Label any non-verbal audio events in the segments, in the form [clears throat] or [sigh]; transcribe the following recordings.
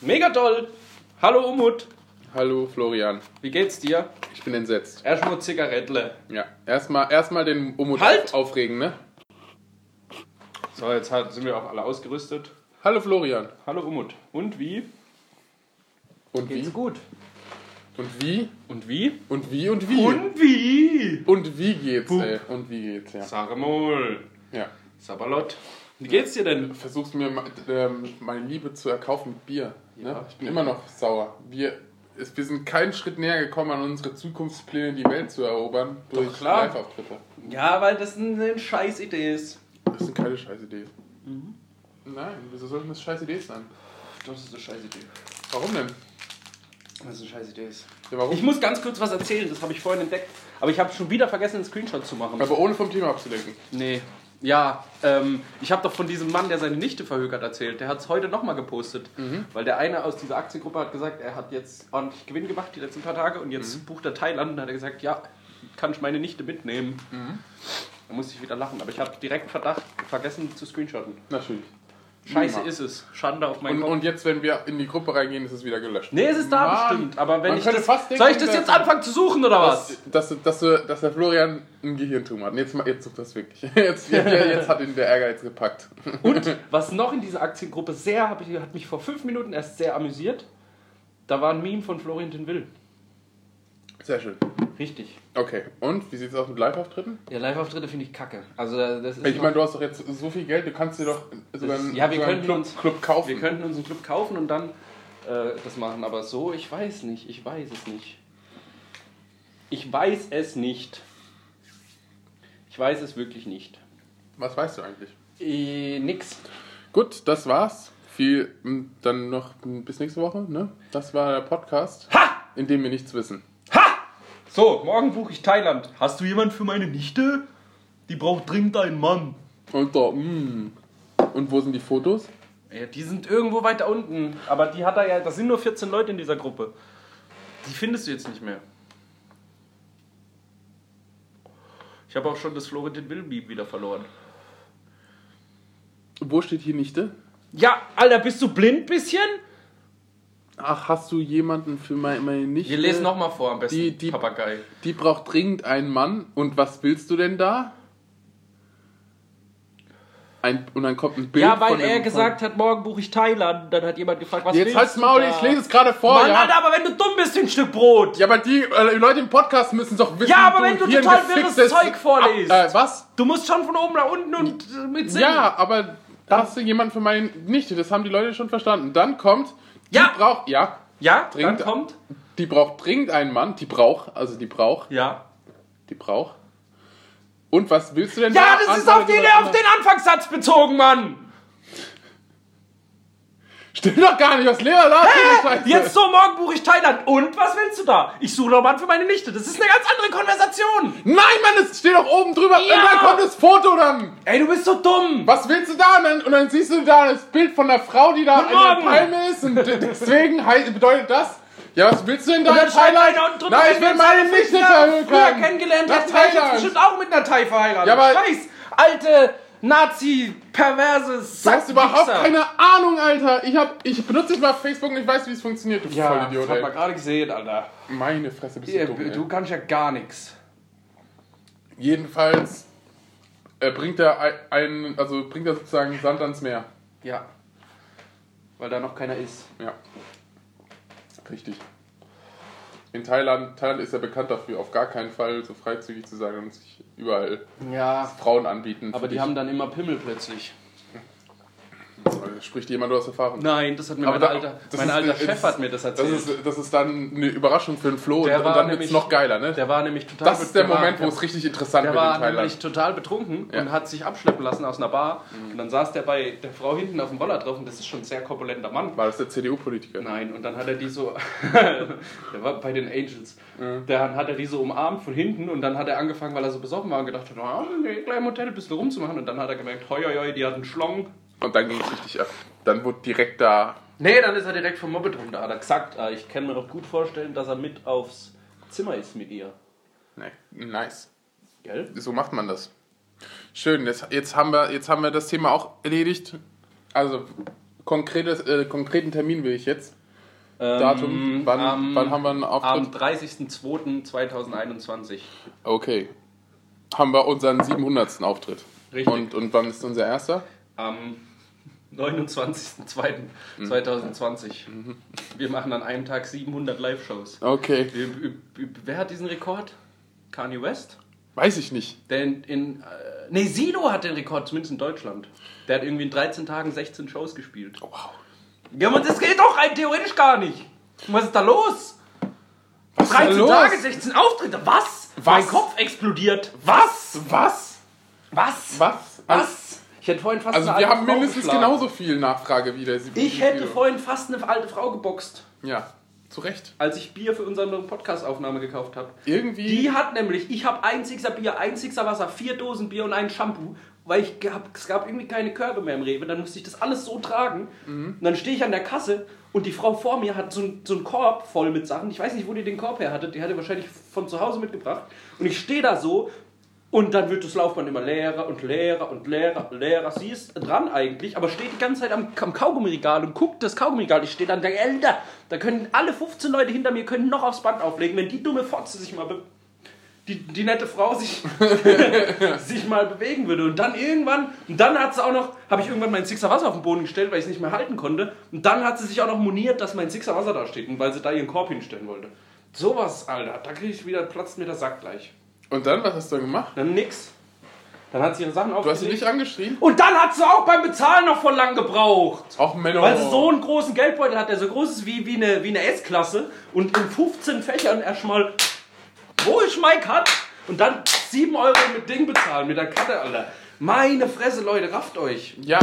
Mega toll. Hallo Umut. Hallo Florian, Wie geht's dir? ich bin entsetzt. Erstmal Zigarettle. Ja, erstmal erstmal den Umut Halt! aufregen, ne? So, jetzt hat- sind wir auch alle ausgerüstet. Hallo Florian. Hallo Umut. Und wie? Und wie? gut. Und wie? Und wie? Und wie? Und wie? Und wie? Und wie geht's, Puh. ey? Und wie geht's, ja. Sag mal. Ja. Sabalot. Wie geht's dir denn? Du versuchst mir ähm, meine Liebe zu erkaufen mit Bier. Ne? Ja. Ich bin immer noch sauer. Wir, wir sind keinen Schritt näher gekommen, an unsere Zukunftspläne, die Welt zu erobern, durch. Live-Auftritte. Ja, weil das eine scheiß Idee ist. Das sind keine scheiß Ideen. Mhm. Nein, wieso sollten das scheiß Ideen sein? Das ist eine scheiß Idee. Warum denn? Das ist eine scheiß Idee ist. Ja, warum? Ich muss ganz kurz was erzählen, das habe ich vorhin entdeckt. Aber ich habe schon wieder vergessen, einen Screenshot zu machen. Aber ohne vom Thema abzulenken. Nee. Ja, ähm, ich habe doch von diesem Mann, der seine Nichte verhökert, erzählt. Der hat es heute nochmal gepostet. Weil der eine aus dieser Aktiengruppe hat gesagt, er hat jetzt ordentlich Gewinn gemacht die letzten paar Tage und jetzt bucht er Thailand und hat er gesagt, ja, kann ich meine Nichte mitnehmen. Da musste ich wieder lachen. Aber ich habe direkt Verdacht vergessen zu screenshotten. Natürlich. Scheiße ist es. Schande auf meinen Und, Kopf. und jetzt, wenn wir in die Gruppe reingehen, ist es wieder gelöscht. Nee, es ist da Mann. bestimmt. Aber wenn Man ich das, denken, Soll ich das jetzt anfangen zu suchen oder was? Dass, dass, dass, dass der Florian ein Gehirntum hat. Jetzt, jetzt sucht das wirklich. [laughs] Jetzt, [laughs] jetzt, jetzt hat ihn der Ehrgeiz gepackt. Und [laughs] was noch in dieser Aktiengruppe sehr, hat mich vor fünf Minuten erst sehr amüsiert, da war ein Meme von Florian den Will. Sehr schön. Richtig. Okay, und wie sieht es aus mit Live-Auftritten? Ja, Live-Auftritte finde ich kacke. Also das ist Ich meine, du hast doch jetzt so viel Geld, du kannst dir doch sogar einen, Ja, wir sogar einen könnten Club, uns- Club kaufen. wir könnten uns einen Club kaufen und dann äh, das machen. Aber so, ich weiß nicht. Ich weiß es nicht. Ich weiß es nicht. Ich weiß es wirklich nicht. Was weißt du eigentlich? Äh, nix. Gut, das war's. Viel, m, dann noch bis nächste Woche, ne? Das war der Podcast, Ha! in dem wir nichts wissen. So, morgen buche ich Thailand. Hast du jemand für meine Nichte? Die braucht dringend einen Mann. Und da, mm. Und wo sind die Fotos? Ja, die sind irgendwo weiter unten. Aber die hat er ja. Das sind nur 14 Leute in dieser Gruppe. Die findest du jetzt nicht mehr. Ich habe auch schon das Florentin Will-Beam wieder verloren. Wo steht hier Nichte? Ja, Alter, bist du blind bisschen? Ach, hast du jemanden für meine, meine Nichte? Wir lesen nochmal vor am besten, Die- die- Papagei. Die braucht dringend einen Mann. Und was willst du denn da? Ein, und dann kommt ein Bild Ja, weil von er gesagt hat, morgen buche ich Thailand. Dann hat jemand gefragt, was Jetzt willst halt's du Maul, ich lese es gerade vor. Mann, ja. Alter, aber wenn du dumm bist, ein Stück Brot. ja, aber die äh, Leute im Podcast müssen doch wissen, Ja, aber wenn du total wirres Zeug vorliest. Ab, äh, was? Du musst schon von oben nach unten und äh, mit Sinn. Ja, aber da hast du jemanden für meine Nichte. Das haben die Leute schon verstanden. Dann kommt, die Ja. braucht, ja, Ja, Dringend- dann kommt. die braucht dringend einen Mann. Die braucht, also die braucht, Ja. die braucht. Und was willst du denn Ja, da? das ist auf den, auf den Anfangssatz bezogen, Mann. Stimmt doch gar nicht, was Lehrer da. Jetzt so, morgen buche ich Thailand. Und was willst du da? Ich suche noch Mann für meine Nichte. Das ist eine ganz andere Konversation. Nein, Mann, es steht doch oben drüber. Ja. Und dann kommt das Foto dann. Ey, du bist so dumm. Was willst du da? Und dann, und dann siehst du da das Bild von der Frau, die da an der. Palme ist. Und de- deswegen bedeutet das. Ja, was willst du denn da? In Thailand? Nein, ich will meine Nichte verhökern. früher kennengelernt hätten, Thailand. bestimmt auch mit einer Thai verheiratet. Ja, aber- Scheiß, alte, Nazi, perverse Du hast überhaupt keine Ahnung, Alter. Ich, hab, ich benutze nicht mal Facebook und ich weiß, wie es funktioniert, du Ja, Vollidiot, das hat man ey. gerade gesehen, Alter. Meine Fresse, bist du Ja, dumm, ey. du kannst ja gar nichts. Jedenfalls äh, bringt er ein- einen, also bringt er sozusagen Sand ans Meer. Ja. Weil da noch keiner ist. Ja. Richtig. In Thailand, Thailand ist ja bekannt dafür, auf gar keinen Fall so freizügig zu sein und sich überall Ja. Frauen anbieten. Aber die dich. haben dann immer Pimmel plötzlich. Spricht jemand aus Erfahrung? Nein, das hat mir mein da- alter, das mein ist- alter das Chef ist- hat mir das Das erzählt. ist, das ist dann eine Überraschung für den Flo Der und, war und dann wird es noch geiler, ne? der war nämlich total Das ist der Moment, wo es richtig interessant Der wird in war Thailand. nämlich total betrunken Ja. und hat sich abschleppen lassen aus einer Bar. Und dann saß der bei der Frau hinten auf dem Roller drauf und das ist schon ein sehr korpulenter Mann. War das der CDU-Politiker? Nein, und dann hat er die so, [laughs] der war bei den Angels, dann hat er die so umarmt von hinten und dann hat er angefangen, weil er so besoffen war und gedacht hat, oh, nee, gleich im Hotel ein bisschen rumzumachen und dann hat er gemerkt, hoi, hoi, hoi, die hat einen Schlong. Und dann ging es richtig ab. Dann wurde direkt da. Nee, dann ist er direkt vom Moped runter, hat er gesagt, ah, ich kann mir doch gut vorstellen, dass er mit aufs Zimmer ist mit ihr. Nee, nice. Gell? So macht man das. Schön, jetzt, jetzt, haben wir, jetzt haben wir das Thema auch erledigt. Also, Konkretes, äh, konkreten Termin will ich jetzt. Ähm, Datum, wann, am- wann haben wir einen Auftritt? Am 30.02.2021. Okay. Haben wir unseren 700. Auftritt. Richtig. Und, und wann ist unser erster? Am 29.02.2020. Wir machen an einem Tag 700 Live-Shows. Okay. Wer hat diesen Rekord? Kanye West? Weiß ich nicht. Der in, äh, nee, Sido hat den Rekord, zumindest in Deutschland. Der hat irgendwie in 13 Tagen 16 Shows gespielt. Wow. Ja, aber das geht doch rein theoretisch gar nicht. Was ist da los? Was ist da 13 los? Tage, 16 Auftritte. Was? Mein Was? Kopf explodiert. Was? Was? Was? Was? Was? Ich hätte vorhin fast Also eine wir alte haben Frau mindestens geschlagen. genauso viel Nachfrage wie der Sido. Ich hätte vorhin fast eine alte Frau geboxt, Ja, zu Recht. als ich Bier für unsere Podcast-Aufnahme gekauft habe. Irgendwie. Die hat nämlich, ich habe ein Sixer Bier, ein Sixer Wasser, vier Dosen Bier und ein Shampoo, weil ich gab, es gab irgendwie keine Körbe mehr im Rewe. Dann musste ich das alles so tragen. Und dann stehe ich an der Kasse und die Frau vor mir hat so, ein, so einen Korb voll mit Sachen. Ich weiß nicht, wo die den Korb her hatte. Die hatte wahrscheinlich von zu Hause mitgebracht. Und ich stehe da so und dann wird das Laufband immer leerer und leerer und leerer und leerer. Sie ist dran eigentlich, aber steht die ganze Zeit am, am Kaugummiregal und guckt das Kaugummiregal. Ich stehe dann da, Alter, da können alle 15 Leute hinter mir können noch aufs Band auflegen, wenn die dumme Fotze sich mal die, die nette Frau sich, [laughs] sich mal bewegen würde. Und dann irgendwann, und dann hat sie auch noch, habe ich irgendwann mein Sixer Wasser auf den Boden gestellt, weil ich es nicht mehr halten konnte. Und dann hat sie sich auch noch moniert, dass mein Sixer Wasser da steht und weil sie da ihren Korb hinstellen wollte. Sowas, Alter, da kriege ich wieder, platzt mir der Sack gleich. Und dann, was hast du dann gemacht? Dann nix. Dann hat sie ihre Sachen Du hast sie aufgelegt. nicht angeschrien? Und dann hat sie auch beim Bezahlen noch voll lang gebraucht. Auch Männer. Weil sie so einen großen Geldbeutel hat, der so groß ist wie, wie eine, wie eine S-Klasse und in 15 Fächern erstmal, wo ist mein Cut? Und dann 7 Euro mit Ding bezahlen, mit der Karte, Alter. Meine Fresse, Leute, rafft euch. Ja,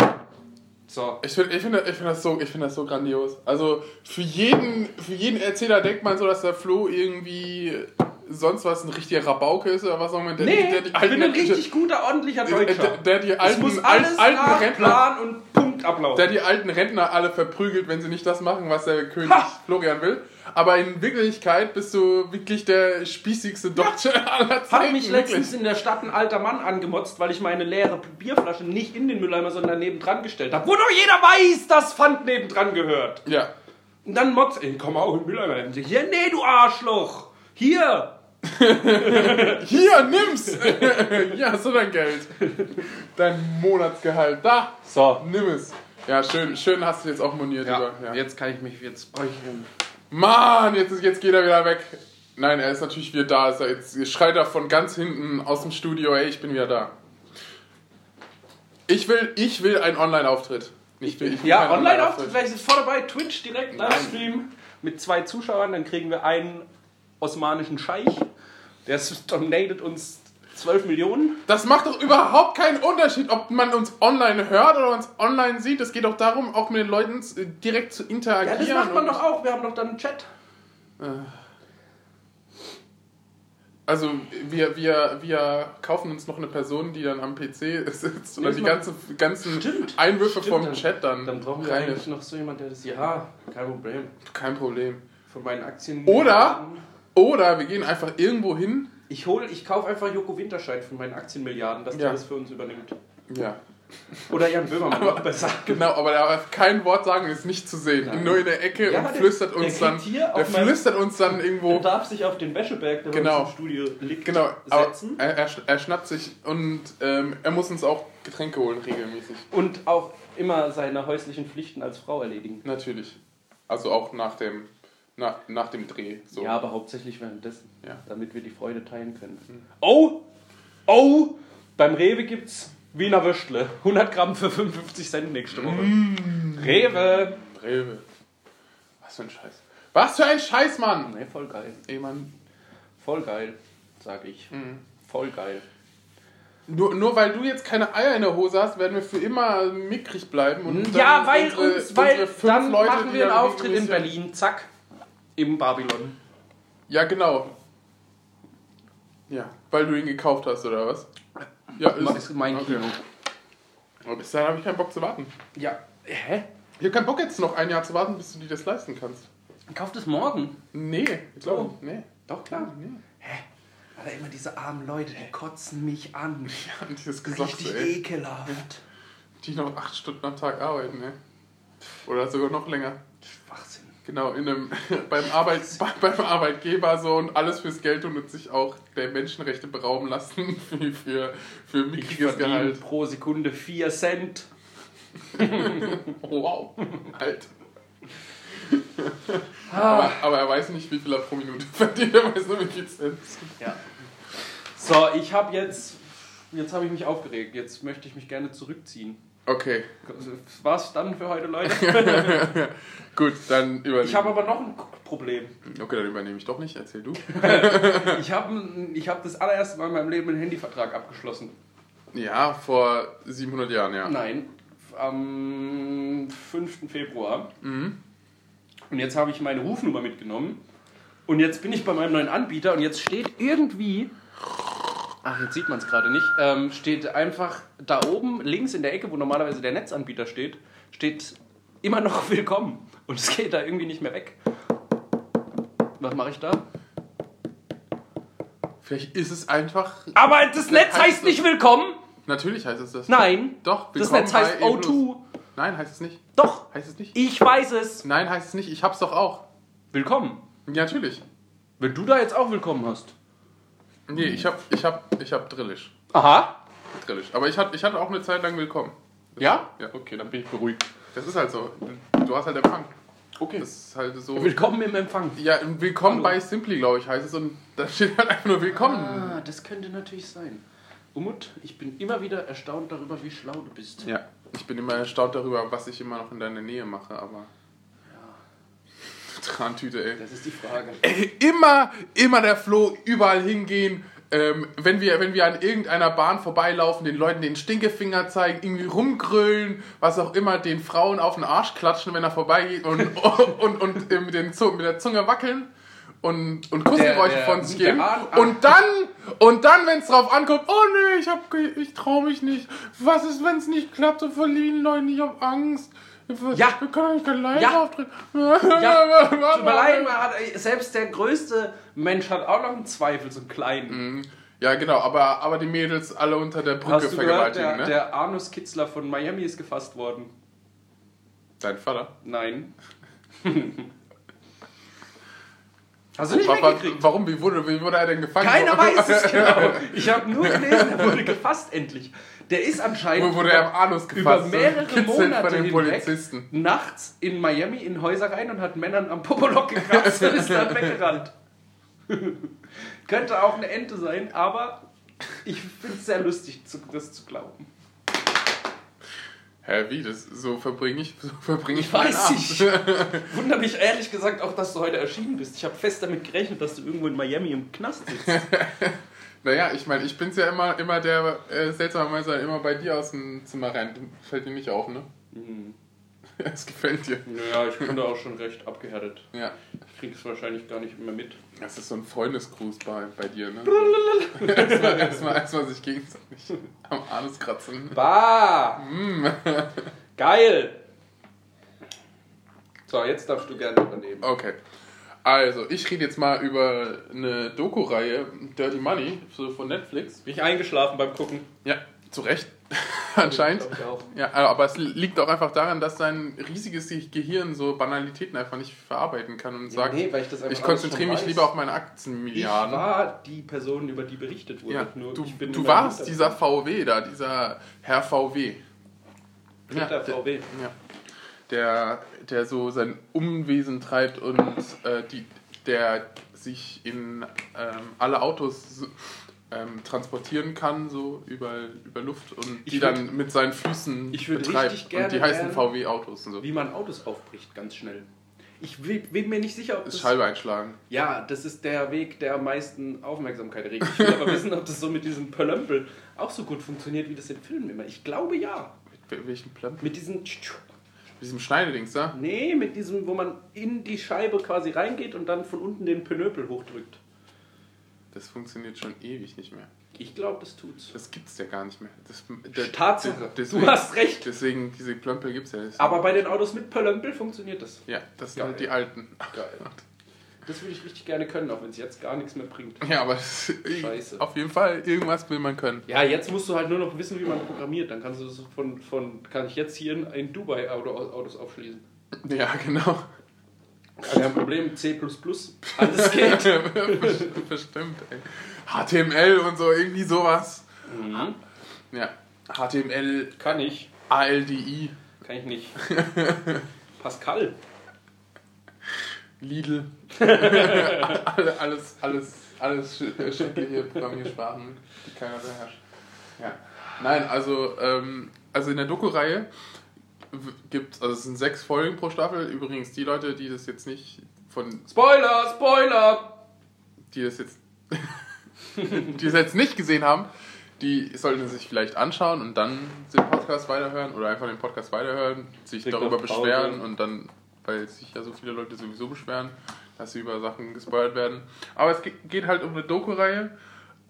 So. ich finde ich find, ich find das, so, ich find das so grandios. Also für jeden, für jeden Erzähler denkt man so, dass der Flo irgendwie sonst was ein richtiger Rabauke ist oder was auch immer. Der, Nee, der die ich alten, bin ein richtig guter, ordentlicher der, Deutscher. der die Es alten, muss alt- alles alten nach Rentner, Plan und Punkt ablaufen. der die alten Rentner alle verprügelt, wenn sie nicht das machen, was der König Ha! Florian will. Aber in Wirklichkeit bist du wirklich der spießigste Deutsche [laughs] aller Zeiten. Hat mich wirklich. letztens in der Stadt ein alter Mann angemotzt, weil ich meine leere Bierflasche nicht in den Mülleimer, sondern nebendran gestellt habe. Wo doch jeder weiß, dass Pfand nebendran gehört. Ja. Und dann motzt, ey, komm auch in den Mülleimer. Und ich, ja, nee, du Arschloch. Hier. [laughs] Hier, nimm's! Hier hast du dein Geld. Dein Monatsgehalt. Da, So. nimm es. Ja, schön, schön hast du jetzt auch moniert. Ja, ja. jetzt kann ich mich, jetzt brauche ich... Mann, jetzt, jetzt geht er wieder weg. Nein, er ist natürlich wieder da. Er jetzt schreit er von ganz hinten aus dem Studio, ey, ich bin wieder da. Ich will, ich will einen Online-Auftritt. Ich will, ich will Ja, Online-Auftritt, vielleicht ist vor dabei, Twitch direkt, Livestream mit zwei Zuschauern, dann kriegen wir einen osmanischen Scheich, der donatet uns 12 Millionen. Das macht doch überhaupt keinen Unterschied, ob man uns online hört oder uns online sieht. Es geht doch darum, auch mit den Leuten äh, direkt zu Ja, interagieren. das macht man doch auch, wir haben doch dann einen Chat. Also wir, wir, wir kaufen uns noch eine Person, die dann am PC sitzt und Nee, die ganze, ganzen Stimmt. Einwürfe Stimmt, vom dann- Chat dann, Dann brauchen wir rein. eigentlich noch so jemand, der das, ja, kein Problem. Kein Problem. Von meinen Aktien. Oder- Oder wir gehen einfach irgendwo hin. Ich hol, ich kaufe einfach Joko Winterscheid von meinen Aktienmilliarden, dass Ja. der das für uns übernimmt. Ja, Oder Jan Böhmermann, noch besser. genau, aber der darf kein Wort sagen, ist nicht zu sehen. Nein. Nur in der Ecke Ja, und der- flüstert der uns kriegt dann. Der flüstert uns dann Der irgendwo. darf sich auf den Wäscheberg, der Genau. im Studio liegt, Genau, aber setzen. er, er, er schnappt sich und ähm, er muss uns auch Getränke holen, regelmäßig. Und auch immer seine häuslichen Pflichten als Frau erledigen. Natürlich. Also auch nach dem, na, nach dem Dreh. So. Ja, aber hauptsächlich währenddessen. Ja. Damit wir die Freude teilen können. Oh! Oh! Beim Rewe gibt's Wiener Würstle. 100 Gramm für 55 Cent nächste Woche. Rewe! Rewe. Was für ein Scheiß. Was für ein Scheiß, Mann! Ne, voll geil. Ey, Mann. Voll geil, sag ich. Voll geil. Nur, nur weil du jetzt keine Eier in der Hose hast, werden wir für immer mickrig bleiben. Und Ja, dann weil unsere- uns, weil unsere dann Leute, machen wir einen Auftritt in Berlin, zack, im Babylon. Ja, genau. Ja, weil du ihn gekauft hast, oder was? Ja, Das ist mein okay. Kino. Aber bis dahin habe ich keinen Bock zu warten. Ja, hä? Ich habe keinen Bock jetzt noch ein Jahr zu warten, bis du dir das leisten kannst. Kauft es morgen. Nee, ich glaube, Oh. nee. Doch, klar. nee. Alter, immer diese armen Leute, die kotzen mich an. [laughs] Und dieses Gesocks, Richtig ey. ekelhaft. Die noch acht Stunden am Tag arbeiten, ey. Oder sogar noch länger. Genau, in einem, [laughs] beim, Arbeit, [laughs] beim Arbeitgeber so und alles fürs Geld und sich auch der Menschenrechte berauben lassen [laughs] für, für, für mickriges Gehalt. pro Sekunde 4 Cent. Wow, halt. Aber, aber er weiß nicht, wie viel er pro Minute verdient, er weiß nur, wie viel Cent. Ja. So, ich habe jetzt. Jetzt habe ich mich aufgeregt. Jetzt möchte ich mich gerne zurückziehen. Okay, Das war's dann für heute, Leute. [laughs] gut, dann übernehme Ich habe aber noch ein Problem. Okay, dann übernehme ich doch nicht, erzähl du. [laughs] Ich habe ich hab das allererste Mal in meinem Leben einen Handyvertrag abgeschlossen. Ja, vor 700 Jahren, ja. Nein, am 5. Februar. Mhm. Und jetzt habe ich meine Rufnummer mitgenommen. Und jetzt bin ich bei meinem neuen Anbieter und jetzt steht irgendwie. Ach, jetzt sieht man es gerade nicht. Ähm, steht einfach da oben links in der Ecke, wo normalerweise der Netzanbieter steht, steht immer noch [laughs] willkommen. Und es geht da irgendwie nicht mehr weg. Was mache ich da? Vielleicht ist es einfach. Aber das Netz heißt heißt nicht willkommen. Natürlich heißt es das. Nein. Doch, Das willkommen Netz heißt bei E+. O2. Nein, heißt es nicht. Doch. Heißt es nicht? Ich weiß es. Nein, heißt es nicht. Ich hab's doch auch. Willkommen. Ja, natürlich. Wenn du da jetzt auch willkommen hast. Nee, ich hab, ich hab, ich hab Drillisch. Aha. Drillisch. Aber ich hatte, ich hatte auch eine Zeit lang willkommen. Ja? Ja. Okay, dann bin ich beruhigt. Das ist halt so. Du hast halt Empfang. Okay. Das ist halt so. Willkommen im Empfang. Ja, willkommen Hallo. bei Simply, glaube ich, heißt es. Und da steht halt einfach nur willkommen. Ah, das könnte natürlich sein. Umut, ich bin immer wieder erstaunt darüber, wie schlau du bist. Ja, ich bin immer erstaunt darüber, was ich immer noch in deiner Nähe mache, aber. Trantüte, ey. Das ist die Frage. Ey, immer, immer der Flo, überall hingehen. Ähm, wenn, wir, wenn wir an irgendeiner Bahn vorbeilaufen, den Leuten den Stinkefinger zeigen, irgendwie rumgrölen, was auch immer, den Frauen auf den Arsch klatschen, wenn er vorbeigeht und, [laughs] und, und, äh, mit, mit der Zunge wackeln und, und Kussgeräusche Der- der- von sich geben. Und dann, und dann, wenn es drauf ankommt, oh nö, ich, hab, ich trau mich nicht. Was ist, wenn es nicht klappt? So verliehen Leute, ich hab Angst. Ja. Wir können nicht kein Live Ja. auftreten. Ja, [laughs] tut mir leid, man hat, selbst der größte Mensch hat auch noch einen Zweifel, so einen kleinen. Ja, genau, aber, aber die Mädels alle unter der Brücke Hast du gehört, vergewaltigen, der, ne? der Anuskitzler von Miami ist gefasst worden? Dein Vater. Nein. [laughs] Hast du nicht Wa- wa- mitgekriegt? Warum? Wie wurde, wie wurde er denn gefangen? Keiner [laughs] weiß es genau. Ich habe nur gelesen, er wurde gefasst endlich. Der ist anscheinend Wo wurde er am Anus gefasst? über mehrere Monate von den hinweg Polizisten. nachts in Miami in Häuser rein und hat Männern am Popolock gekratzt und ist dann weggerannt. [laughs] Könnte auch eine Ente sein, aber ich finde es sehr lustig, das zu glauben. Hä, wie? Das, so verbringe ich, so verbring ich, Ich weiß nicht. Wundert mich ehrlich gesagt auch, dass du heute erschienen bist. Ich habe fest damit gerechnet, dass du irgendwo in Miami im Knast sitzt. [laughs] Naja, ich meine, ich bin's ja immer, immer der äh, seltsamerweise immer bei dir aus dem Zimmer rein. Fällt dir nicht auf, ne? Hm. [laughs] Es gefällt dir. Naja, ich bin da auch schon recht abgehärtet. Ja. Ich krieg es wahrscheinlich gar nicht mehr mit. Das ist so ein Freundesgruß bei, bei dir, ne? [laughs] erstmal, erstmal, erstmal sich gegenseitig am Anus kratzen. Bah! Mm. Geil! So, jetzt darfst du gerne übernehmen. Okay. Also, ich rede jetzt mal über eine Doku-Reihe, Dirty Money, so von Netflix. Bin ich eingeschlafen beim Gucken? Ja, zu Recht. [laughs] Anscheinend. Ich auch. Ja, aber es liegt auch einfach daran, dass dein riesiges Gehirn so Banalitäten einfach nicht verarbeiten kann und sagt, nee, weil ich das ich konzentriere mich weiß. lieber auf meine Ich Aktienmilliarden. war die Person, über die berichtet wurde. ja, Nur du, ich du warst dieser VW da, dieser Herr VW. hinter der, VW. ja, der, der so sein Umwesen treibt und äh, die, der sich in ähm, alle Autos so, ähm, transportieren kann, so über, über Luft und Ich die würd- dann mit seinen Füßen ich betreibt. richtig gerne und die heißen VW-Autos und so. Wie man Autos aufbricht, ganz schnell. Ich will- bin mir nicht sicher, ob Das. Scheibe einschlagen. Ja, das ist der Weg, der am meisten Aufmerksamkeit regt. Ich will aber [laughs] wissen, ob das so mit diesem Pölömpel auch so gut funktioniert, wie das in Filmen immer. Ich glaube ja. Mit welchen Plump? Mit diesem... Mit diesem Schneidedings da? Nee, mit diesem, wo man in die Scheibe quasi reingeht und dann von unten den Pönöpel hochdrückt. Das funktioniert schon ewig nicht mehr. Ich glaube, das tut's. Das gibt's ja gar nicht mehr. Das, der, Tatsache. deswegen- Du hast recht. Deswegen, diese Plömpel gibt's ja nicht. Aber bei den Autos mit Pölömpel funktioniert das. ja, das Geil. sind die alten. Geil. [laughs] Das würde ich richtig gerne können, auch wenn es jetzt gar nichts mehr bringt. Ja, aber Scheiße. auf jeden Fall, irgendwas will man können. Ja, jetzt musst du halt nur noch wissen, wie man programmiert. Dann kannst du das von, von kann ich jetzt hier in, in Dubai Auto, Autos aufschließen. Ja, genau. Kein Problem, C++, alles geht. [laughs] Bestimmt, ey. HTML und so, irgendwie sowas. Mhm. Ja. HTML, Kann ich, ALDI, kann ich nicht. [laughs] Pascal. Lidl. [laughs] Alle- alles, alles, alles sch- schreckliche Programmiersprachen, die keiner beherrscht. Ja. Nein, also, ähm, also in der Doku-Reihe gibt also es sind sechs Folgen pro Staffel. Übrigens, die Leute, die das jetzt nicht von Spoiler, Spoiler! die das jetzt, [laughs] die es jetzt nicht gesehen haben, die sollten sich vielleicht anschauen und dann den Podcast weiterhören oder einfach den Podcast weiterhören, sich Direkt darüber beschweren und dann, weil sich ja so viele Leute sowieso beschweren, dass sie über Sachen gespoilert werden. Aber es ge- geht halt um eine Doku-Reihe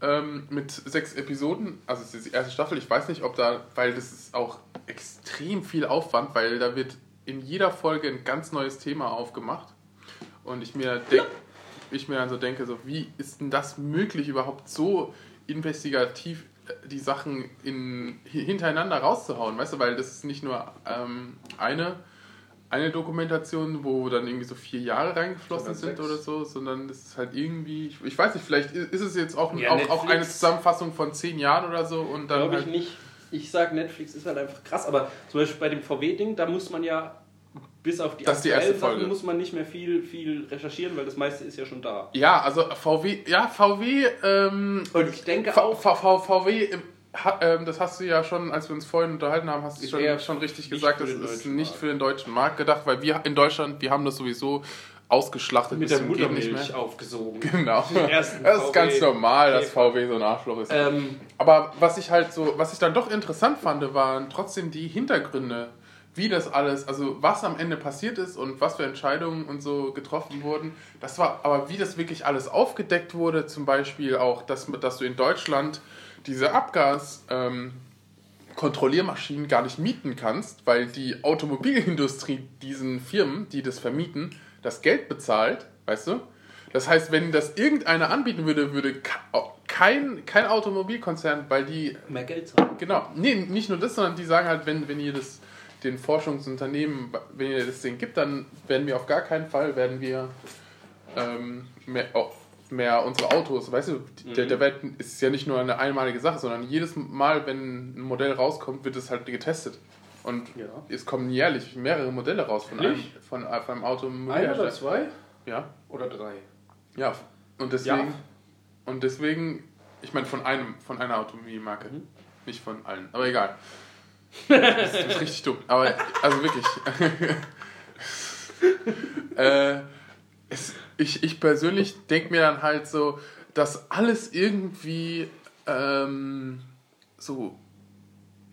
ähm, mit sechs Episoden. Also es ist die erste Staffel. Ich weiß nicht, ob da, weil das ist auch extrem viel Aufwand, weil da wird in jeder Folge ein ganz neues Thema aufgemacht. Und ich mir, denk, ich mir dann so denke, so, wie ist denn das möglich, überhaupt so investigativ äh, die Sachen in, hintereinander rauszuhauen? Weißt du, weil das ist nicht nur ähm, eine, eine Dokumentation, wo dann irgendwie so vier Jahre reingeflossen sind oder so, sondern das ist halt irgendwie, ich, ich weiß nicht, vielleicht ist es jetzt auch, Ja, auch, auch eine. Zusammenfassung von zehn Jahren oder so und dann Glaube ich halt, nicht. Ich sag, Netflix ist halt einfach krass, aber zum Beispiel bei dem VW-Ding, da muss man ja bis auf die Das die aktuellen erste Folge. Sachen muss man nicht mehr viel, viel recherchieren, weil das meiste ist ja schon da. Ja, also VW, ja, VW, ähm, Und ich denke V, auch, V, V, VW, ähm, ha, ähm, das hast du ja schon, als wir uns vorhin unterhalten haben, hast du Ist schon, schon richtig gesagt, das ist nicht Markt. für den deutschen Markt gedacht, weil wir in Deutschland, wir haben das sowieso ausgeschlachtet mit der Muttermilch aufgesogen. [laughs] Genau. Das ist VW ganz normal, dass. VW so ein Arschloch ist. Ähm, Aber was ich halt so, was ich dann doch interessant fand, waren trotzdem die Hintergründe, wie das alles, also was am Ende passiert ist und was für Entscheidungen und so getroffen wurden. Das war, aber wie das wirklich alles aufgedeckt wurde, zum Beispiel auch, dass, dass du in Deutschland diese Abgas, ähm, gar nicht mieten kannst, weil die Automobilindustrie diesen Firmen, die das vermieten, das Geld bezahlt, weißt du? Das heißt, wenn das irgendeiner anbieten würde, würde ke- kein, kein Automobilkonzern, weil die, mehr Geld zahlen. genau, nee, nicht nur das, sondern die sagen halt, wenn, wenn ihr das den Forschungsunternehmen, wenn ihr das denen gibt, dann werden wir auf gar keinen Fall, werden wir ähm, mehr, oh, mehr unsere Autos, weißt du, der, der Welt ist ja nicht nur eine einmalige Sache, sondern jedes Mal, wenn ein Modell rauskommt, wird es halt getestet. Und Ja. es kommen jährlich mehrere Modelle raus von einem, von, von einem Auto. Ein oder zwei? Ja, Oder drei? ja. Und deswegen, Ja. und deswegen, ich meine von einem, von einer Automobilmarke, Mhm. nicht von allen. Aber egal. Das ist richtig dumm. Aber also wirklich. [laughs] äh, es, ich, ich persönlich denke mir dann halt so, dass alles irgendwie ähm, so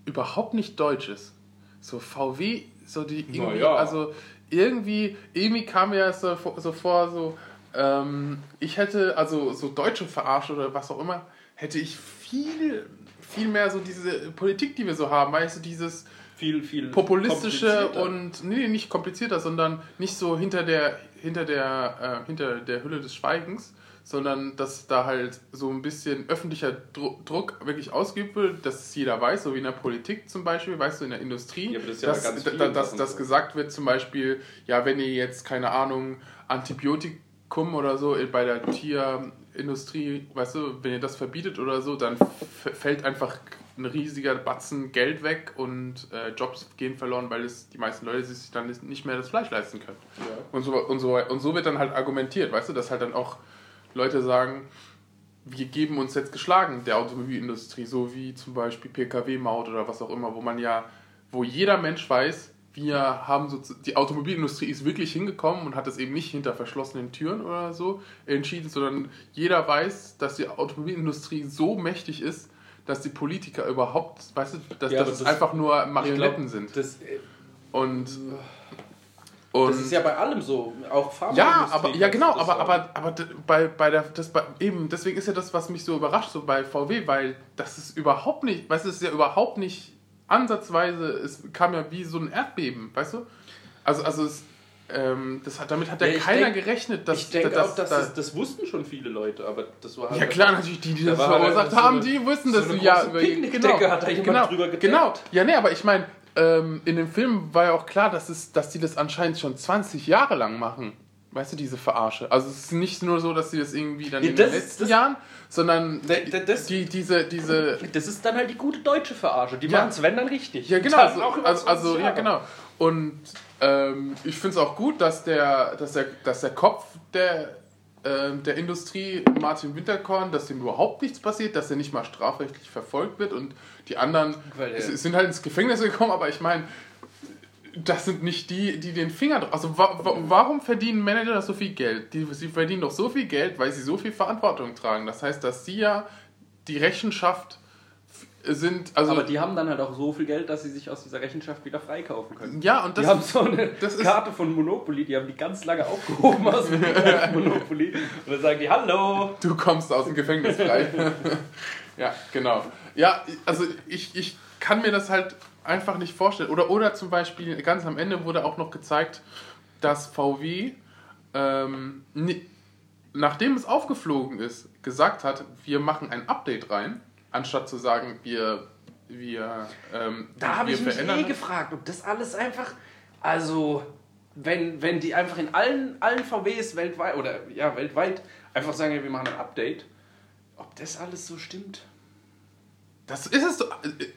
überhaupt nicht deutsch ist. So VW, so die irgendwie, ja. also irgendwie, irgendwie kam mir das so, vor- so vor, so, ähm, ich hätte, also so Deutsche verarscht oder was auch immer, hätte ich viel, viel mehr so diese Politik, die wir so haben, weißt du, dieses Viel, viel populistische und, nee, nicht komplizierter, sondern nicht so hinter der, hinter der, äh, hinter der Hülle des Schweigens, sondern dass da halt so ein bisschen öffentlicher Dru Druck wirklich ausgeübt wird, dass es jeder weiß, so wie in der Politik zum Beispiel, weißt du, in der Industrie, Ja, das ist ja dass, da- dass, dass gesagt wird zum Beispiel, ja, wenn ihr jetzt, keine Ahnung, Antibiotikum oder so bei der Tierindustrie, weißt du, wenn ihr das verbietet oder so, dann fällt einfach ein riesiger Batzen Geld weg und äh, Jobs gehen verloren, weil es die meisten Leute sich dann nicht mehr das Fleisch leisten können. Ja. Und so, und, so, und so wird dann halt argumentiert, weißt du, dass halt dann auch Leute sagen, wir geben uns jetzt geschlagen der Automobilindustrie, so wie zum Beispiel Pkw-Maut oder was auch immer, wo man ja, wo jeder Mensch weiß, wir haben so, die Automobilindustrie ist wirklich hingekommen und hat es eben nicht hinter verschlossenen Türen oder so entschieden, sondern jeder weiß, dass die Automobilindustrie so mächtig ist, dass die Politiker überhaupt, weißt du, dass, Ja, dass es das- einfach nur Marionetten glaub, sind. Das, äh, Und, und das ist ja bei allem so. Auch Pharma. ja, aber ja genau, aber, aber, aber bei, bei der das bei, eben deswegen ist ja das, was mich so überrascht, so bei VW, weil das ist überhaupt nicht, weißt du, es ist ja überhaupt nicht ansatzweise, es kam ja wie so ein Erdbeben, weißt du? Also, also es, ähm, das hat, damit hat ja, Ja, keiner denk- gerechnet, dass ich denke auch, dass dass- das, das wussten schon viele Leute, aber das war halt Ja klar, natürlich, die, die Da das halt verursacht einfach so haben, eine- die wussten, so eine du ja über Picknickdecke hat da jemand genau, drüber gedeckt. Genau, ja nee, aber ich meine, ähm, in dem Film war ja auch klar, dass, es, dass die das anscheinend schon 20 Jahre lang machen. Weißt du, diese Verarsche. Also es ist nicht nur so, dass sie das irgendwie dann Ja, in das- den letzten das- Jahren, sondern Da- da- das- die, diese, diese Das ist dann halt die gute deutsche Verarsche. Die Ja. machen es, wenn dann richtig. Ja, genau. Das Also, also, 20 also ja, genau. Und ähm, ich finde es auch gut, dass der, dass der, dass der Kopf der, ähm, der Industrie, Martin Winterkorn, dass dem überhaupt nichts passiert, dass er nicht mal strafrechtlich verfolgt wird und die anderen er- es, es sind halt ins Gefängnis gekommen, aber ich meine, das sind nicht die, die den Finger drauf. Also wa wa warum verdienen Manager so viel Geld? Die, sie verdienen doch so viel Geld, weil sie so viel Verantwortung tragen. Das heißt, dass sie ja die Rechenschaft sind. Also Aber die haben dann halt auch so viel Geld, dass sie sich aus dieser Rechenschaft wieder freikaufen können. ja, und das Die haben so eine Karte von Monopoly, die haben die ganz lange aufgehoben aus dem Monopoly. Und dann sagen die, hallo. Du kommst aus dem Gefängnis frei. [laughs] ja, genau. Ja, also ich, ich kann mir das halt einfach nicht vorstellen. Oder, oder zum Beispiel, ganz am Ende wurde auch noch gezeigt, dass VW, ähm, ni- nachdem es aufgeflogen ist, gesagt hat, wir machen ein Update rein, anstatt zu sagen, wir, wir, ähm, Da habe wir ich mich eh gefragt, ob das alles einfach, also wenn, wenn die einfach in allen, allen VWs weltweit oder ja weltweit einfach sagen, ja, wir machen ein Update, ob das alles so stimmt. Das ist es.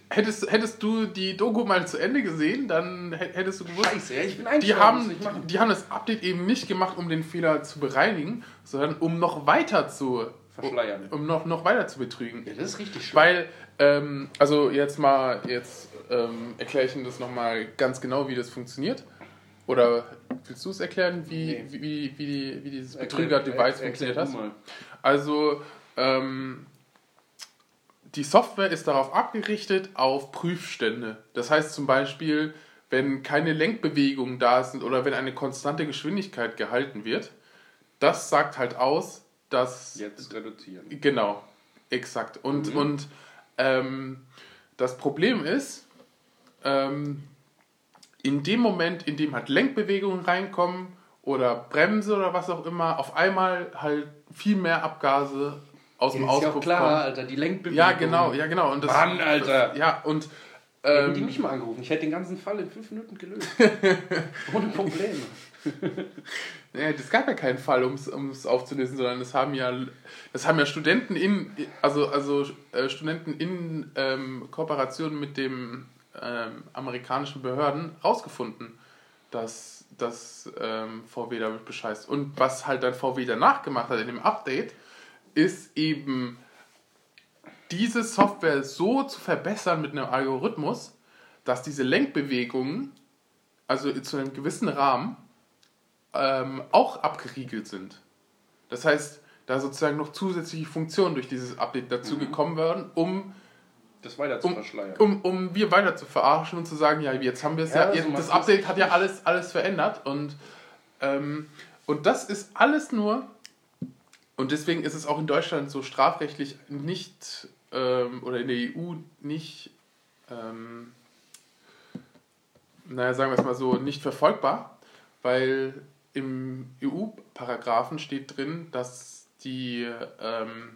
Hättest, hättest du die Doku mal zu Ende gesehen, dann hä- hättest du gewusst, Scheiße, ich bin die haben, die haben das Update eben nicht gemacht, um den Fehler zu bereinigen, sondern um noch weiter zu Verschleiern. um noch, noch weiter zu betrügen. Ja, das ist richtig schön. Weil, ähm, also jetzt mal, jetzt ähm, erkläre ich Ihnen das nochmal ganz genau, wie das funktioniert. Oder willst du es erklären, wie, Nee. wie, wie, wie, die, wie dieses Betrüger-Device funktioniert mal. Also, ähm, die Software ist darauf abgerichtet auf Prüfstände. Das heißt zum Beispiel, wenn keine Lenkbewegungen da sind oder wenn eine konstante Geschwindigkeit gehalten wird, das sagt halt aus, dass Jetzt reduzieren. Genau, exakt. Und, Mhm. und ähm, das Problem ist, ähm, in dem Moment, in dem halt Lenkbewegungen reinkommen oder Bremse oder was auch immer, auf einmal halt viel mehr Abgase aus dem ist ja auch Auspuff klar, kommen. Alter, die Lenkbewegung. Ja, genau, ja, genau. Und das, Mann, Alter. Ja, und Hätten die ähm, mich mal angerufen, ich hätte den ganzen Fall in fünf Minuten gelöst. [laughs] Ohne Probleme. [laughs] Nee, das gab ja keinen Fall, um es aufzulösen, sondern das haben ja, das haben ja Studenten in, also, also äh, Studenten in ähm, Kooperation mit dem ähm, amerikanischen Behörden rausgefunden, dass, dass ähm, VW damit bescheißt. Und was halt dann VW danach gemacht hat in dem Update, ist eben diese Software so zu verbessern mit einem Algorithmus, dass diese Lenkbewegungen, also zu einem gewissen Rahmen, ähm, auch abgeriegelt sind. Das heißt, da sozusagen noch zusätzliche Funktionen durch dieses Update dazu gekommen werden, um, Das weiter zu um, verschleiern. um, um wir weiter zu verarschen und zu sagen, ja, jetzt haben wir es Ja, ja, jetzt, das. Update hat ja alles, alles verändert und, ähm, und das ist alles nur, und deswegen ist es auch in Deutschland so strafrechtlich nicht, ähm, oder in der EU nicht, ähm, naja, sagen wir es mal so, nicht verfolgbar, weil im EU-Paragraphen steht drin, dass die ähm,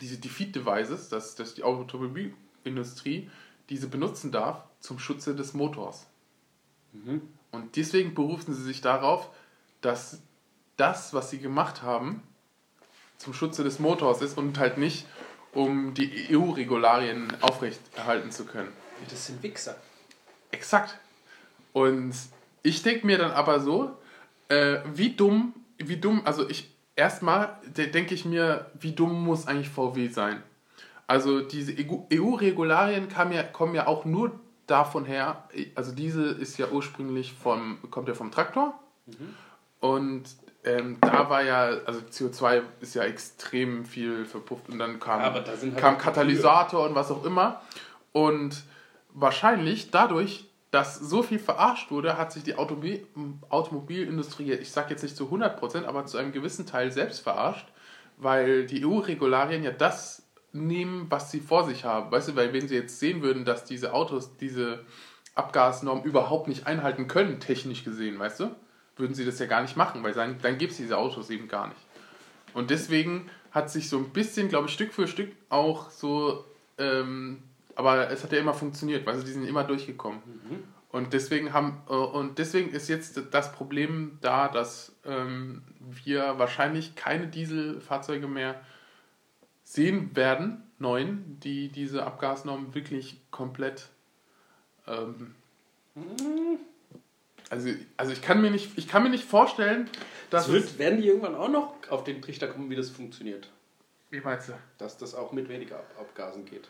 diese Defeat-Devices, dass, dass die Automobilindustrie diese benutzen darf zum Schutze des Motors. Mhm. Und deswegen berufen sie sich darauf, dass das, was sie gemacht haben, zum Schutze des Motors ist und halt nicht, um die EU-Regularien aufrechterhalten zu können. Das sind Wichser. Exakt. Und ich denke mir dann aber so, äh, wie dumm, wie dumm, also ich erstmal de- denke ich mir, wie dumm muss eigentlich VW sein? Also diese EU-Regularien kamen ja, kommen ja auch nur davon her, also diese ist ja ursprünglich vom, kommt ja vom Traktor und ähm, da war ja, also CO2 ist ja extrem viel verpufft und dann kam, sind halt kam Katalysator und was auch immer und wahrscheinlich dadurch, dass so viel verarscht wurde, hat sich die Automobil Automobilindustrie, ich sage jetzt nicht zu 100%, aber zu einem gewissen Teil selbst verarscht, weil die EU-Regularien ja das nehmen, was sie vor sich haben. Weißt du, weil wenn sie jetzt sehen würden, dass diese Autos diese Abgasnorm überhaupt nicht einhalten können, technisch gesehen, weißt du, würden sie das ja gar nicht machen, weil dann, dann gibt es diese Autos eben gar nicht. Und deswegen hat sich so ein bisschen, glaube ich, Stück für Stück auch so, ähm, aber es hat ja immer funktioniert, weil also die sind immer durchgekommen. Mhm. Und deswegen haben äh, und deswegen ist jetzt das Problem da, dass ähm, wir wahrscheinlich keine Dieselfahrzeuge mehr sehen werden, neuen, die diese Abgasnormen wirklich komplett ähm, mhm. Also, also ich kann mir nicht, ich kann mir nicht vorstellen, dass. Es wird, werden die irgendwann auch noch auf den Trichter kommen, wie das funktioniert? Wie meinst du? Dass das auch mit weniger Abgasen geht.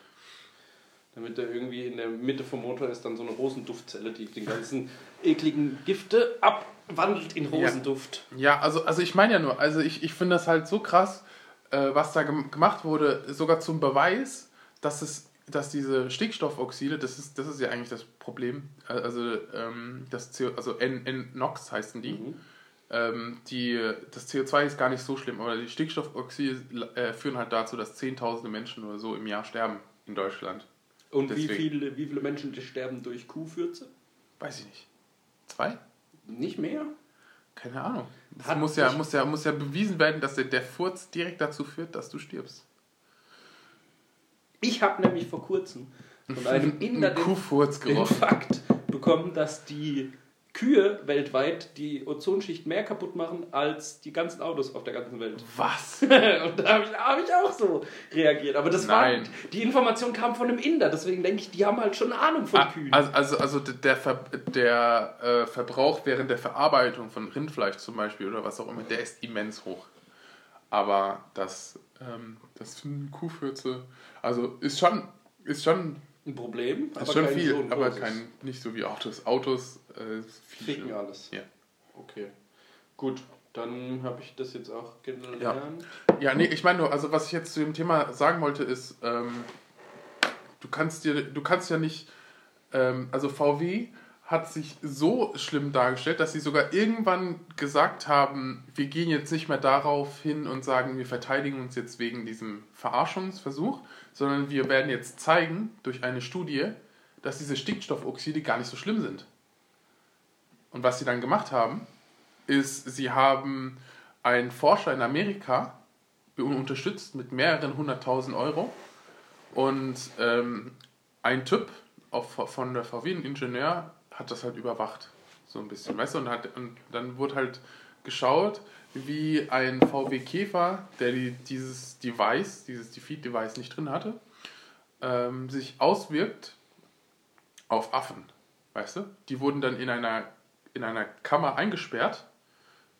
Damit da irgendwie in der Mitte vom Motor ist dann so eine Rosenduftzelle, die den ganzen ekligen Gifte abwandelt in Rosenduft. Ja, ja also, also ich meine ja nur, also ich, ich finde das halt so krass, äh, was da gemacht wurde, sogar zum Beweis, dass es dass diese Stickstoffoxide, das ist, das ist ja eigentlich das Problem, also, ähm, das CO, also N-NOx heißen die, mhm. ähm, die, das CO2 ist gar nicht so schlimm, aber die Stickstoffoxide äh, führen halt dazu, dass Zehntausende Menschen oder so im Jahr sterben in Deutschland. Und wie viele, wie viele Menschen sterben durch Kuhfürze? Weiß ich nicht. Zwei? Nicht mehr? Keine Ahnung. Das muss ja, muss, ja, muss ja bewiesen werden, dass der, der Furz direkt dazu führt, dass du stirbst. Ich habe nämlich vor kurzem von einem Inder den, den Fakt bekommen, dass die Kühe weltweit die Ozonschicht mehr kaputt machen als die ganzen Autos auf der ganzen Welt. Was? [laughs] und da habe ich, hab ich, auch so reagiert. Aber das Nein. war die Information kam von einem Inder, deswegen denke ich, die haben halt schon eine Ahnung von ah, Kühen. Also, also, also der, Ver der äh, Verbrauch während der Verarbeitung von Rindfleisch zum Beispiel oder was auch immer, der ist immens hoch. Aber das, ähm, das Kuhfürze also ist schon, ist schon ein Problem. Ist schon viel, so aber kein, nicht so wie Autos. Autos äh, ficken alles. Ja. Okay. Gut, dann habe ich das jetzt auch gelernt. Ja, ja nee, ich meine nur, also was ich jetzt zu dem Thema sagen wollte, ist, ähm, du kannst dir, du kannst ja nicht, ähm, also VW hat sich so schlimm dargestellt, dass sie sogar irgendwann gesagt haben, wir gehen jetzt nicht mehr darauf hin und sagen, wir verteidigen uns jetzt wegen diesem Verarschungsversuch, sondern wir werden jetzt zeigen durch eine Studie, dass diese Stickstoffoxide gar nicht so schlimm sind. Und was sie dann gemacht haben, ist, sie haben einen Forscher in Amerika unterstützt mit mehreren hunderttausend Euro und ähm, ein Typ von der VW, ein Ingenieur, hat das halt überwacht. So ein bisschen, weißt du? Und, hat, und dann wurde halt geschaut, wie ein VW Käfer, der die, dieses Device, dieses Defeat-Device nicht drin hatte, ähm, sich auswirkt auf Affen. Weißt du? Die wurden dann in einer, in einer Kammer eingesperrt,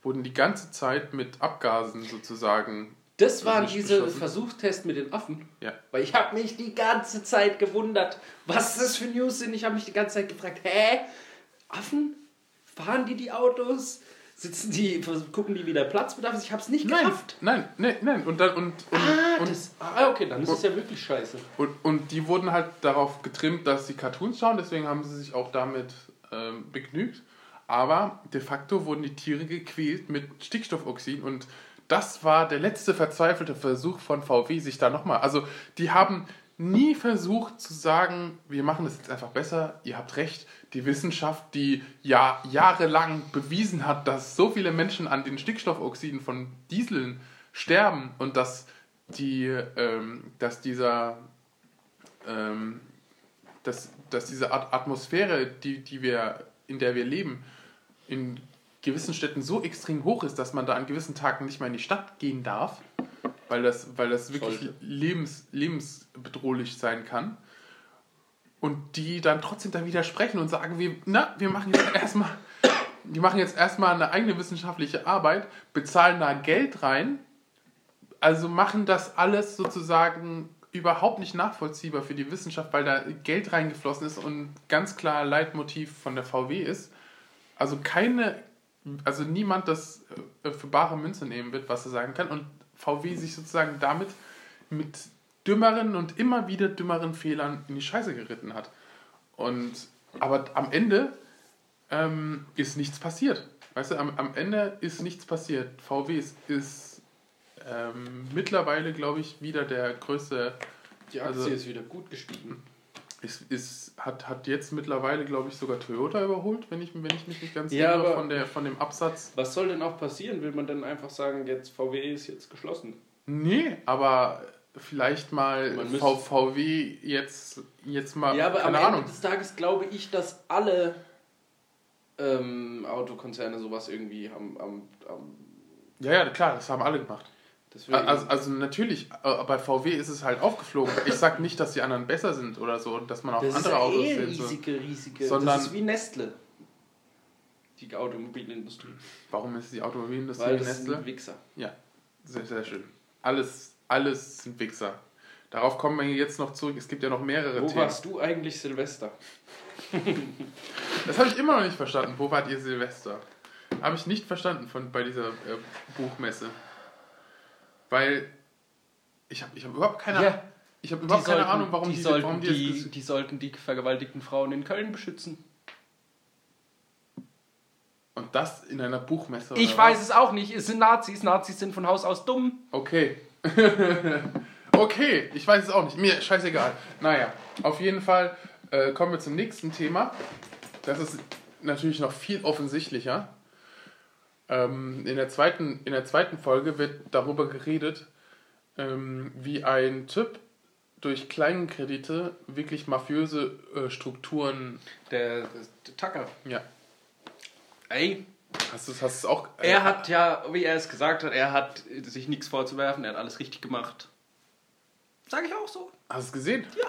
wurden die ganze Zeit mit Abgasen sozusagen das waren diese Versuchstests mit den Affen. Ja. Weil ich habe mich die ganze Zeit gewundert, was das für News sind. Ich habe mich die ganze Zeit gefragt, hä? Affen? Fahren die die Autos? Sitzen die, gucken die, wie der Platzbedarf ist? Ich habe es nicht gerafft. Nein, nein, nein, Und dann, und, und, ah, und, das, ah, okay, dann ist es ja wirklich scheiße. Und, und die wurden halt darauf getrimmt, dass sie Cartoons schauen, deswegen haben sie sich auch damit ähm, begnügt. Aber de facto wurden die Tiere gequält mit Stickstoffoxid und das war der letzte verzweifelte Versuch von VW, sich da nochmal. Also, die haben nie versucht zu sagen, wir machen das jetzt einfach besser, ihr habt recht. Die Wissenschaft, die ja jahrelang bewiesen hat, dass so viele Menschen an den Stickstoffoxiden von Dieseln sterben und dass, die, ähm, dass dieser ähm, dass, dass diese Atmosphäre, die, die wir, in der wir leben, in gewissen Städten so extrem hoch ist, dass man da an gewissen Tagen nicht mehr in die Stadt gehen darf, weil das, weil das wirklich lebens, lebensbedrohlich sein kann. Und die dann trotzdem dann widersprechen und sagen, wir, na, wir machen jetzt erstmal, die machen jetzt erstmal eine eigene wissenschaftliche Arbeit, bezahlen da Geld rein, also machen das alles sozusagen überhaupt nicht nachvollziehbar für die Wissenschaft, weil da Geld reingeflossen ist und ganz klar Leitmotiv von der VW ist. Also keine, also niemand das äh, für bare Münze nehmen wird, was er sagen kann. Und VW sich sozusagen damit mit dümmeren und immer wieder dümmeren Fehlern in die Scheiße geritten hat. Und aber am Ende ähm, ist nichts passiert. Weißt du, am, am Ende ist nichts passiert. VW ist, ist ähm, mittlerweile, glaube ich, wieder der größte. Die Aktie also, ist wieder gut gestiegen. Es ist, hat, hat jetzt mittlerweile, glaube ich, sogar Toyota überholt, wenn ich, wenn ich mich nicht ganz Ja, irre, von, der, von dem Absatz. Was soll denn auch passieren? Will man dann einfach sagen, jetzt VW ist jetzt geschlossen? Nee, aber vielleicht mal VW jetzt, jetzt mal, Ja, aber am keine Ende Ahnung. des Tages glaube ich, dass alle ähm, Autokonzerne sowas irgendwie haben. am am Ja, ja, klar, das haben alle gemacht. Also, also natürlich, äh, bei VW ist es halt aufgeflogen. Ich sag nicht, dass die anderen besser sind oder so und dass man auch das andere ist Autos eh soll. riesige, riesige. Sondern- das ist wie Nestle. Die Automobilindustrie. Warum ist die Automobilindustrie Weil das Nestle? sind Wichser. Ja, sehr, sehr schön. Alles, alles sind Wichser. Darauf kommen wir jetzt noch zurück. Es gibt ja noch mehrere Wo Themen. warst du eigentlich Silvester? [laughs] Das habe ich immer noch nicht verstanden. Wo wart ihr Silvester? Habe ich nicht verstanden von, bei dieser äh, Buchmesse. Weil ich habe ich hab überhaupt keine, Ja, ich hab überhaupt keine Ahnung, warum die, die, sollten, warum die, die, die sollten die vergewaltigten Frauen in Köln beschützen. Und das in einer Buchmesse? Ich weiß was? es auch nicht. Es sind Nazis. Nazis sind von Haus aus dumm. Okay. [laughs] okay, ich weiß es auch nicht. Mir scheißegal. Naja, auf jeden Fall äh, kommen wir zum nächsten Thema. Das ist natürlich noch viel offensichtlicher. Ähm, in, der zweiten, in der zweiten Folge wird darüber geredet, ähm, wie ein Typ durch Kleinkredite wirklich mafiöse äh, Strukturen. Der, der Tucker. Ja, Ey, hast du hast es auch. äh, er hat ja, wie er es gesagt hat, er hat sich nichts vorzuwerfen. Er hat alles richtig gemacht. Sag ich auch so. Hast du es gesehen? Ja.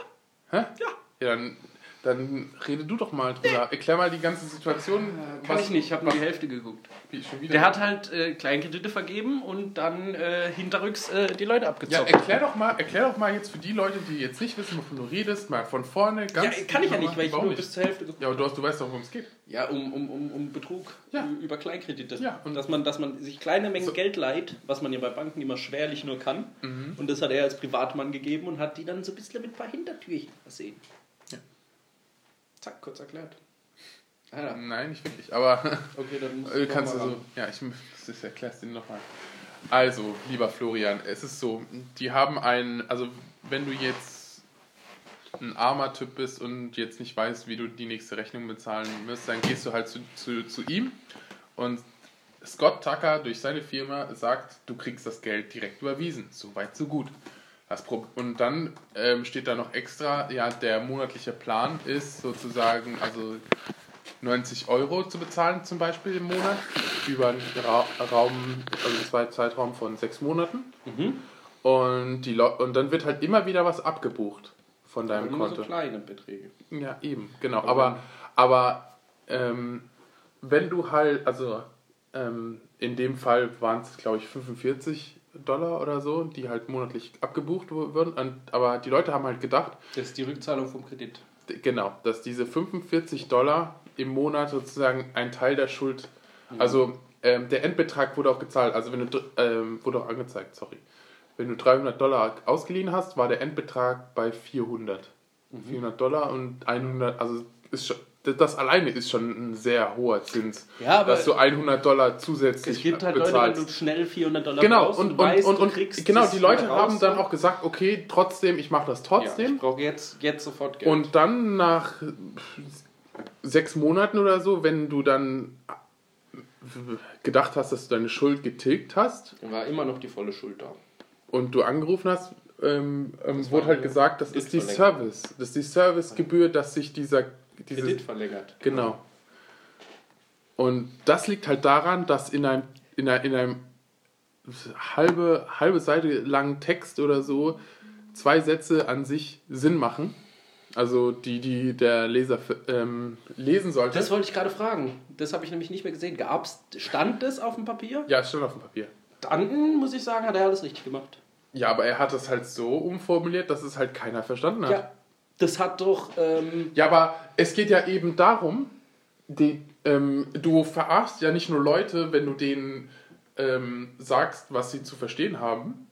Hä? Ja. Ja, dann, dann rede du doch mal drüber. Erklär mal die ganze Situation. Kann ich nicht. Ich habe nur die Hälfte geguckt. Wie, schon wieder? Der hat halt äh, Kleinkredite vergeben und dann äh, hinterrücks äh, die Leute ja, abgezockt. erklär doch, mal, erklär doch mal jetzt für die Leute, die jetzt nicht wissen, wovon du redest, mal von vorne Ja, ganz. kann ich ja nicht, weil ich nur bis zur Hälfte geguckt Ja, aber du, hast, du weißt doch, worum es geht. Ja, um, um, um, um Betrug Ja. über Kleinkredite. Ja, und- und dass man, dass man sich kleine Mengen So. Geld leiht, was man ja bei Banken immer schwerlich nur kann. Mhm. Und das hat er als Privatmann gegeben und hat die dann so ein bisschen mit ein paar Hintertürchen versehen. Zack, kurz erklärt. Alter. Nein, nicht wirklich, aber [laughs] Okay, dann musst äh, doch kannst du so. ran. Ja, ich das erklärst du dir nochmal. Also, lieber Florian, es ist so, die haben einen, also wenn du jetzt ein armer Typ bist und jetzt nicht weißt, wie du die nächste Rechnung bezahlen wirst, dann gehst du halt zu, zu, zu ihm und Scott Tucker durch seine Firma sagt, du kriegst das Geld direkt überwiesen. So weit, so gut. Das Pro und dann ähm, steht da noch extra, ja, der monatliche Plan ist sozusagen, also 90 Euro zu bezahlen zum Beispiel im Monat über einen Ra Raum, also einen Zwei- Zeitraum von sechs Monaten. Mhm. Und, die und dann wird halt immer wieder was abgebucht von deinem Aber nur Konto. so kleine Beträge. Ja, eben, genau. Aber Aber, aber ähm, wenn du halt, also ähm, in dem Fall waren es, glaube ich, 45 Dollar oder so, die halt monatlich abgebucht würden. Und, aber die Leute haben halt gedacht, Das ist die Rückzahlung vom Kredit. genau, dass diese 45 Dollar im Monat sozusagen ein Teil der Schuld, also ähm, der Endbetrag wurde auch gezahlt, also wenn du, ähm, wurde auch angezeigt, sorry. Wenn du 300 Dollar ausgeliehen hast, war der Endbetrag bei 400. 400 Dollar und 100, also ist schon, das- alleine ist schon ein sehr hoher Zins, Ja, dass du 100 Dollar zusätzlich es gibt halt Leute, bezahlst. wenn du schnell 400 Dollar genau, brauchst und, und, weißt, und, und kriegst genau, die Leute haben dann auch gesagt, okay, trotzdem, ich mache das Ja, trotzdem. ich brauche jetzt, jetzt sofort Geld. Und dann nach sechs Monaten oder so, wenn du dann gedacht hast, dass du deine Schuld getilgt hast Dann war immer noch die volle Schuld da. und du angerufen hast, ähm, ähm, wurde halt gesagt, das ist die. Service. Das ist die Servicegebühr, dass sich dieser... Diese, Kredit verlängert. Genau. Und das liegt halt daran, dass in einem, in einem, in einem halbe, halbe Seite langen Text oder so zwei Sätze an sich Sinn machen. Also die, die der Leser ähm, lesen sollte. Das wollte ich gerade fragen. Das habe ich nämlich nicht mehr gesehen. Gab's, stand das auf dem Papier? ja, es stand auf dem Papier. Dann, muss ich sagen, hat er alles richtig gemacht. Ja, aber er hat es halt so umformuliert, dass es halt keiner verstanden hat. Ja, das hat doch... Ähm, Ja, aber es geht ja eben darum, die, ähm, du verarschst ja nicht nur Leute, wenn du denen ähm, sagst, was sie zu verstehen haben.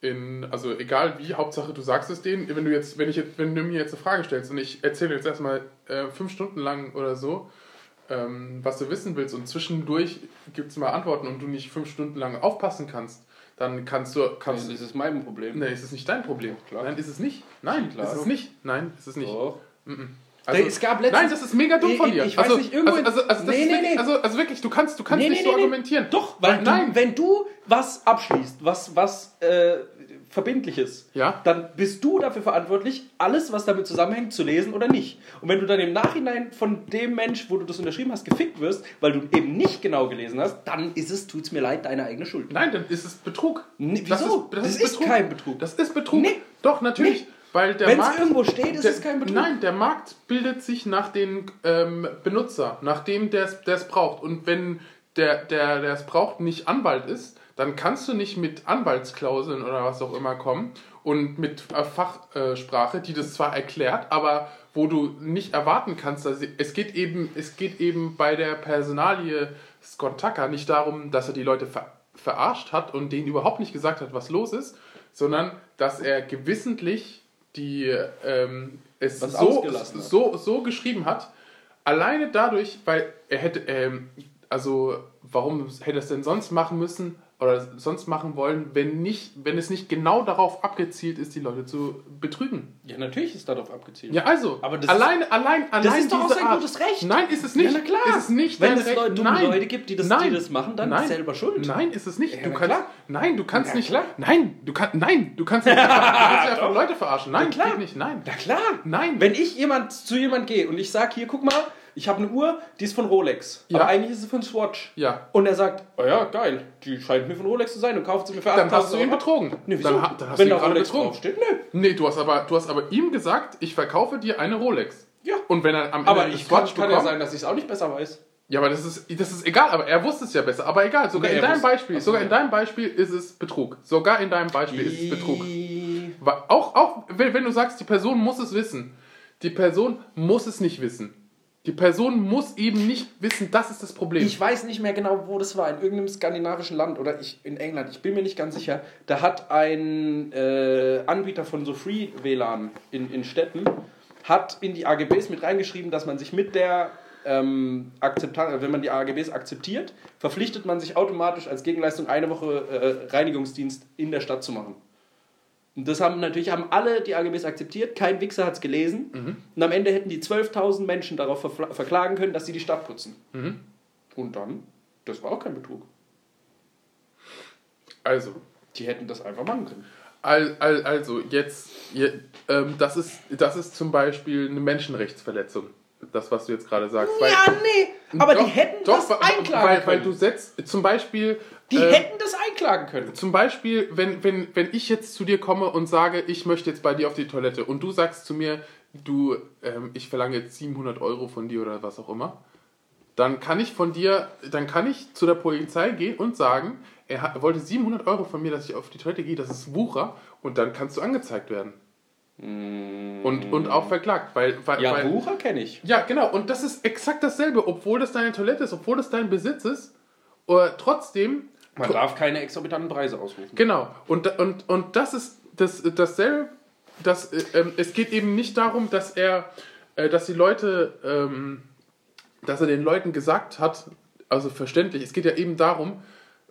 In, also egal wie, Hauptsache du sagst es denen. Wenn du jetzt, wenn ich jetzt, wenn du mir jetzt eine Frage stellst und ich erzähle jetzt erstmal äh, fünf Stunden lang oder so, ähm, was du wissen willst und zwischendurch gibt es mal Antworten und du nicht fünf Stunden lang aufpassen kannst, dann kannst du, kannst du ist mein Problem. Nein, ist es nicht dein Problem. Klar. Nein, ist es nicht. Nein, Klar. ist es nicht. Nein, ist es nicht. Doch. Also, es gab letztens- nein, das ist mega dumm von dir. ich weiß also, nicht, irgendwo also, also, also, Nee, nee, wirklich, nee. also, also wirklich, du kannst, du kannst Nee, nicht nee, so nee, nee. argumentieren. Doch, weil nein. Du, wenn du was abschließt, was, was äh, Verbindliches, Ja. dann bist du dafür verantwortlich, alles, was damit zusammenhängt, zu lesen oder nicht. Und wenn du dann im Nachhinein von dem Mensch, wo du das unterschrieben hast, gefickt wirst, weil du eben nicht genau gelesen hast, dann ist es, tut's mir leid, deine eigene Schuld. Nein, dann ist es Betrug. Nee, Das wieso? ist, das Das ist, ist Betrug. kein Betrug. Das ist Betrug. Nee. Doch, natürlich. Nee. Weil der Wenn es Markt, irgendwo steht, ist der, es kein Betrug. Nein, der Markt bildet sich nach den ähm, Benutzer, nach dem, der es braucht. Und wenn der der es braucht, nicht Anwalt ist, dann kannst du nicht mit Anwaltsklauseln oder was auch immer kommen und mit äh, Fachsprache, die das zwar erklärt, aber wo du nicht erwarten kannst, dass es geht eben, es geht eben bei der Personalie Scott Tucker nicht darum, dass er die Leute ver, verarscht hat und denen überhaupt nicht gesagt hat, was los ist, sondern dass er gewissentlich die ähm, es Was so, so, so geschrieben hat, alleine dadurch, weil er hätte, ähm, also warum hätte er es denn sonst machen müssen oder sonst machen wollen, wenn nicht, wenn es nicht genau darauf abgezielt ist, die Leute zu betrügen. Ja, natürlich ist darauf abgezielt. Ja, also, Aber das allein, allein, allein ist doch auch sein Art. gutes Recht. Nein, ist es nicht. Ja, na klar. Ist es nicht Wenn es. Leute- dumme Nein. Leute gibt, die das- nein. die das machen, dann nein. selber schuld. Nein, ist es nicht. Ja, du na kannst, klar. nein, du kannst Ja, nicht. klar. Nein, du kannst, nein, du kannst nicht, [laughs] du kannst nicht einfach Leute verarschen. Nein, klar. geht nicht. Nein. Na klar. Nein. Wenn ich jemand zu jemand gehe und ich sage, hier, guck mal, ich habe eine Uhr, die ist von Rolex. Ja. Aber eigentlich ist sie von Swatch. Ja. Und er sagt, oh ja, geil, die scheint mir von Rolex zu sein und kauft sie mir für Dann 8000 hast du ihn Euro. betrogen. Nee, wieso? Dann, ha- dann hast Wenn du ihn gerade Rolex betrogen. draufsteht, nö. Nee, du hast, aber, du hast aber ihm gesagt, ich verkaufe dir eine Rolex. Ja. Und wenn er am Ende Aber ich kann, Swatch kann ja bekommt, sein, dass ich es auch nicht besser weiß. Ja, aber das ist, das ist egal, aber er wusste es ja besser. Aber egal, sogar Nee, in deinem wusste- Beispiel, sogar in ja. deinem Beispiel ist es Betrug. Sogar in deinem Beispiel ist es Betrug. Auch, auch wenn, wenn du sagst, die Person muss es wissen. Die Person muss es nicht wissen. Die Person muss eben nicht wissen, das ist das Problem. Ich weiß nicht mehr genau, wo das war. In irgendeinem skandinavischen Land oder ich, in England. Ich bin mir nicht ganz sicher. Da hat ein äh, Anbieter von so Free-WLAN in, in Städten hat in die AGBs mit reingeschrieben, dass man sich mit der ähm, Akzeptanz, wenn man die AGBs akzeptiert, verpflichtet man sich automatisch als Gegenleistung eine Woche äh, Reinigungsdienst in der Stadt zu machen. Und das haben natürlich haben alle die AGBs akzeptiert, kein Wichser hat es gelesen. Und am Ende hätten die 12.000 Menschen darauf verklagen können, dass sie die Stadt putzen. Und dann, das war auch kein Betrug. also, Die hätten das einfach machen können. al, al, also jetzt, je, ähm, das, ist, das ist zum Beispiel eine Menschenrechtsverletzung. Das, was du jetzt gerade sagst. Weil- ja, nee, aber Doch, die hätten doch, das weil- einklagen weil, können. Weil du setzt, zum Beispiel... die ähm, hätten das einklagen können. Zum Beispiel, wenn, wenn, wenn ich jetzt zu dir komme und sage, ich möchte jetzt bei dir auf die Toilette und du sagst zu mir, du, ähm, ich verlange jetzt 700 Euro von dir oder was auch immer, dann kann ich von dir, dann kann ich zu der Polizei gehen und sagen, er, hat, er wollte 700 Euro von mir, dass ich auf die Toilette gehe, das ist Wucher und dann kannst du angezeigt werden. Und, und auch verklagt, weil... weil Ja, weil, Wucher kenne ich. ja, genau. Und das ist exakt dasselbe, obwohl das deine Toilette ist, obwohl das dein Besitz ist. Oder trotzdem Man darf keine exorbitanten Preise ausrufen. Genau. Und, und, und das ist das, dasselbe. Das, äh, ähm, es geht eben nicht darum, dass er, äh, dass die Leute, ähm, dass er den Leuten gesagt hat, also verständlich, es geht ja eben darum,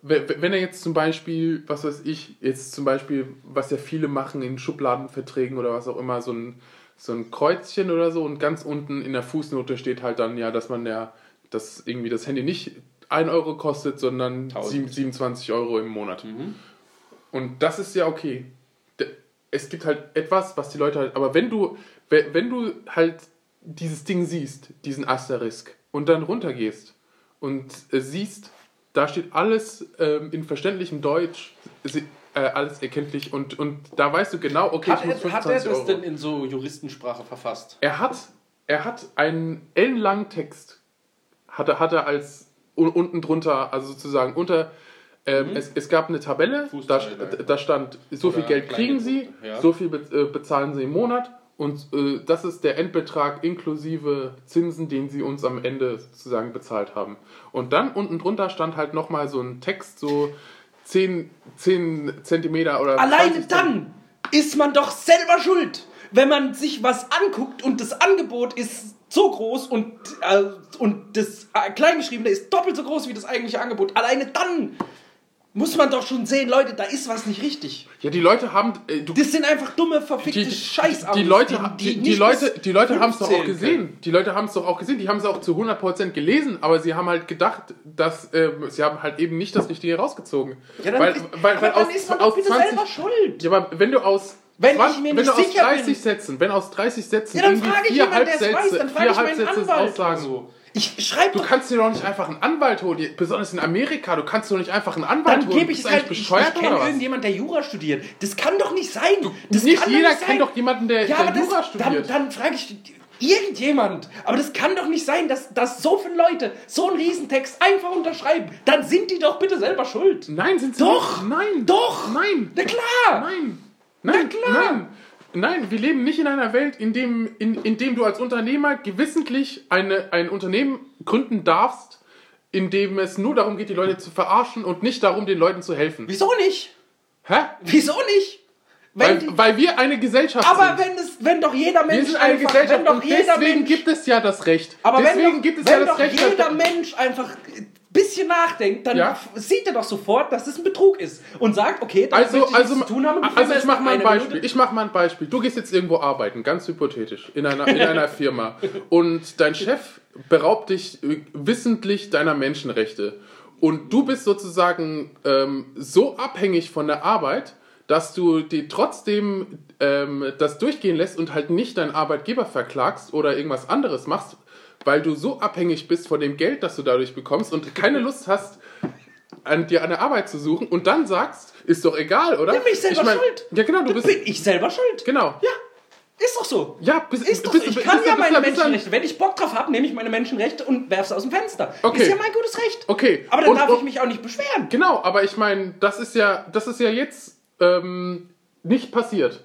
we- wenn er jetzt zum Beispiel, was weiß ich, jetzt zum Beispiel, was ja viele machen in Schubladenverträgen oder was auch immer, so ein, so ein Kreuzchen oder so und ganz unten in der Fußnote steht halt dann ja, dass man ja, dass irgendwie das Handy nicht 1 Euro kostet, sondern 1000. 27 Euro im Monat. Und das ist ja okay. Es gibt halt etwas, was die Leute halt. Aber wenn du, we- wenn du halt dieses Ding siehst, diesen Asterisk, und dann runtergehst und äh, siehst, da steht alles ähm, in verständlichem Deutsch, äh, alles erkenntlich und, und da weißt du genau, okay, Hat ich muss er, hat er 25 das Euro. denn in so Juristensprache verfasst? Er hat, er hat einen ellenlangen Text, hat er, hat er als un, unten drunter, also sozusagen unter, ähm, es, es gab eine Tabelle, da, da stand, so viel Geld kriegen Sie, ja. so viel äh, bezahlen Sie im Monat und äh, das ist der Endbetrag inklusive Zinsen, den Sie uns am Ende sozusagen bezahlt haben. Und dann unten drunter stand halt nochmal so ein Text, so 10, 10 Zentimeter oder Alleine 20 dann ist man doch selber schuld, wenn man sich was anguckt und das Angebot ist so groß und, äh, und das äh, Kleingeschriebene ist doppelt so groß wie das eigentliche Angebot. Alleine dann muss man doch schon sehen, Leute, da ist was nicht richtig. Ja, die Leute haben. Äh, du, Das sind einfach dumme, verfickte die, Scheißautos. die Leute, die, die, nicht Leute, die Leute haben es doch auch gesehen. Die Leute haben es doch auch gesehen. Die haben es auch zu 100% gelesen, aber sie haben halt gedacht, dass äh, sie haben halt eben nicht das Richtige rausgezogen. Ja, dann weil, ist, weil, weil dann aus, ist man doch aus bitte 20, selber schuld. Ja, aber wenn du aus Wenn 20 ich mir wenn nicht du aus sicher 30 bin- Sätzen, wenn aus 30 Sätzen Ja, dann irgendwie frage ich vier jemanden, der es weiß, Halbsätze, dann frage vier ich meinen Halbsätze aussagen. so. Ich schreibe Du doch kannst dir doch nicht einfach einen Anwalt holen, besonders in Amerika, du kannst doch nicht einfach einen Anwalt Dann holen. gebe ich es du halt. eigentlich Ich, ich bescheuert kenne irgendjemand, der Jura studiert. Das kann doch nicht sein. das Nicht kann jeder doch kennt doch jemanden, der, Ja, der aber Jura das, studiert. dann, dann frage ich irgendjemand. Aber das kann doch nicht sein, dass, dass so viele Leute so einen Riesentext einfach unterschreiben. Dann sind die doch bitte selber schuld. Nein, sind sie Doch! nicht. Nein! Doch! Nein! Na klar! Nein! Nein! klar. Nein! Nein, wir leben nicht in einer Welt, in dem, in, in dem du als Unternehmer gewissentlich eine, ein Unternehmen gründen darfst, in dem es nur darum geht, die Leute zu verarschen und nicht darum, den Leuten zu helfen. Wieso nicht? Hä? Wieso nicht? Weil, die, weil wir eine Gesellschaft aber sind. wenn, es, wenn doch jeder wir Mensch sind eine einfach, Gesellschaft wenn doch und jeder deswegen Mensch, gibt es ja das Recht. aber deswegen wenn doch, gibt es wenn ja das doch Recht. jeder Mensch einfach ein bisschen nachdenkt, dann Ja. sieht er doch sofort, dass es ein Betrug ist und sagt, okay, dann Also, möchte ich also, zu tun haben. also ich mache mal ein Beispiel. Minute. Ich mache mal ein Beispiel. Du gehst jetzt irgendwo arbeiten, ganz hypothetisch, in einer, in einer [laughs] Firma. Und dein Chef beraubt dich äh, wissentlich deiner Menschenrechte. Und du bist sozusagen ähm, so abhängig von der Arbeit, dass du dir trotzdem ähm, das durchgehen lässt und halt nicht deinen Arbeitgeber verklagst oder irgendwas anderes machst, weil du so abhängig bist von dem Geld, das du dadurch bekommst und keine Lust hast, an dir eine Arbeit zu suchen und dann sagst, ist doch egal, oder? Dann bin ich selber mein, schuld. Ja, genau, du bist. bin ich selber schuld. Genau. Ja, ist doch so. Ja, bist, Ist doch bist, so. Ich bist- kann bist- ja meine Menschenrechte. Wenn ich Bock drauf habe, nehme ich meine Menschenrechte und werfe sie aus dem Fenster. Okay. Ist ja mein gutes Recht. Okay. Aber dann Und- darf und- ich mich auch nicht beschweren. Genau, aber ich meine, das ist ja, das ist ja jetzt ähm, nicht passiert.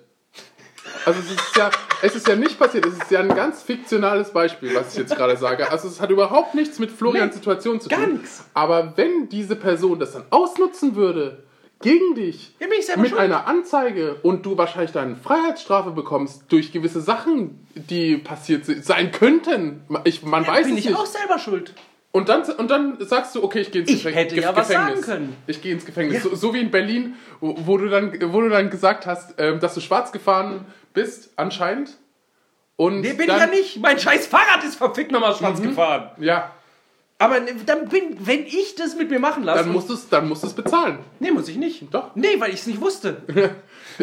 Also es ist ja, es ist ja nicht passiert. Es ist ja ein ganz fiktionales Beispiel, was ich jetzt gerade sage. Also es hat überhaupt nichts mit Florians Nee, Situation zu gar tun. nichts. Aber wenn diese Person das dann ausnutzen würde gegen dich Ja, mit schuld. einer Anzeige und du wahrscheinlich dann Freiheitsstrafe bekommst durch gewisse Sachen, die passiert se- sein könnten. Ich, man weiß bin es ich nicht. auch selber schuld. Und dann, und dann sagst du, okay, ich gehe ins Ich Gefäng- hätte Gef- ja was Gefängnis. sagen können. Ich gehe ins Gefängnis. Ja. So, so wie in Berlin, wo, wo, du dann, wo du dann gesagt hast, ähm, dass du schwarz gefahren bist, anscheinend. Und Nee, bin dann, ich ja nicht. Mein scheiß Fahrrad ist verfickt nochmal schwarz gefahren. Ja, Aber ne, dann bin, wenn ich das mit mir machen lasse. dann musst du es dann musst du's bezahlen. nee, muss ich nicht. Doch. Nee, weil ich es nicht wusste. [laughs]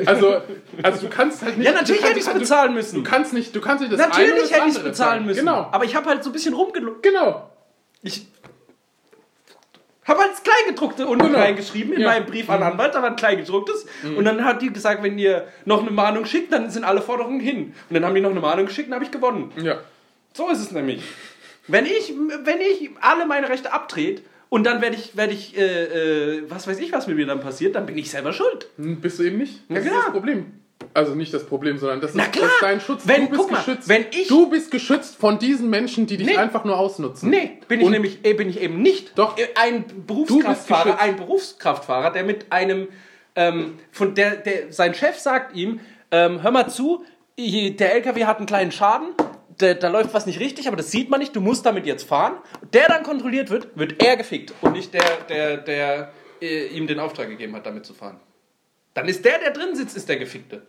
Also, also du kannst halt nicht. Ja, natürlich hätte ich es bezahlen müssen. Du kannst nicht, du kannst nicht das eine oder Natürlich das hätte ich es bezahlen müssen. Genau. Aber ich habe halt so ein bisschen rumgelogen. Genau. Ich habe halt das Kleingedruckte unten Genau. reingeschrieben in Ja. Mhm. meinem Brief an Anwalt, da war ein Kleingedrucktes. Und dann hat die gesagt, wenn ihr noch eine Mahnung schickt, dann sind alle Forderungen hin. Und dann haben die noch eine Mahnung geschickt und habe ich gewonnen. Ja. So ist es nämlich. Wenn ich, wenn ich alle meine Rechte abtrete und dann werde ich, werde ich, äh, äh, was weiß ich, was mit mir dann passiert, dann bin ich selber schuld. Hm, Bist du eben nicht. Das Ja, ist klar. das Problem. Also nicht das Problem, sondern das ist, Na klar. das ist dein Schutz. Wenn- du bist mal, geschützt. wenn ich- du bist geschützt von diesen Menschen, die dich Nee. einfach nur ausnutzen. Nee, bin ich Und- nämlich äh, bin ich eben nicht. Doch. Äh, Ein Berufskraftfahrer, ein Berufskraftfahrer, der mit einem, ähm, von der, der, sein Chef sagt ihm, ähm, hör mal zu, der LKW hat einen kleinen Schaden, da, da läuft was nicht richtig, aber das sieht man nicht, du musst damit jetzt fahren. Der dann kontrolliert wird, wird er gefickt und nicht der, der, der äh, ihm den Auftrag gegeben hat, damit zu fahren. Dann ist der, der drin sitzt, ist der Gefickte.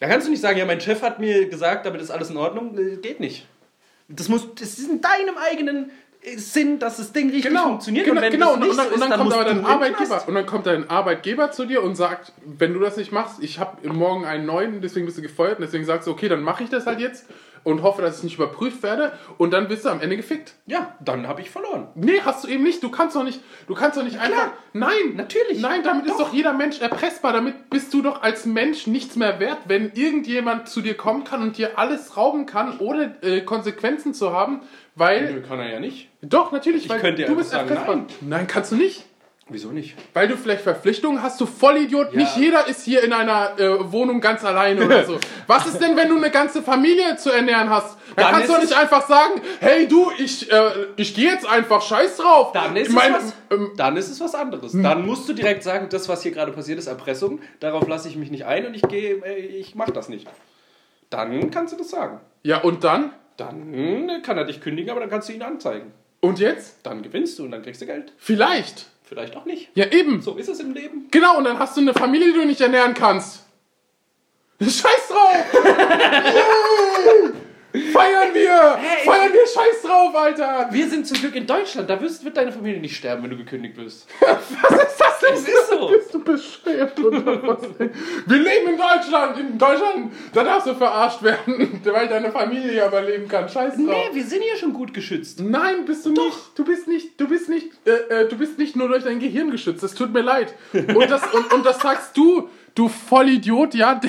Da kannst du nicht sagen, ja, mein Chef hat mir gesagt, damit ist alles in Ordnung. Geht nicht. Das, muss, das ist in deinem eigenen äh, Sinn, dass das Ding richtig Genau, funktioniert. genau, und wenn genau. das Und, nicht und, dann, so und dann ist, kommt aber dein Arbeitgeber und dann kommt dein Arbeitgeber zu dir und sagt, wenn du das nicht machst, ich habe morgen einen neuen, deswegen bist du gefeuert und deswegen sagst du, okay, dann mache ich das halt jetzt und hoffe, dass ich nicht überprüft werde und dann bist du am Ende gefickt. Ja, dann habe ich verloren. Nee, hast du eben nicht. Du kannst doch nicht, du kannst doch nicht einfach. Nein, natürlich. Nein, damit ist Doch. doch jeder Mensch erpressbar. Damit bist du doch als Mensch nichts mehr wert, wenn irgendjemand zu dir kommen kann und dir alles rauben kann, ohne äh, Konsequenzen zu haben, weil. Nö, kann er ja nicht. Doch, natürlich, weil könnte ja du bist sagen, erpressbar. nein. nein, kannst du nicht. Wieso nicht? Weil du vielleicht Verpflichtungen hast, du Vollidiot. Ja. Nicht jeder ist hier in einer äh, Wohnung ganz alleine oder so. [laughs] Was ist denn, wenn du eine ganze Familie zu ernähren hast? Dann, Dann kannst du doch nicht einfach sagen, hey du, ich, äh, ich gehe jetzt einfach, scheiß drauf. Dann ist, mein, es, was, ähm, dann ist es was anderes. Dann musst du direkt sagen, das, was hier gerade passiert, ist Erpressung. Darauf lasse ich mich nicht ein und ich gehe, äh, ich mache das nicht. Dann kannst du das sagen. ja, und dann? Dann äh, kann er dich kündigen, aber dann kannst du ihn anzeigen. Und jetzt? Dann gewinnst du und dann kriegst du Geld. Vielleicht. Vielleicht auch nicht. Ja, eben. So ist es im Leben. Genau, und dann hast du eine Familie, die du nicht ernähren kannst. [laughs] Scheiß drauf! [laughs] Feiern wir! Hey, Feiern wir Scheiß drauf, Alter! Wir sind zum Glück in Deutschland. Da wirst, wird deine Familie nicht sterben, wenn du gekündigt wirst. [laughs] Was ist das denn? Das ist so. [laughs] Bist du bescheuert oder was? Wir leben in Deutschland! In Deutschland, da darfst du verarscht werden, [laughs] weil deine Familie ja überleben kann. Scheiß drauf. Nee, wir sind hier schon gut geschützt. Nein, bist du nicht. Du bist nicht, du bist nicht, äh, äh, du bist nicht nur durch dein Gehirn geschützt. Es tut mir leid. Und das, und, und das sagst du, du Vollidiot, ja.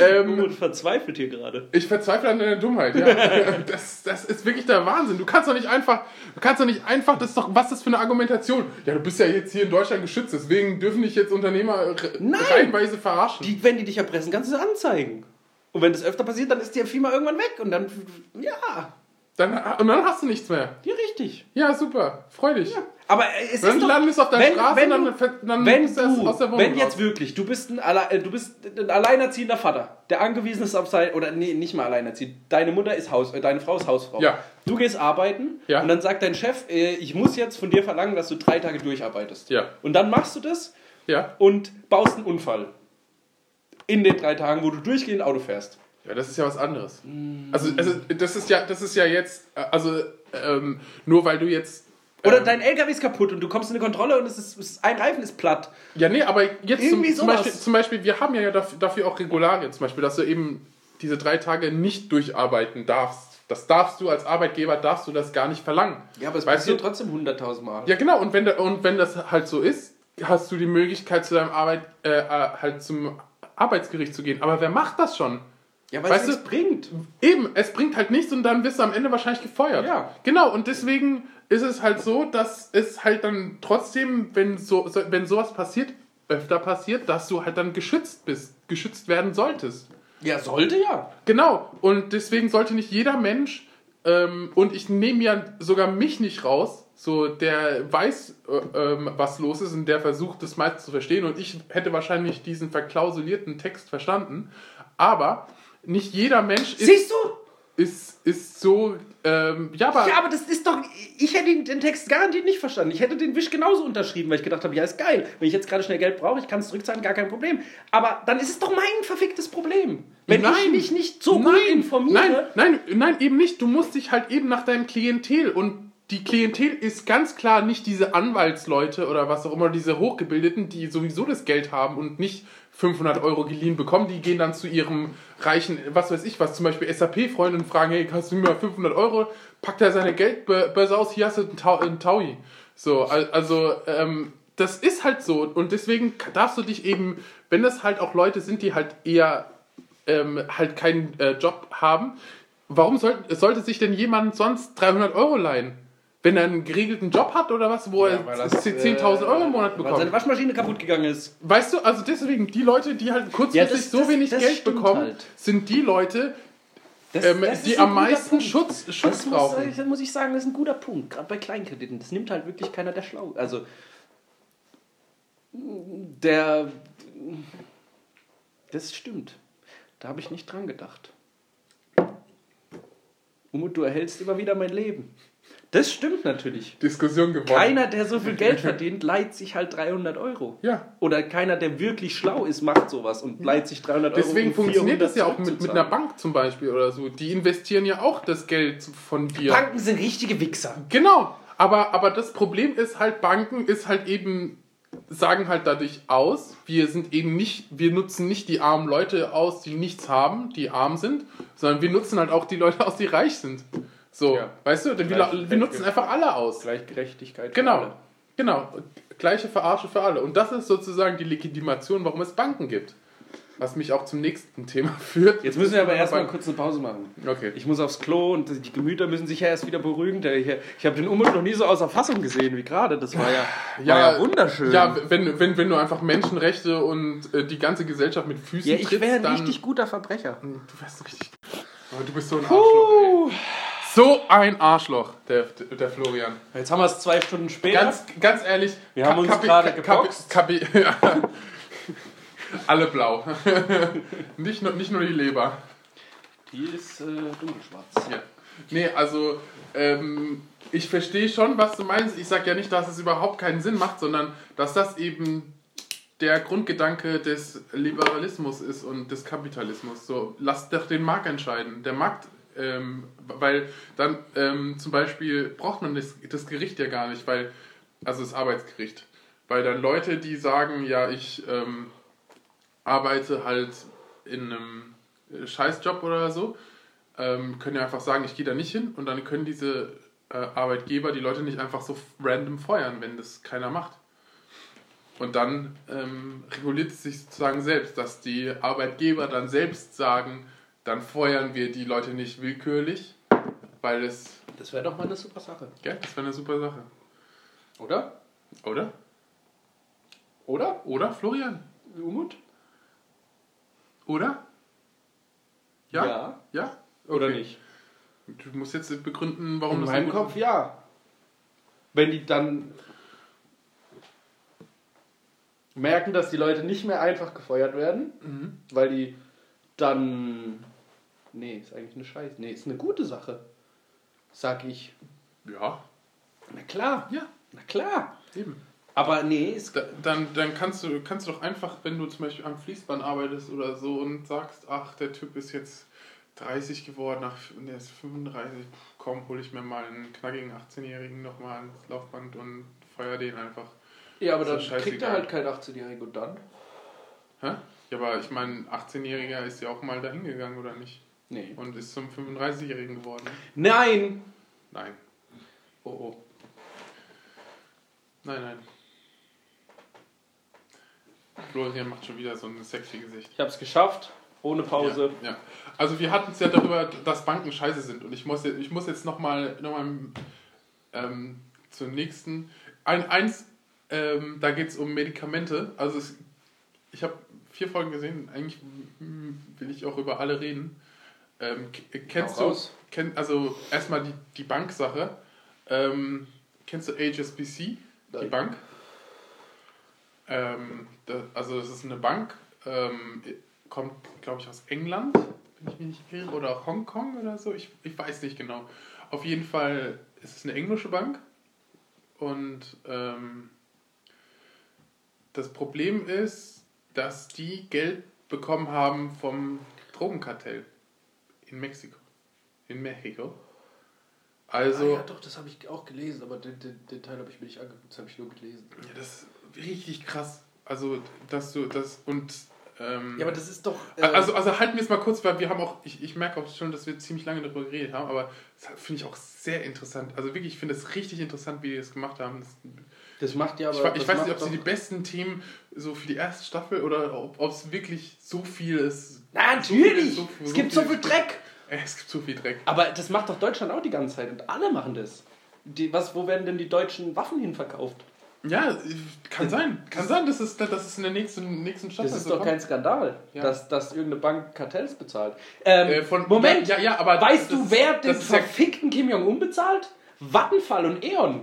Ähm, Und verzweifelt hier gerade. ich verzweifle an deiner Dummheit, ja. [laughs] Das, das ist wirklich der Wahnsinn. Du kannst doch nicht einfach, du kannst doch nicht einfach, das ist doch, was ist das für eine Argumentation? Ja, du bist ja jetzt hier in Deutschland geschützt, deswegen dürfen dich jetzt Unternehmer Nein. reihenweise verarschen. Die, wenn die dich erpressen, kannst du sie anzeigen. Und wenn das öfter passiert, dann ist die Firma irgendwann weg. Und dann, ja, Dann, und dann hast du nichts mehr. ja, richtig. Ja, super. Freu dich. Aber äh, es Dann ist doch, landest auf der wenn, Straße wenn und dann, dann wenn du, aus der Wohnung wenn raus. jetzt wirklich, du bist, ein, alle, äh, du bist ein alleinerziehender Vater, der angewiesen ist auf sein, oder nee, nicht mal alleinerziehend, deine Mutter ist Haus, äh, deine Frau ist Hausfrau. Ja. Du gehst arbeiten Ja. und dann sagt dein Chef, äh, ich muss jetzt von dir verlangen, dass du drei Tage durcharbeitest. Ja. Und dann machst du das Ja. und baust einen Unfall. In den drei Tagen, wo du durchgehend Auto fährst. Ja, das ist ja was anderes. Also, also das ist ja, das ist ja jetzt, also ähm, nur weil du jetzt. Oder ähm, dein LKW ist kaputt und du kommst in eine Kontrolle und es ist, es ist ein Reifen ist platt. Ja, nee, aber jetzt zum, zum. Beispiel, zum Beispiel, wir haben ja dafür, dafür auch Regularien, zum Beispiel, dass du eben diese drei Tage nicht durcharbeiten darfst. Das darfst du als Arbeitgeber, darfst du das gar nicht verlangen. Ja, aber es Weißt passiert du? trotzdem hunderttausend Mal. Ja, genau, und wenn, da, und wenn das halt so ist, hast du die Möglichkeit, zu deinem Arbeit, äh, äh, halt zum Arbeitsgericht zu gehen. Aber wer macht das schon? Ja, weil Weißt es bringt. Eben, es bringt halt nichts und dann wirst du am Ende wahrscheinlich gefeuert. Ja. Genau, und deswegen ist es halt so, dass es halt dann trotzdem, wenn, so, wenn sowas passiert, öfter passiert, dass du halt dann geschützt bist, geschützt werden solltest. Ja, sollte ja. Genau, und deswegen sollte nicht jeder Mensch, ähm, und ich nehme ja sogar mich nicht raus, so der weiß, äh, ähm, was los ist und der versucht, das meiste zu verstehen. Und ich hätte wahrscheinlich diesen verklausulierten Text verstanden. Aber nicht jeder Mensch ist, Siehst du? ist, ist so. Ähm, ja, aber. Ja, aber das ist doch. Ich hätte den, Text garantiert nicht verstanden. Ich hätte den Wisch genauso unterschrieben, weil ich gedacht habe, ja, ist geil. Wenn ich jetzt gerade schnell Geld brauche, ich kann es zurückzahlen, gar kein Problem. Aber dann ist es doch mein verficktes Problem. Wenn ich mich nicht so gut informiere. Nein, nein, nein, eben nicht. Du musst dich halt eben nach deinem Klientel und die Klientel ist ganz klar nicht diese Anwaltsleute oder was auch immer, diese Hochgebildeten, die sowieso das Geld haben und nicht 500 Euro geliehen bekommen. Die gehen dann zu ihrem reichen, was weiß ich was, zum Beispiel SAP-Freunden und fragen, hey, kannst du mir mal 500 Euro? Packt er seine Geldbörse aus, hier hast du einen, Tau einen Taui. So, al- also, ähm, das ist halt so und deswegen darfst du dich eben, wenn das halt auch Leute sind, die halt eher ähm, halt keinen äh, Job haben, warum soll, sollte sich denn jemand sonst 300 Euro leihen? Wenn er einen geregelten Job hat oder was, wo er 10.000 Euro im Monat äh, Weil seine bekommt. Waschmaschine kaputt gegangen ist. Weißt du, also deswegen, die Leute, die halt kurzfristig Ja, das- so das- wenig das Geld bekommen, halt. sind die Leute, Das, ähm, das die am meisten Punkt. Schutz, Schutz Das muss, brauchen. das muss ich sagen, das ist ein guter Punkt. Gerade bei Kleinkrediten. Das nimmt halt wirklich keiner, der schlau Also, der. Das stimmt. Da habe ich nicht dran gedacht. Umut, du erhältst immer wieder mein Leben. Das stimmt natürlich. Diskussion gewonnen. Keiner, der so viel Geld verdient, leiht sich halt 300 Euro. Ja. Oder keiner, der wirklich schlau ist, macht sowas und leiht sich 300 Euro. Deswegen funktioniert 400 das ja auch mit, mit einer Bank zum Beispiel oder so. Die investieren ja auch das Geld von dir. Banken sind richtige Wichser. Genau, aber, aber das Problem ist halt, Banken ist halt eben, sagen halt dadurch aus, wir sind eben nicht, wir nutzen nicht die armen Leute aus, die nichts haben, die arm sind, sondern wir nutzen halt auch die Leute aus, die reich sind. So, Ja. weißt du, wir, wir nutzen einfach alle aus. Gleichgerechtigkeit. Genau, alle. genau. Gleiche Verarsche für alle. Und das ist sozusagen die Legitimation, warum es Banken gibt. Was mich auch zum nächsten Thema [laughs] führt. Jetzt müssen wir aber erstmal kurz eine Pause machen. Okay. Ich muss aufs Klo und die Gemüter müssen sich ja erst wieder beruhigen. Ich habe den Umut noch nie so außer Fassung gesehen wie gerade. Das war ja, war ja wunderschön. Ja, wenn, wenn, wenn du einfach Menschenrechte und äh, die ganze Gesellschaft mit Füßen Ja, ich wäre ein richtig guter Verbrecher. Du wärst richtig... Aber du bist so ein Arschloch, ey. So ein Arschloch, der, der Florian. Jetzt haben wir es zwei Stunden später. Ganz, ganz ehrlich... Wir haben uns Kapi- gerade geboxt. Kapi- ja. [laughs] Alle blau. [laughs] nicht, nur, nicht nur die Leber. die ist äh, dunkelschwarz. Ja. Nee, also ähm, ich verstehe schon, was du meinst. Ich sage ja nicht, dass es überhaupt keinen Sinn macht, sondern dass das eben der Grundgedanke des Liberalismus ist und des Kapitalismus. So, lass doch den Markt entscheiden. Der Markt, ähm, weil dann ähm, zum Beispiel braucht man das, das Gericht ja gar nicht, weil, also das Arbeitsgericht, weil dann Leute, die sagen, ja, ich ähm, arbeite halt in einem Scheißjob oder so, ähm, können ja einfach sagen, ich gehe da nicht hin und dann können diese äh, Arbeitgeber die Leute nicht einfach so random feuern, wenn das keiner macht. Und dann ähm, reguliert es sich sozusagen selbst, dass die Arbeitgeber dann selbst sagen, dann feuern wir die Leute nicht willkürlich, weil es. Das wäre doch mal eine super Sache. Ja, das wäre eine super Sache. Oder? Oder? Oder? Oder, Florian? Umut? Oder? Ja? Ja. Ja? Oder Okay. nicht? Du musst jetzt begründen, warum In das meinem so gut Kopf ja. Wenn die dann merken, dass die Leute nicht mehr einfach gefeuert werden, Mhm. weil die dann. Nee, ist eigentlich eine Scheiße. Nee, ist eine gute Sache. Sag ich. Ja, Na klar. ja, Na klar. eben. Aber nee, ist. Da, dann dann kannst, du, kannst du doch einfach, wenn du zum Beispiel am Fließband arbeitest oder so und sagst, ach, der Typ ist jetzt 30 geworden, ach, und der ist 35, komm, hole ich mir mal einen knackigen 18-Jährigen nochmal ans Laufband und feuer den einfach. Ja, aber dann kriegt er halt kein 18-Jähriger und dann? Hä? Ja, aber ich meine, 18-Jähriger ist ja auch mal dahin gegangen, oder nicht? Nee. Und ist zum 35-Jährigen geworden. Nein! Nein, Oh oh. nein, nein. Florian macht schon wieder so ein sexy Gesicht. Ich hab's geschafft. Ohne Pause. Ja, ja. Also wir hatten es ja darüber, dass Banken scheiße sind. Und ich muss, jetzt- ich muss jetzt nochmal noch mal, ähm, zum nächsten. Ein, eins, ähm, da geht es um Medikamente. Also es, ich habe vier Folgen gesehen. Eigentlich will ich auch über alle reden. Ähm, k- kennst du, kenn, also erstmal die, die Banksache. Ähm, kennst du HSBC, die Nein. Bank? Ähm, da, also das ist eine Bank, ähm, kommt, glaube ich, aus England, wenn ich mich nicht irre, oder Hongkong oder so, ich, ich weiß nicht genau. Auf jeden Fall ist es eine englische Bank und ähm, das Problem ist, dass die Geld bekommen haben vom Drogenkartell in Mexiko. In Mexiko. Also, ah, ja, doch, das habe ich auch gelesen, aber den, den, den Teil habe ich mir nicht angeguckt, das habe ich nur gelesen. Ja, das ist richtig krass. Also, dass du das und. Ähm, Ja, aber das ist doch. äh, also, also halten wir es mal kurz, weil wir haben auch, ich, ich merke auch schon, dass wir ziemlich lange darüber geredet haben, aber das finde ich auch sehr interessant. Also wirklich, ich finde es richtig interessant, wie die das gemacht haben. Das, das macht ja aber. ich ich weiß nicht, ob sie die besten Themen so für die erste Staffel oder ob es wirklich so viel ist. Na, so viel- natürlich! so- es so gibt so viel Dreck! Äh, [laughs] Es gibt so viel Dreck. Aber das macht doch Deutschland auch die ganze Zeit und alle machen das. Die, was, wo werden denn die deutschen Waffen hinverkauft? Ja, kann sein. Kann sein, dass es, dass es in der nächsten, nächsten Staffel Das ist so doch kommt. kein Skandal, Ja. dass, dass irgendeine Bank Kartells bezahlt. Ähm, Äh, von- Moment, ja, ja, aber weißt das du, wer den verfickten Kim Jong-un bezahlt? Vattenfall und E.ON.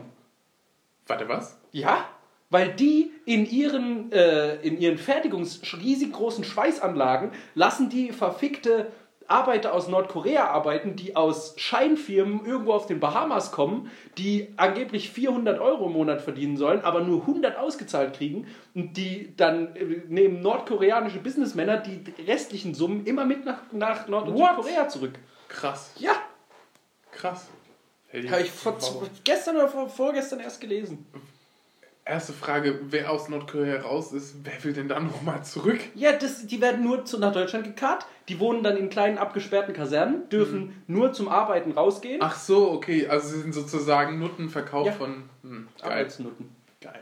Warte, was? Ja, weil die in ihren, äh, in ihren Fertigungs riesig großen Schweißanlagen lassen die verfickte Arbeiter aus Nordkorea arbeiten, die aus Scheinfirmen irgendwo auf den Bahamas kommen, die angeblich 400 Euro im Monat verdienen sollen, aber nur 100 ausgezahlt kriegen und die dann äh, nehmen nordkoreanische Businessmänner die restlichen Summen immer mit nach, nach Nord- und What? Südkorea zurück. Krass. Ja, Krass. Habe ich vor, gestern oder vor, vorgestern erst gelesen. Erste Frage, wer aus Nordkorea raus ist, wer will denn dann nochmal zurück? Ja, das, die werden nur zu, nach Deutschland gekarrt. Die wohnen dann in kleinen abgesperrten Kasernen, dürfen nur zum Arbeiten rausgehen. Ach so, okay, also sie sind sozusagen Nuttenverkauf Ja. von... Hm, geil, Arbeitsnutten. geil.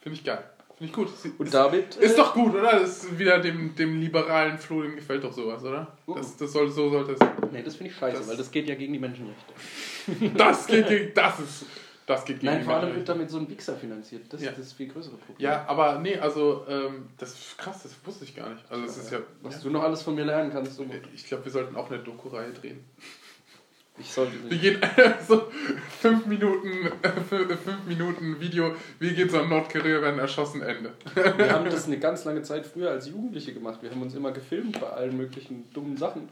Finde ich geil. Finde ich gut. Und ist, damit. ist äh, doch gut, oder? Das ist wieder dem, dem liberalen Flo, dem gefällt doch sowas, oder? Uh. Das, das soll, so sollte es sein. Nee, das finde ich scheiße, Das- weil das geht ja gegen die Menschenrechte. [laughs] Das geht gegen... Das ist... Das geht gegen Nein, die vor allem wird Menschenrechte. damit so ein Wichser finanziert. Das Ja. ist das viel größere Problem. Ja, aber nee, also ähm, das ist krass, das wusste ich gar nicht. Also es ist ja... Was ja. du noch alles von mir lernen kannst. So. Ich glaube, wir sollten auch eine Doku-Reihe drehen. Ich sollte Wir nicht. gehen [laughs] so fünf Minuten, fünf Minuten Video, wie geht so ein Nordkorea werden erschossen, Ende. Wir haben [laughs] das eine ganz lange Zeit früher als Jugendliche gemacht. Wir haben uns immer gefilmt bei allen möglichen dummen Sachen.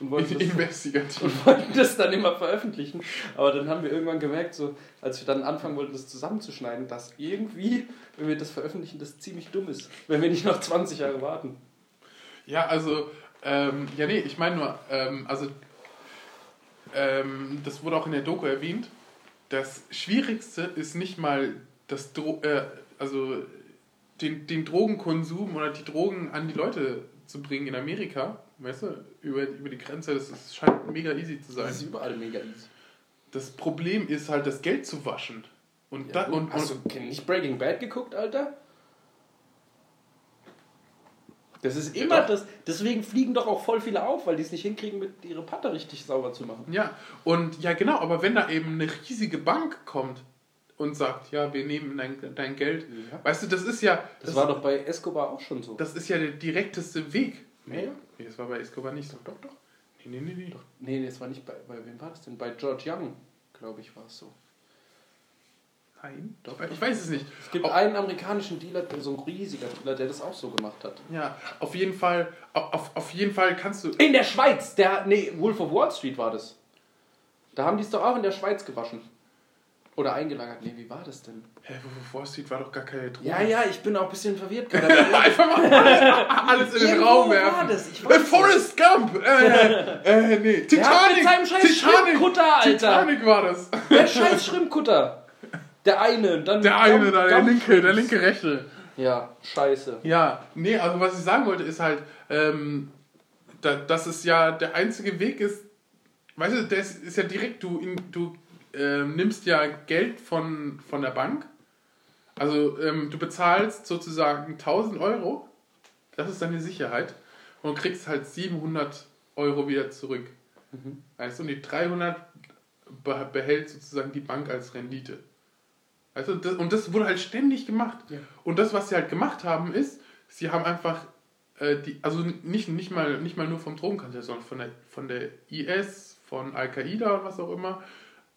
und wollten, das, und wollten das dann immer veröffentlichen. Aber dann haben wir irgendwann gemerkt, so, als wir dann anfangen wollten, das zusammenzuschneiden, dass irgendwie, wenn wir das veröffentlichen, das ziemlich dumm ist. Wenn wir nicht noch 20 Jahre warten. Ja, also, ähm, ja, nee, ich meine nur, ähm, also, ähm, das wurde auch in der Doku erwähnt. Das Schwierigste ist nicht mal das Dro äh, also den, den Drogenkonsum oder die Drogen an die Leute zu bringen in Amerika, weißt du, über, über die Grenze, das ist, scheint mega easy zu sein. Das ist überall mega easy. Das Problem ist halt, das Geld zu waschen. Und, da, Ja, gut. und, Hast und du nicht Breaking Bad geguckt, Alter? Das ist immer doch. das. Deswegen fliegen doch auch voll viele auf, weil die es nicht hinkriegen, mit ihre Patte richtig sauber zu machen. ja, und ja genau, aber wenn da eben eine riesige Bank kommt und sagt, ja, wir nehmen dein, dein Geld, Ja. weißt du, das ist ja, Das, war doch bei Escobar auch schon so. das ist ja der direkteste Weg. Ja. Nee, das war bei Escobar nicht so. Doch, doch. Nee, nee, nee, nee. Nee, nee, das war nicht bei. Bei wem war das denn? Bei George Young, glaube ich, war es so. Nein, doch. Ich weiß es nicht. Es gibt Auf- einen amerikanischen Dealer, so ein riesiger Dealer, der das auch so gemacht hat. Ja, auf jeden Fall, auf, auf- jeden Fall kannst du. In der Schweiz! Der, nee, Wolf of Wall Street war das. Da haben die es doch auch in der Schweiz gewaschen. Oder eingelagert. Nee, wie war das denn? Hä, wo Wall Street war doch gar keine Droge. Ja, ja, ich bin auch ein bisschen verwirrt [laughs] gerade. Einfach mal alles, alles in den Raum war werfen. das, ich Äh, weiß Forrest Gump! Äh, äh, nee. Der hat mit seinem scheiß Schrimpkutter, Alter. Titanic war das. Der scheiß Schrimpkutter. Der eine. Dann Der eine da, der linke, der linke rechte. Ja, scheiße. Ja, nee, also was ich sagen wollte, ist halt, ähm, da, dass es ja der einzige Weg ist, weißt du, das ist ja direkt, du, in, du ähm, nimmst ja Geld von, von der Bank, also ähm, du bezahlst sozusagen 1000 Euro, das ist deine Sicherheit, und kriegst halt 700 Euro wieder zurück. Weißt du, und die 300 be- behält sozusagen die Bank als Rendite. Du, das, und das wurde halt ständig gemacht. Ja. Und das, was sie halt gemacht haben, ist, sie haben einfach äh, die, also nicht, nicht, mal, nicht mal nur vom Drogenkartell, sondern von der, von der IS, von Al-Qaida und was auch immer.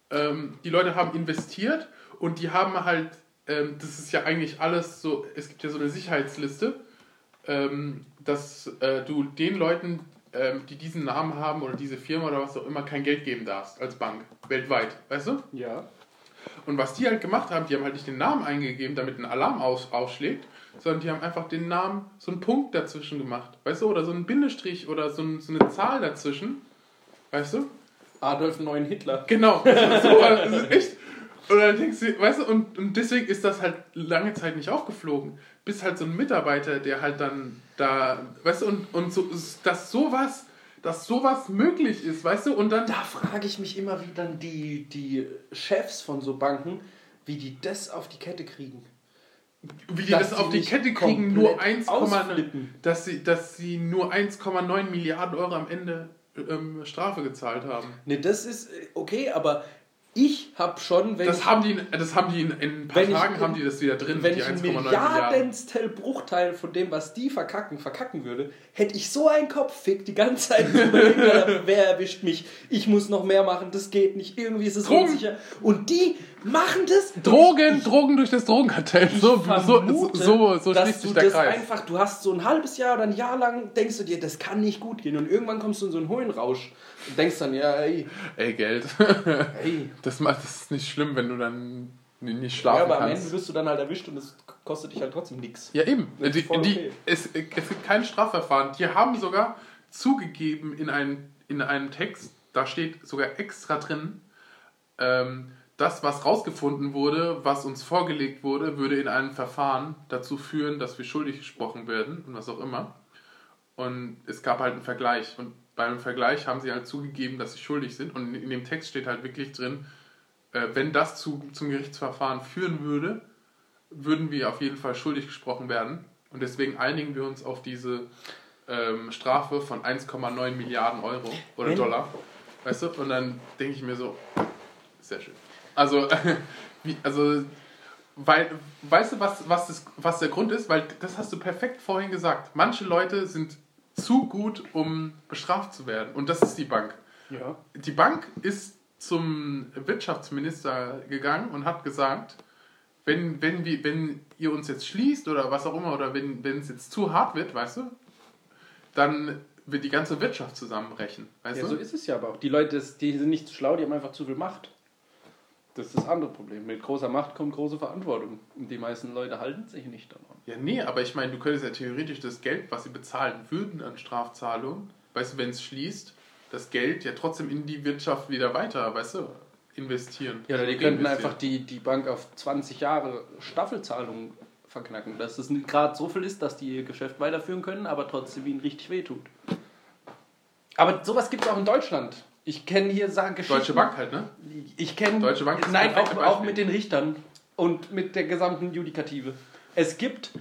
Ähm, die Leute haben investiert und die haben halt, ähm, das ist ja eigentlich alles so, es gibt ja so eine Sicherheitsliste, ähm, dass äh, du den Leuten, ähm, die diesen Namen haben oder diese Firma oder was auch immer, kein Geld geben darfst als Bank, weltweit, weißt du? Ja. Und was die halt gemacht haben, die haben halt nicht den Namen eingegeben, damit ein Alarm auf, aufschlägt, sondern die haben einfach den Namen, so einen Punkt dazwischen gemacht, weißt du, oder so einen Bindestrich oder so, ein, so eine Zahl dazwischen, weißt du? Adolf Neun Hitler. Genau, [laughs] so, das ist echt. Und dann denkst du, weißt du, und, und deswegen ist das halt lange Zeit nicht aufgeflogen. Bis halt so ein Mitarbeiter, der halt dann da, weißt du, und, und so, dass sowas, dass sowas möglich ist, weißt du, und dann. Da frage ich mich immer, wie dann die, die Chefs von so Banken, wie die das auf die Kette kriegen. wie die dass das auf die Kette kriegen, nur komplett 1,9 ausflippen. dass sie, dass sie nur 1,9 Milliarden Euro am Ende ähm, Strafe gezahlt haben. Ne, das ist okay, aber ich habe schon, wenn Das ich, haben die, das haben die in, in ein paar Wenn ich- Tagen haben die das wieder drin, wenn die ich einen 1,9 Milliarden. Milliardenstel Bruchteil von dem, was die verkacken, verkacken würde, hätte ich so einen Kopffick die ganze Zeit [laughs] wer erwischt mich? Ich muss noch mehr machen, das geht nicht, irgendwie ist es Drogen. unsicher. Und die machen das. Drogen, Drogen durch das Drogenkartell. So, so, vermute, so, so dass schließt du sich der das Kreis. einfach, du hast so ein halbes Jahr oder ein Jahr lang, denkst du dir, das kann nicht gut gehen. Und irgendwann kommst du in so einen Höhenrausch und denkst dann, ja, ey, Ey, Geld. ey. [laughs] Das, macht, das ist nicht schlimm, wenn du dann nicht Ja, schlafen aber am kannst. Ende wirst du dann halt erwischt und es kostet dich halt trotzdem nichts. Ja, eben. Die, voll die, okay. es, es gibt kein Strafverfahren. Die haben sogar zugegeben in, ein, in einem Text, da steht sogar extra drin, ähm, das, was rausgefunden wurde, was uns vorgelegt wurde, würde in einem Verfahren dazu führen, dass wir schuldig gesprochen werden und was auch immer. Und es gab halt einen Vergleich. Und beim Vergleich haben sie halt zugegeben, dass sie schuldig sind. Und in dem Text steht halt wirklich drin, äh, wenn das zu, zum Gerichtsverfahren führen würde, würden wir auf jeden Fall schuldig gesprochen werden. Und deswegen einigen wir uns auf diese ähm, Strafe von 1,9 Milliarden Euro oder Dollar. Weißt du? Und dann denke ich mir so, sehr schön. Also, [laughs] wie, also weil, weißt du, was, was, das, was der Grund ist? Weil das hast du perfekt vorhin gesagt. Manche Leute sind zu gut, um bestraft zu werden. Und das ist die Bank. Ja. Die Bank ist zum Wirtschaftsminister gegangen und hat gesagt, wenn, wenn, wir, wenn ihr uns jetzt schließt oder was auch immer, oder wenn, wenn es jetzt zu hart wird, weißt du, dann wird die ganze Wirtschaft zusammenbrechen. Weißt Ja, du? so ist es ja aber auch. Die Leute, die sind nicht zu schlau, die haben einfach zu viel Macht. Das ist das andere Problem. Mit großer Macht kommt große Verantwortung. Und die meisten Leute halten sich nicht daran. Ja, nee, aber ich meine, du könntest ja theoretisch das Geld, was sie bezahlen würden an Strafzahlungen, weißt du, wenn es schließt, das Geld ja trotzdem in die Wirtschaft wieder weiter, weißt du, investieren. Ja, oder die könnten einfach die, die Bank auf 20 Jahre Staffelzahlungen verknacken. Dass es nicht gerade so viel ist, dass die ihr Geschäft weiterführen können, aber trotzdem ihnen richtig wehtut. Aber sowas gibt es auch in Deutschland. Ich kenne hier sagen Geschichten. Deutsche Bank halt, ne? Ich kenne. Deutsche Bank ist Nein, auch, auch mit den Richtern und mit der gesamten Judikative. Es gibt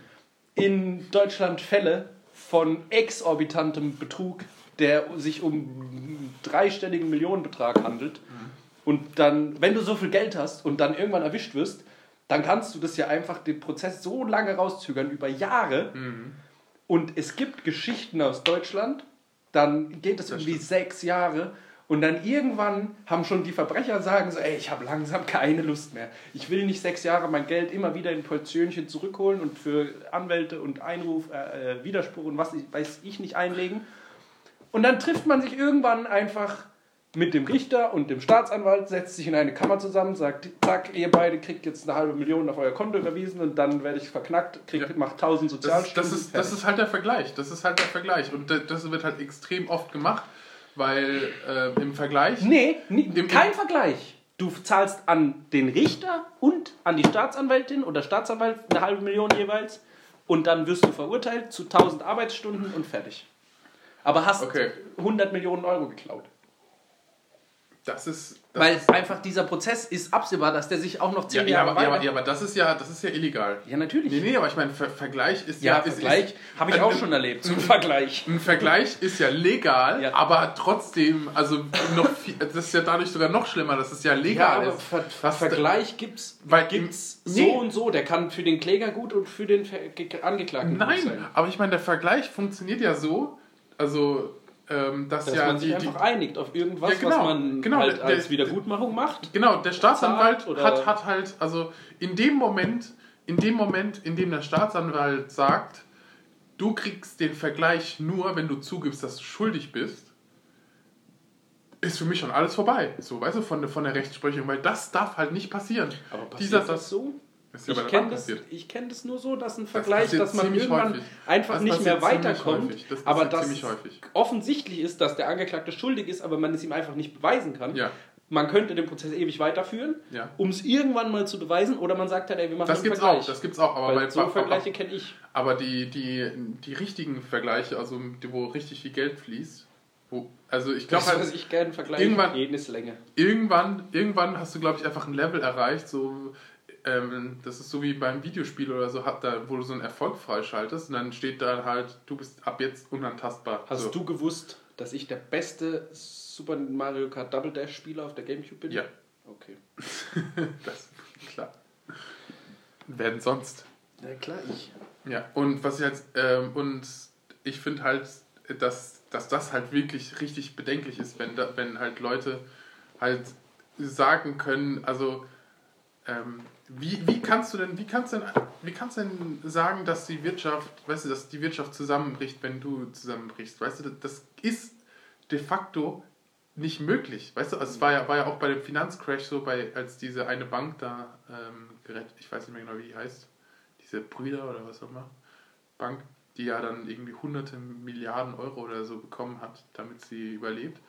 in Deutschland Fälle von exorbitantem Betrug, der sich um dreistelligen Millionenbetrag handelt. Und dann, wenn du so viel Geld hast und dann irgendwann erwischt wirst, dann kannst du das ja einfach den Prozess so lange rauszögern, über Jahre. Mhm. Und es gibt Geschichten aus Deutschland, dann geht es Das irgendwie stimmt. sechs Jahre und dann irgendwann haben schon die Verbrecher sagen so, ey, ich habe langsam keine Lust mehr. Ich will nicht sechs Jahre mein Geld immer wieder in Portionchen zurückholen und für Anwälte und Einruf, äh, äh, Widerspruch und was weiß ich nicht einlegen. Und dann trifft man sich irgendwann einfach mit dem Richter und dem Staatsanwalt, setzt sich in eine Kammer zusammen, sagt, zack, ihr beide kriegt jetzt eine halbe Million auf euer Konto überwiesen und dann werde ich verknackt, krieg, Ja. macht 1000 Das ist, Sozialstunden. das, ist, das ist halt der Vergleich. Das ist halt der Vergleich. Und da- das wird halt extrem oft gemacht, weil äh, im Vergleich. Nee, nie, Im- kein Vergleich. Du zahlst an den Richter und an die Staatsanwältin oder Staatsanwalt eine halbe Million jeweils und dann wirst du verurteilt zu 1000 Arbeitsstunden und fertig. Aber hast Okay. 100 Millionen Euro geklaut. Das ist. Das Weil ist, einfach dieser Prozess ist absehbar, dass der sich auch noch ja, 10 ja, Jahre aber, ja, aber, ja, aber das ist ja, das ist ja illegal. Ja, natürlich. Nee, nee, aber ich meine, Ver Vergleich ist Ja, ja. Vergleich habe ich äh, auch schon erlebt. Zum Vergleich. Ein Vergleich ist ja legal, Ja. aber trotzdem, also noch viel, das ist ja dadurch sogar noch schlimmer, dass es ja Ja, legal aber ist. Ver Was Vergleich gibt's, Weil gibt's im- so nee. und so. Der kann für den Kläger gut und für den Angeklagten gut Nein, sein. aber ich meine, der Vergleich funktioniert ja so, also, ähm, dass, Dass ja man sich die, die, einfach einigt auf irgendwas, Ja, genau, was man genau, halt als der- Wiedergutmachung macht. Genau, der Staatsanwalt oder- hat, hat halt, also in dem Moment, in dem Moment, in dem der Staatsanwalt sagt, du kriegst den Vergleich nur, wenn du zugibst, dass du schuldig bist, ist für mich schon alles vorbei. So, weißt du, von, der- von der Rechtsprechung, weil das darf halt nicht passieren. Aber passiert Dieser das so? Das ist ja Ich kenne das, ich kenn das nur so, dass ein Vergleich, passiert dass man irgendwann häufig. einfach Das nicht mehr weiterkommt. Das aber dass offensichtlich ist, dass der Angeklagte schuldig ist, aber man es ihm einfach nicht beweisen kann. Ja. Man könnte den Prozess ewig weiterführen, Ja. um es irgendwann mal zu beweisen, oder man sagt halt, ey, wir machen Das einen gibt's Vergleich. auch, das gibt's auch, aber bei, so Vergleiche kenne ich. Aber die, die, die richtigen Vergleiche, also wo richtig viel Geld fließt, wo, also ich glaube Das, halt, ich gerne vergleiche, irgendwann- jedes Länge. irgendwann, irgendwann hast du, glaube ich, einfach ein Level erreicht, so, ähm, das ist so wie beim Videospiel oder so, hat da, wo du so einen Erfolg freischaltest und dann steht da halt, du bist ab jetzt unantastbar. Hast so. du gewusst, dass ich der beste Super Mario Kart Double Dash Spieler auf der Gamecube bin? Ja, Okay. [laughs] das klar. Wer denn sonst? Ja, klar, ich. Ja, und was ich halt, ähm, und ich finde halt, dass, dass das halt wirklich richtig bedenklich ist, wenn, da, wenn halt Leute halt sagen können, also ähm, wie, wie kannst du denn, wie kannst denn, wie kannst denn sagen, dass die Wirtschaft, weißt du, dass die Wirtschaft zusammenbricht, wenn du zusammenbrichst? Weißt du, das ist de facto nicht möglich. Weißt du, also es war ja, war ja auch bei dem Finanzcrash so, bei, als diese eine Bank da ähm, gerettet, ich weiß nicht mehr genau, wie die heißt, diese Brüder oder was auch immer, Bank, die ja dann irgendwie hunderte Milliarden Euro oder so bekommen hat, damit sie überlebt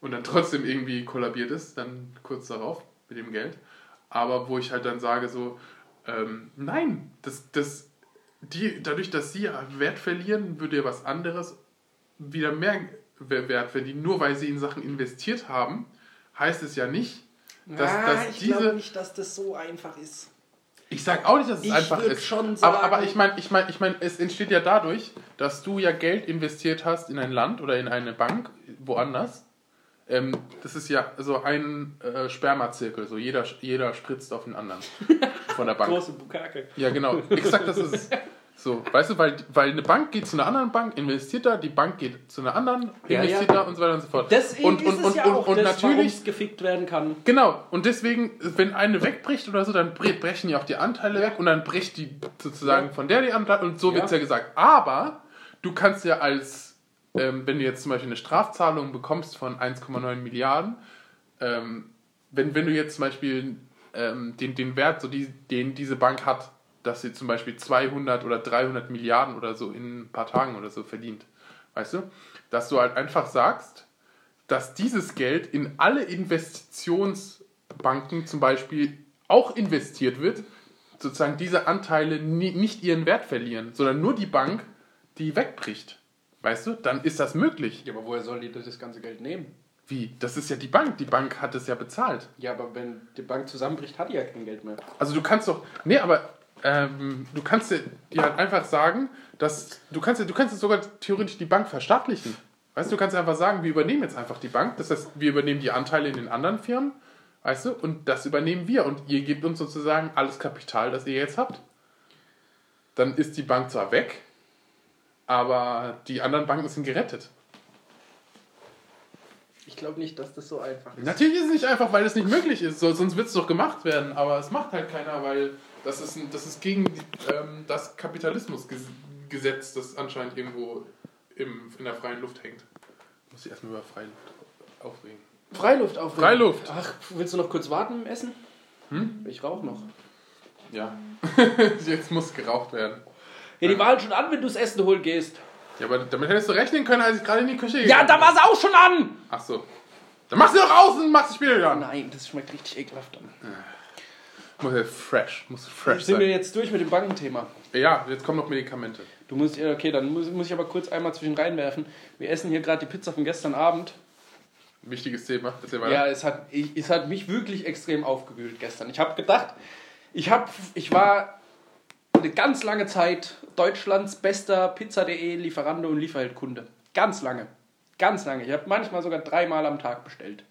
und dann trotzdem irgendwie kollabiert ist, dann kurz darauf mit dem Geld. Aber wo ich halt dann sage so, ähm, nein, das, das, die, dadurch, dass sie Wert verlieren, würde ja was anderes wieder mehr Wert verdienen. Nur weil sie in Sachen investiert haben, heißt es ja nicht, dass, Ah, dass ich diese... glaube nicht, dass das so einfach ist. Ich sag auch nicht, dass es Ich einfach ist. schon aber, aber sagen- ich meine, ich mein, ich mein, es entsteht ja dadurch, dass du ja Geld investiert hast in ein Land oder in eine Bank, woanders. Ähm, das ist ja so ein äh, Spermazirkel, so jeder, jeder spritzt auf den anderen [laughs] von der Bank. Große Bukake. Ja, genau. Exakt das ist es. So, weißt du, weil, weil eine Bank geht zu einer anderen Bank, investiert da, die Bank geht zu einer anderen, Ja, investiert ja. da und so weiter und so fort. Deswegen und, und, ist es und, ja und, auch und das, natürlich gefickt werden kann. Genau, und deswegen, wenn eine wegbricht oder so, dann bre- brechen ja auch die Anteile weg und dann bricht die sozusagen von der die Anteile und so Ja. wird es ja gesagt. Aber du kannst ja als ähm, wenn du jetzt zum Beispiel eine Strafzahlung bekommst von 1,9 Milliarden, ähm, wenn, wenn du jetzt zum Beispiel ähm, den, den Wert, so die, den diese Bank hat, dass sie zum Beispiel 200 oder 300 Milliarden oder so in ein paar Tagen oder so verdient, weißt du, dass du halt einfach sagst, dass dieses Geld in alle Investitionsbanken zum Beispiel auch investiert wird, sozusagen diese Anteile nie, nicht ihren Wert verlieren, sondern nur die Bank, die wegbricht. Weißt du, dann ist das möglich. Ja, aber woher soll die das ganze Geld nehmen? Wie? Das ist ja die Bank. Die Bank hat es ja bezahlt. Ja, aber wenn die Bank zusammenbricht, hat die ja kein Geld mehr. Also du kannst doch. Nee, aber ähm, du kannst dir halt einfach sagen, dass. Du kannst, du kannst jetzt sogar theoretisch die Bank verstaatlichen. Weißt du, du kannst einfach sagen, wir übernehmen jetzt einfach die Bank. Das heißt, wir übernehmen die Anteile in den anderen Firmen. Weißt du? Und das übernehmen wir. Und ihr gebt uns sozusagen alles Kapital, das ihr jetzt habt. Dann ist die Bank zwar weg, aber die anderen Banken sind gerettet. Ich glaube nicht, dass das so einfach ist. Natürlich ist es nicht einfach, weil es nicht möglich ist, so, sonst wird es doch gemacht werden, aber es macht halt keiner, weil das ist, ein, das ist gegen ähm, das Kapitalismusgesetz, das anscheinend irgendwo im, in der freien Luft hängt. Muss ich erstmal über Freiluft aufregen. Freiluft aufregen. Freiluft. Ach, willst du noch kurz warten im Essen? Hm? Ich rauche noch. Ja. [laughs] Jetzt muss geraucht werden. Ja, die war halt schon an, wenn du das Essen holen gehst. Ja, aber damit hättest du rechnen können, als ich gerade in die Küche Ja, da war es auch schon an! Ach so. Dann machst du doch aus und machst es später wieder an. Nein, das schmeckt richtig ekelhaft an. Muss ja fresh. Muss fresh Sind wir sein. jetzt durch mit dem Bankenthema? Ja, jetzt kommen noch Medikamente. Du musst, ja, okay, dann muss, muss ich aber kurz einmal zwischen reinwerfen. Wir essen hier gerade die Pizza von gestern Abend. Wichtiges Thema. Erzähl weiter. Ja, es hat, ich, es hat mich wirklich extrem aufgewühlt gestern. Ich habe gedacht, ich, hab, ich war eine ganz lange Zeit Deutschlands bester Pizza.de Lieferando und Lieferheld-Kunde. Ganz lange. Ganz lange. Ich habe manchmal sogar dreimal am Tag bestellt.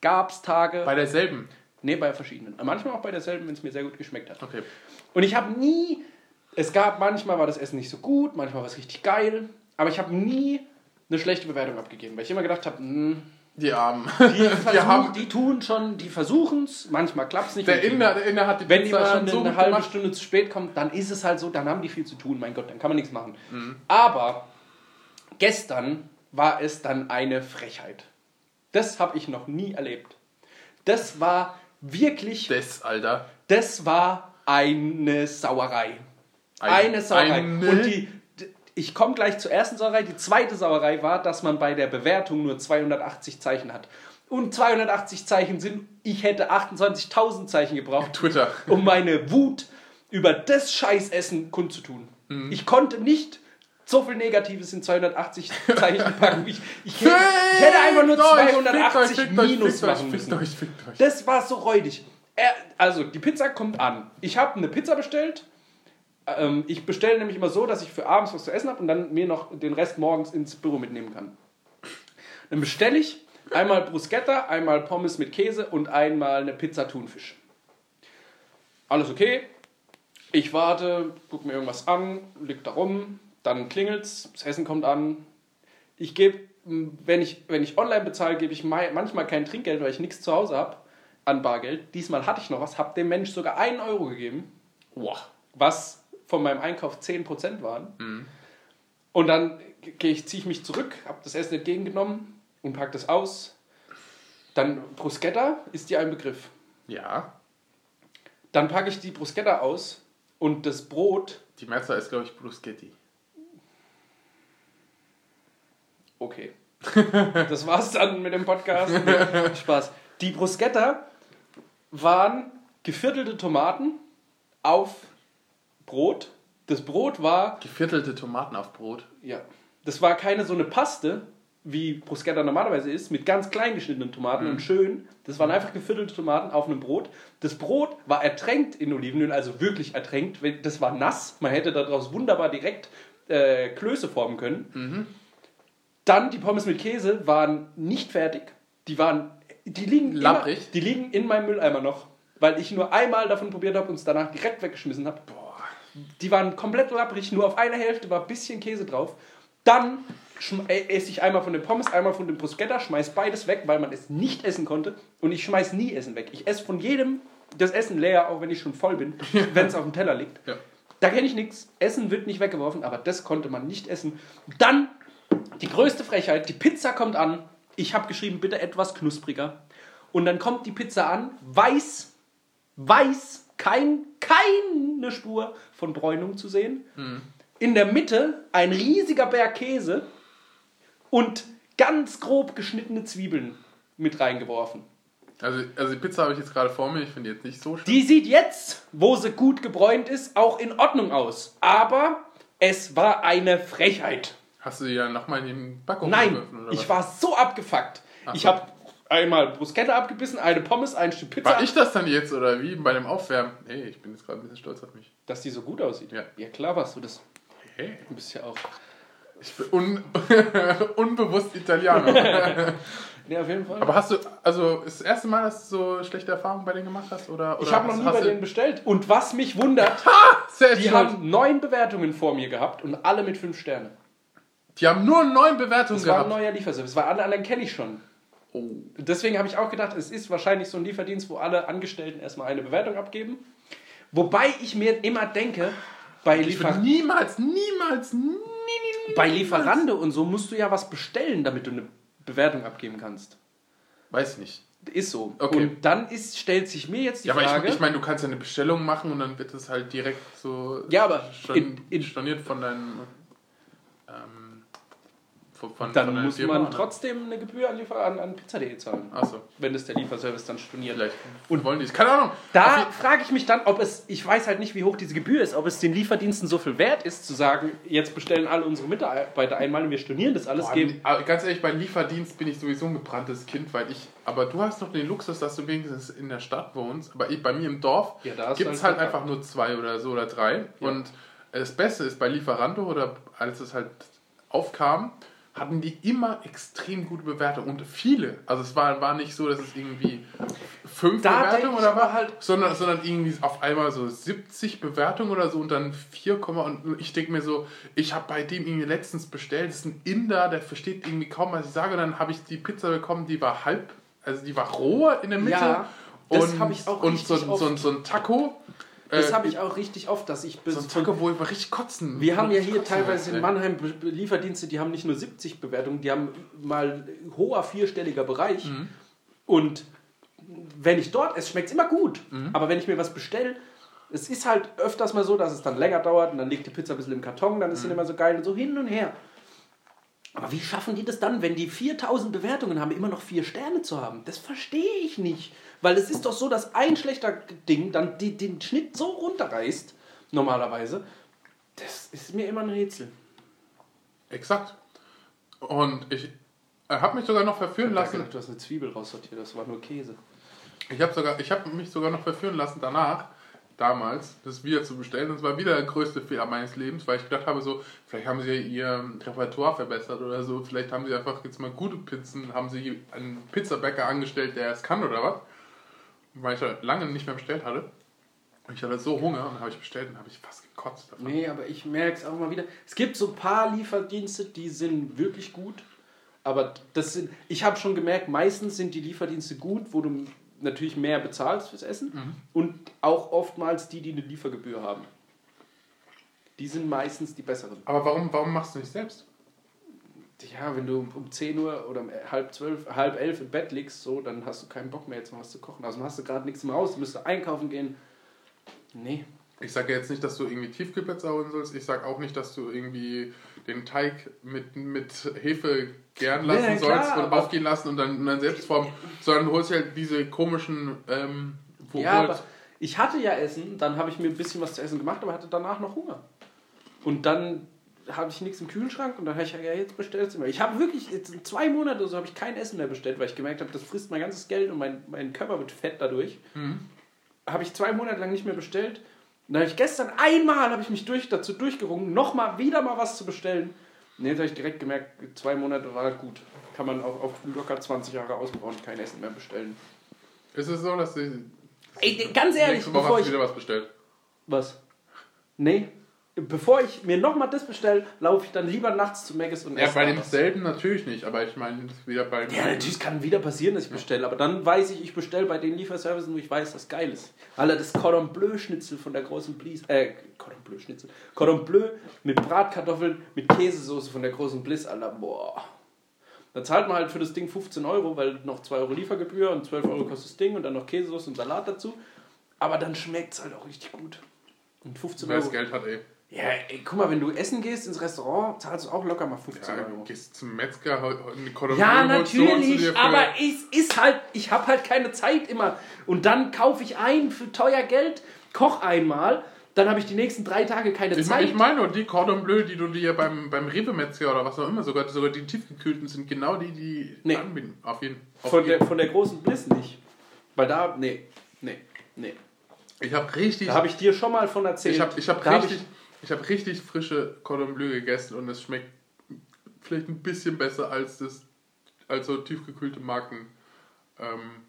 Gab's Tage. Bei derselben. nee, bei verschiedenen. Manchmal auch bei derselben, wenn es mir sehr gut geschmeckt hat. Okay. Und ich habe nie, es gab manchmal war das Essen nicht so gut, manchmal war es richtig geil, aber ich habe nie eine schlechte Bewertung abgegeben, weil ich immer gedacht habe, hm, Die Armen. die, [laughs] versuch, haben- die tun schon, die versuchen es, manchmal klappt es nicht. Der Wenn die- Inder, der Inder hat die wenn die Pizza mal schon eine, so eine halbe gemacht. Stunde zu spät kommen, dann ist es halt so, dann haben die viel zu tun, mein Gott, dann kann man nichts machen. Mhm. Aber gestern war es dann eine Frechheit. Das habe ich noch nie erlebt. Das war wirklich Das, Alter. das war eine Sauerei. Ein- eine Sauerei. eine- Und die, ich komme gleich zur ersten Sauerei. Die zweite Sauerei war, dass man bei der Bewertung nur 280 Zeichen hat. Und 280 Zeichen sind, ich hätte 28.000 Zeichen gebraucht, [laughs] Twitter. um meine Wut über das Scheißessen kundzutun. Mhm. Ich konnte nicht so viel Negatives in 280 [laughs] Zeichen packen. Ich, ich, hätte, ich hätte einfach nur Fickt euch, 280 fickt Minus fickt machen fickt müssen. euch, euch. Das war so räudig. Also, die Pizza kommt an. Ich habe eine Pizza bestellt. Ähm, ich bestelle nämlich immer so, dass ich für abends was zu essen habe und dann mir noch den Rest morgens ins Büro mitnehmen kann. Dann bestelle ich einmal Bruschetta, einmal Pommes mit Käse und einmal eine Pizza Thunfisch. Alles okay. Ich warte, gucke mir irgendwas an, liegt da rum, dann klingelt's, das Essen kommt an. Ich gebe, wenn ich, wenn ich online bezahle, gebe ich manchmal kein Trinkgeld, weil ich nichts zu Hause habe an Bargeld. Diesmal hatte ich noch was, habe dem Mensch sogar einen Euro gegeben, Boah. was von meinem Einkauf 10% waren. Und dann gehe ich, ziehe ich mich zurück, habe das Essen entgegengenommen und packe das aus. Dann Bruschetta ist dir ein Begriff. Ja. Dann packe ich die Bruschetta aus und das Brot Die Mehrzahl ist, glaube ich, Bruschetti. Okay. [laughs] Das war's dann mit dem Podcast. [laughs] Spaß. Die Bruschetta waren geviertelte Tomaten auf Brot. Das Brot war, Geviertelte Tomaten auf Brot. ja, das war keine so eine Paste, wie Bruschetta normalerweise ist, mit ganz klein geschnittenen Tomaten und schön. Das waren einfach geviertelte Tomaten auf einem Brot. Das Brot war ertränkt in Olivenöl, also wirklich ertränkt. Das war nass. Man hätte daraus wunderbar direkt äh, Klöße formen können. Dann die Pommes mit Käse waren nicht fertig. Die waren, die liegen? Immer, die liegen in meinem Mülleimer noch, weil ich nur einmal davon probiert habe und es danach direkt weggeschmissen habe. Die waren komplett labbrig, nur auf einer Hälfte war ein bisschen Käse drauf. Dann äh, esse ich einmal von den Pommes, einmal von dem Bruschetta, schmeiß beides weg, weil man es nicht essen konnte. Und ich schmeiß nie Essen weg. Ich esse von jedem das Essen leer, auch wenn ich schon voll bin, wenn es auf dem Teller liegt. Ja. Da kenne ich nichts. Essen wird nicht weggeworfen, aber das konnte man nicht essen. Dann Die größte Frechheit, die Pizza kommt an. Ich habe geschrieben, bitte etwas knuspriger. Und dann kommt die Pizza an, weiß, weiß, kein, keine Spur von Bräunung zu sehen. In der Mitte ein riesiger Berg Käse und ganz grob geschnittene Zwiebeln mit reingeworfen. Also, also die Pizza habe ich jetzt gerade vor mir, ich finde die jetzt nicht so schön. Die sieht jetzt, wo sie gut gebräunt ist, auch in Ordnung aus. Aber es war eine Frechheit. Hast du die ja nochmal in den Backofen Nein, geworfen, oder ich was? war so abgefuckt. Ach Ich so. habe einmal Bruschetta abgebissen, eine Pommes, ein Stück Pizza. War ich das dann jetzt oder wie bei dem Aufwärmen? Hey, ich bin jetzt gerade ein bisschen stolz auf mich. Dass die so gut aussieht. Ja. ja klar warst du das. Hey, Du bist ja auch. ich bin un [laughs] unbewusst Italiener. Nee, [laughs] auf jeden Fall. Aber hast du, also ist das erste Mal, dass du so schlechte Erfahrungen bei denen gemacht hast? Oder, oder ich habe noch nie bei denen bestellt. Und was mich wundert, [laughs] Sehr die haben neun Bewertungen vor mir gehabt und alle mit fünf Sternen. die haben nur neun Bewertungen Das war ein gehabt. neuer Lieferservice. Weil alle anderen kenne ich schon. Oh. Deswegen habe ich auch gedacht, es ist wahrscheinlich so ein Lieferdienst, wo alle Angestellten erstmal eine Bewertung abgeben. Wobei ich mir immer denke, bei, Ich Liefer würde niemals, niemals, nie, nie, bei Lieferando und so musst du ja was bestellen, damit du eine Bewertung abgeben kannst. Weiß nicht. Ist so. Okay. Und dann ist, stellt sich mir jetzt die Ja, aber Frage. ich, ich meine, du kannst ja eine Bestellung machen und dann wird es halt direkt so Ja, aber schon in- in- storniert von deinem von, dann von muss Firma, man ne? trotzdem eine Gebühr an, Liefer an, an pizza.de zahlen. Achso, Wenn das der Lieferservice dann storniert. vielleicht. Und wollen die es? Keine Ahnung. Da frage ich mich dann, ob es, ich weiß halt nicht, wie hoch diese Gebühr ist, ob es den Lieferdiensten so viel wert ist, zu sagen, jetzt bestellen alle unsere Mitarbeiter einmal und wir stornieren das alles. Boah, geben. aber ganz ehrlich, bei Lieferdienst bin ich sowieso ein gebranntes Kind, weil ich, aber du hast noch den Luxus, dass du wenigstens in der Stadt wohnst, aber ich, bei mir im Dorf Ja, gibt es halt einfach nur zwei oder so oder drei. Ja. Und das Beste ist bei Lieferando oder als es halt aufkam, hatten die immer extrem gute Bewertungen und viele. Also es war, war nicht so, dass es irgendwie fünf Da Bewertungen oder war, halt- sondern, sondern irgendwie auf einmal so 70 Bewertungen oder so und dann 4, und ich denke mir so, ich habe bei dem irgendwie letztens bestellt, das ist ein Inder, der versteht irgendwie kaum, was ich sage und dann habe ich die Pizza bekommen, die war halb, also die war roh in der Mitte Ja, das und, hab ich auch und so, so, oft. so ein Taco. Das äh, habe ich auch richtig oft, dass ich bis so ein Taco, wo ich richtig kotzen. Wir haben ja hier teilweise in will. Mannheim Lieferdienste, die haben nicht nur 70 Bewertungen, die haben mal hoher vierstelliger Bereich. Mhm. Und wenn ich dort esse, schmeckt es immer gut. Mhm. Aber wenn ich mir was bestelle, es ist halt öfters mal so, dass es dann länger dauert und dann liegt die Pizza ein bisschen im Karton, dann ist Mhm. sie nicht mehr so geil und so hin und her. Aber wie schaffen die das dann, wenn die 4000 Bewertungen haben, immer noch vier Sterne zu haben? Das verstehe ich nicht. Weil es ist doch so, dass ein schlechter Ding dann die, den Schnitt so runterreißt, normalerweise. Das ist mir immer ein Rätsel. Exakt. Und ich habe mich sogar noch verführen lassen. gedacht, du hast eine Zwiebel raussortiert, das war nur Käse. Ich habe sogar, ich habe mich sogar noch verführen lassen danach, damals, das wieder zu bestellen. Das war wieder der größte Fehler meines Lebens, weil ich gedacht habe, so, vielleicht haben sie ihr Repertoire verbessert oder so, vielleicht haben sie einfach jetzt mal gute Pizzen, haben sie einen Pizzabäcker angestellt, der es kann oder was. Weil ich ja lange nicht mehr bestellt hatte. Und ich hatte so Hunger und habe ich bestellt und habe ich fast gekotzt davon. Nee, aber ich merke es auch mal wieder. Es gibt so ein paar Lieferdienste, die sind wirklich gut. Aber das sind, ich habe schon gemerkt, meistens sind die Lieferdienste gut, wo du natürlich mehr bezahlst fürs Essen. Und auch oftmals die, die eine Liefergebühr haben. Die sind meistens die besseren. Aber warum, warum machst du nicht selbst? Ja, wenn du um- um 10 Uhr oder um halb zwölf, halb elf im Bett liegst, so, dann hast du keinen Bock mehr jetzt mal was zu kochen. Also hast du gerade nichts im Haus, du müsstest einkaufen gehen. Nee. Ich sage jetzt nicht, dass du irgendwie Tiefkühlpizza holen sollst. Ich sage auch nicht, dass du irgendwie den Teig mit, mit Hefe gären lassen Ja, sollst klar, und aber- aufgehen lassen und dann, und dann selbst formen, sondern du holst halt diese komischen, ähm, wo Ja, aber ich hatte ja Essen, dann habe ich mir ein bisschen was zu essen gemacht, aber hatte danach noch Hunger. Und dann habe ich nichts im Kühlschrank und dann habe ich ja jetzt bestellt. Ich habe wirklich, jetzt in zwei Monate so habe ich kein Essen mehr bestellt, weil ich gemerkt habe, das frisst mein ganzes Geld und mein, mein Körper wird fett dadurch. Mhm. Habe ich zwei Monate lang nicht mehr bestellt. Und dann habe ich gestern einmal habe ich mich durch, dazu durchgerungen, nochmal wieder mal was zu bestellen. Und jetzt habe ich direkt gemerkt, zwei Monate war gut. Kann man auch auf locker 20 Jahre ausbauen, kein Essen mehr bestellen. ist es so, dass du Ey, ganz ehrlich, nächste Woche bevor hast ich du wieder was bestellt. Was? Nee. Bevor ich mir nochmal das bestelle, laufe ich dann lieber nachts zu Maggis und Ja, esse bei da dem was. selben natürlich nicht, aber ich meine, wieder bei. Ja, natürlich kann wieder passieren, dass ich bestelle, aber dann weiß ich, ich bestelle bei den Lieferservicen, wo ich weiß, dass geil ist. Alter, das Cordon Bleu Schnitzel von der großen Bliss, äh, Cordon Bleu Schnitzel, Cordon Bleu mit Bratkartoffeln, mit Käsesoße von der großen Bliss, Alter, boah. Da zahlt man halt für das Ding 15 Euro, weil noch 2 Euro Liefergebühr und 12 Euro kostet das Ding und dann noch Käsesoße und Salat dazu. Aber dann schmeckt es halt auch richtig gut. Und 15 Wer das Euro. Geld hat, ey. Ja, ey, guck mal, wenn du essen gehst ins Restaurant, zahlst du auch locker mal 15 Ja, Euro. gehst zum Metzger, eine Cordon Ja, natürlich, aber es ist halt, ich habe halt keine Zeit immer. Und dann kaufe ich ein für teuer Geld, koch einmal, dann habe ich die nächsten drei Tage keine Ich, Zeit. ich meine nur, die Cordon Bleu, die du dir beim, beim Rewe-Metzger oder was auch immer, sogar, sogar die tiefgekühlten sind genau die, die Nee. anbieten. Auf jeden auf von, jeden. der, von der großen Bliss nicht. Weil da, nee, nee, nee. Ich habe richtig, Da habe ich dir schon mal von erzählt. ich habe ich hab Da hab richtig, ich hab richtig frische Cordon Bleu gegessen und es schmeckt vielleicht ein bisschen besser als das, als so tiefgekühlte Marken ähm,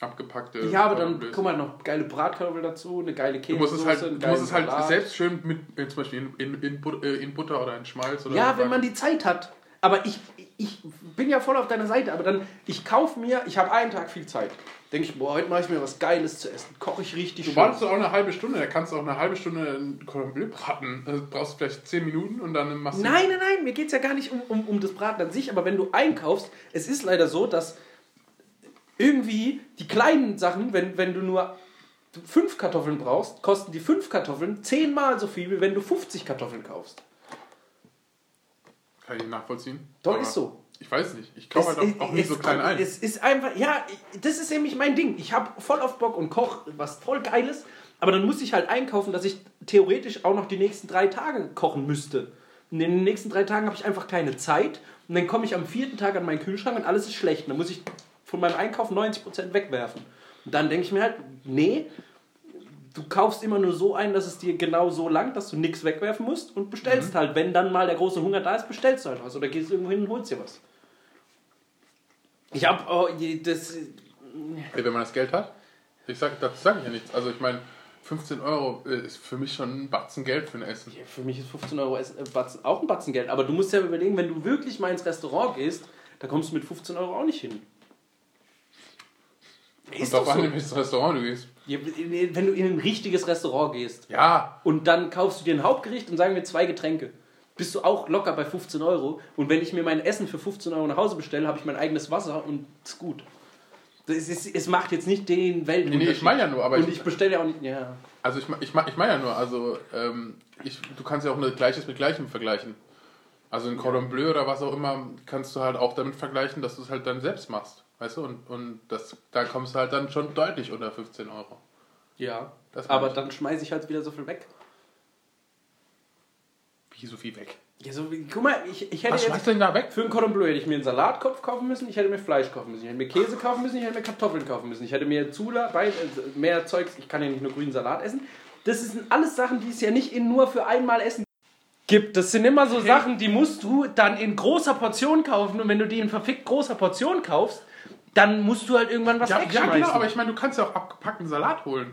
abgepackte. ja, aber Cordon dann, guck mal, noch geile Bratkartoffel dazu, eine geile Du musst es halt, du musst es halt selbst schön mit, äh, zum Beispiel in, in, in, äh, in Butter oder in Schmalz oder Ja, wenn man die Zeit hat. Aber ich, ich bin ja voll auf deiner Seite. Aber dann, ich kaufe mir, ich habe einen Tag viel Zeit. Denke ich, boah, heute mache ich mir was Geiles zu essen. Koche ich richtig Du schön. wartest auch eine halbe Stunde, da kannst du auch eine halbe Stunde ein Cordon Bleu braten. Also brauchst du vielleicht 10 Minuten und dann machst du. Nein, nein, nein, mir geht es ja gar nicht um, um, um das Braten an sich, aber wenn du einkaufst, es ist leider so, dass irgendwie die kleinen Sachen, wenn, wenn du nur fünf Kartoffeln brauchst, kosten die fünf Kartoffeln zehnmal so viel, wie wenn du 50 Kartoffeln kaufst. Kann ich nachvollziehen. Doch, Aber ist so. Ich weiß nicht. Ich kaufe halt auch, auch nicht so klein ein. Es ist einfach, ja, das ist nämlich mein Ding. Ich habe voll auf Bock und koche was voll Geiles, aber dann muss ich halt einkaufen, dass ich theoretisch auch noch die nächsten drei Tage kochen müsste. Und in den nächsten drei Tagen habe ich einfach keine Zeit und dann komme ich am vierten Tag an meinen Kühlschrank und alles ist schlecht. Und dann muss ich von meinem Einkauf 90% wegwerfen. Und dann denke ich mir halt, nee, du kaufst immer nur so ein, dass es dir genau so langt, dass du nichts wegwerfen musst und bestellst halt. Wenn dann mal der große Hunger da ist, bestellst du halt was oder gehst irgendwo hin und holst dir was. Ich hab, oh, das, Ey, wenn man das Geld hat, ich sag, dazu sage ich ja nichts. Also ich meine, 15 Euro äh, ist für mich schon ein Batzen Geld für ein Essen. ja, für mich ist 15 Euro Essen, äh, Batzen, auch ein Batzen Geld. Aber du musst ja überlegen, wenn du wirklich mal ins Restaurant gehst, da kommst du mit 15 Euro auch nicht hin. Ist Und doch drauf so. an, in welches Restaurant du gehst. Ja, Wenn du in ein richtiges Restaurant gehst Ja, und dann kaufst du dir ein Hauptgericht und sagen wir zwei Getränke, bist du auch locker bei 15 Euro. Und wenn ich mir mein Essen für 15 Euro nach Hause bestelle, habe ich mein eigenes Wasser und ist gut. Das ist, es macht jetzt nicht den Weltunterschied. nee, ich meine ja nur, aber und ich- ich bestelle ja auch nicht. Ja. also ich, ich, ich meine ja nur, also ähm, ich, du kannst ja auch nur Gleiches mit Gleichem vergleichen. Also ein Cordon Bleu oder was auch immer kannst du halt auch damit vergleichen, dass du es halt dann selbst machst. Weißt du? Und, und das, da kommst du halt dann schon deutlich unter 15 Euro. Ja. Aber ich. dann schmeiße ich halt wieder so viel weg. Wie so viel weg. Ja, so wie, guck mal, ich, ich hätte Was jetzt. schmeißt denn da weg? Für einen Cordon Bleu hätte ich mir einen Salatkopf kaufen müssen, ich hätte mir Fleisch kaufen müssen, ich hätte mir Käse kaufen müssen, ich hätte mir Kartoffeln kaufen müssen, ich hätte mir Zula, äh, mehr Zeugs, ich kann ja nicht nur grünen Salat essen. Das sind alles Sachen, die es ja nicht in nur für einmal essen gibt. Das sind immer so Sachen, die musst du dann in großer Portion kaufen und wenn du die in verfickt großer Portion kaufst, dann musst du halt irgendwann was Ja, ja, wegschmeißen. genau, aber ich meine, du kannst ja auch abgepackten Salat holen.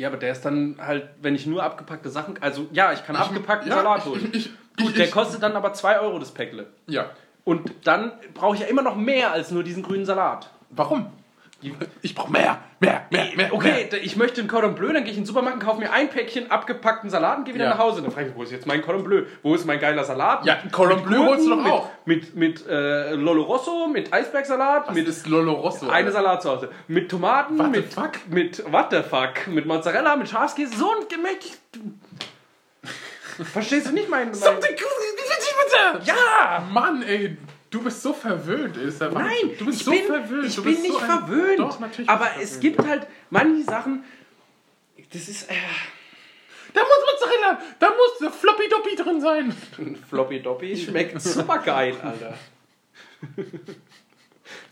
Ja, aber der ist dann halt, wenn ich nur abgepackte Sachen, also ja, ich kann abgepackten ja, Salat ich- holen. ich- Gut, ich- der ich- kostet dann aber 2 Euro das Päckle. Ja. Und dann brauche ich ja immer noch mehr als nur diesen grünen Salat. Warum? Ich brauche mehr, mehr, mehr, mehr. Okay, d- ich möchte einen Cordon Bleu, dann gehe ich in den Supermarkt und kaufe mir ein Päckchen abgepackten Salat und gehe wieder Ja. nach Hause. Dann frage ich, wo ist jetzt mein Cordon Bleu? Wo ist mein geiler Salat? Ja, Mit- Cordon mit Bleu holst du doch auch. Mit, mit, mit äh, Lolo Rosso, mit Eisbergsalat, Was mit ist Lolo Rosso? eine Alter? Salatsauce. Mit Tomaten, What the mit, fuck? mit what the fuck, mit Mozzarella, mit Schafskäse, so ein Gemäck. [laughs] Verstehst du nicht mein... mein Something bitte! ja! Mann, ey, du bist so verwöhnt. der Nein, du bist ich so bin, verwöhnt. Ich bin nicht so verwöhnt. Doch, natürlich. aber du es verwöhnt. gibt halt manche Sachen. Das ist. Äh, Da muss Mozzarella, da muss Floppy Doppy drin sein. Floppy Doppy schmeckt super geil, Alter.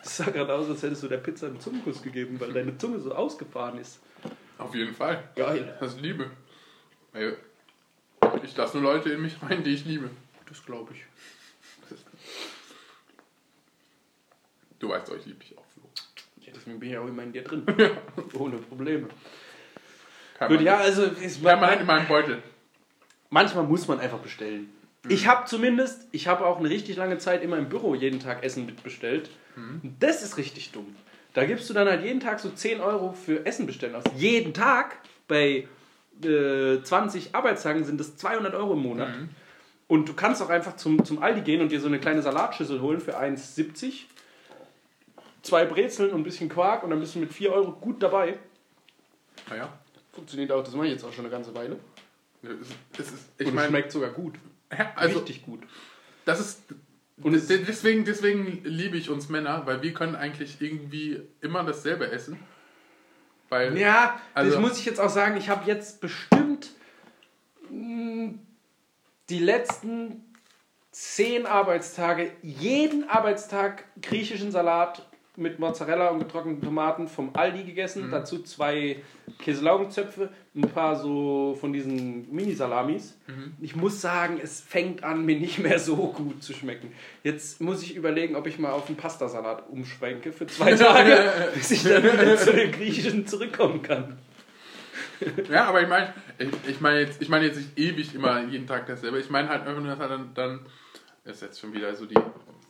Das sah gerade aus, als hättest du der Pizza einen Zungenkuss gegeben, weil deine Zunge so ausgefahren ist. Auf jeden Fall. Geil. Das ist Liebe. Ich lasse nur Leute in mich rein, die ich liebe. Das glaube ich. Du weißt ich liebe dich auch, Flo. Ja, deswegen bin ich auch immer in dir drin. [laughs] Ohne Probleme. Kein Gut, ja, also ist Mann in meinem Beutel. manchmal muss man einfach bestellen. Ich habe zumindest, ich habe auch eine richtig lange Zeit immer im Büro jeden Tag Essen mitbestellt. Und Das ist richtig dumm. Da gibst du dann halt jeden Tag so 10 Euro für Essen bestellen aus. Jeden Tag bei äh, 20 Arbeitstagen sind das 200 Euro im Monat. Und du kannst auch einfach zum, zum Aldi gehen und dir so eine kleine Salatschüssel holen für 1,70. Zwei Brezeln und ein bisschen Quark und dann bist du mit 4 Euro gut dabei. Naja. Funktioniert auch, das mache ich jetzt auch schon eine ganze Weile. Es ist, ich und meine, schmeckt sogar gut. also Richtig gut. das ist. Und es, deswegen, deswegen liebe ich uns Männer, weil wir können eigentlich irgendwie immer dasselbe essen. Weil, Ja, Also- das muss ich jetzt auch sagen. Ich habe jetzt bestimmt mh, die letzten zehn Arbeitstage, jeden Arbeitstag griechischen Salat mit Mozzarella und getrockneten Tomaten vom Aldi gegessen. Dazu zwei Käselaugenzöpfe, ein paar so von diesen Mini-Salamis. Ich muss sagen, es fängt an, mir nicht mehr so gut zu schmecken. Jetzt muss ich überlegen, ob ich mal auf einen Pastasalat umschwenke für zwei [laughs] Tage, bis ich dann wieder zu den griechischen zurückkommen kann. Ja, aber ich meine, ich, ich meine jetzt, ich meine jetzt nicht ewig immer jeden Tag dasselbe. Ich meine halt einfach nur, dass halt dann, dann ist jetzt schon wieder so die,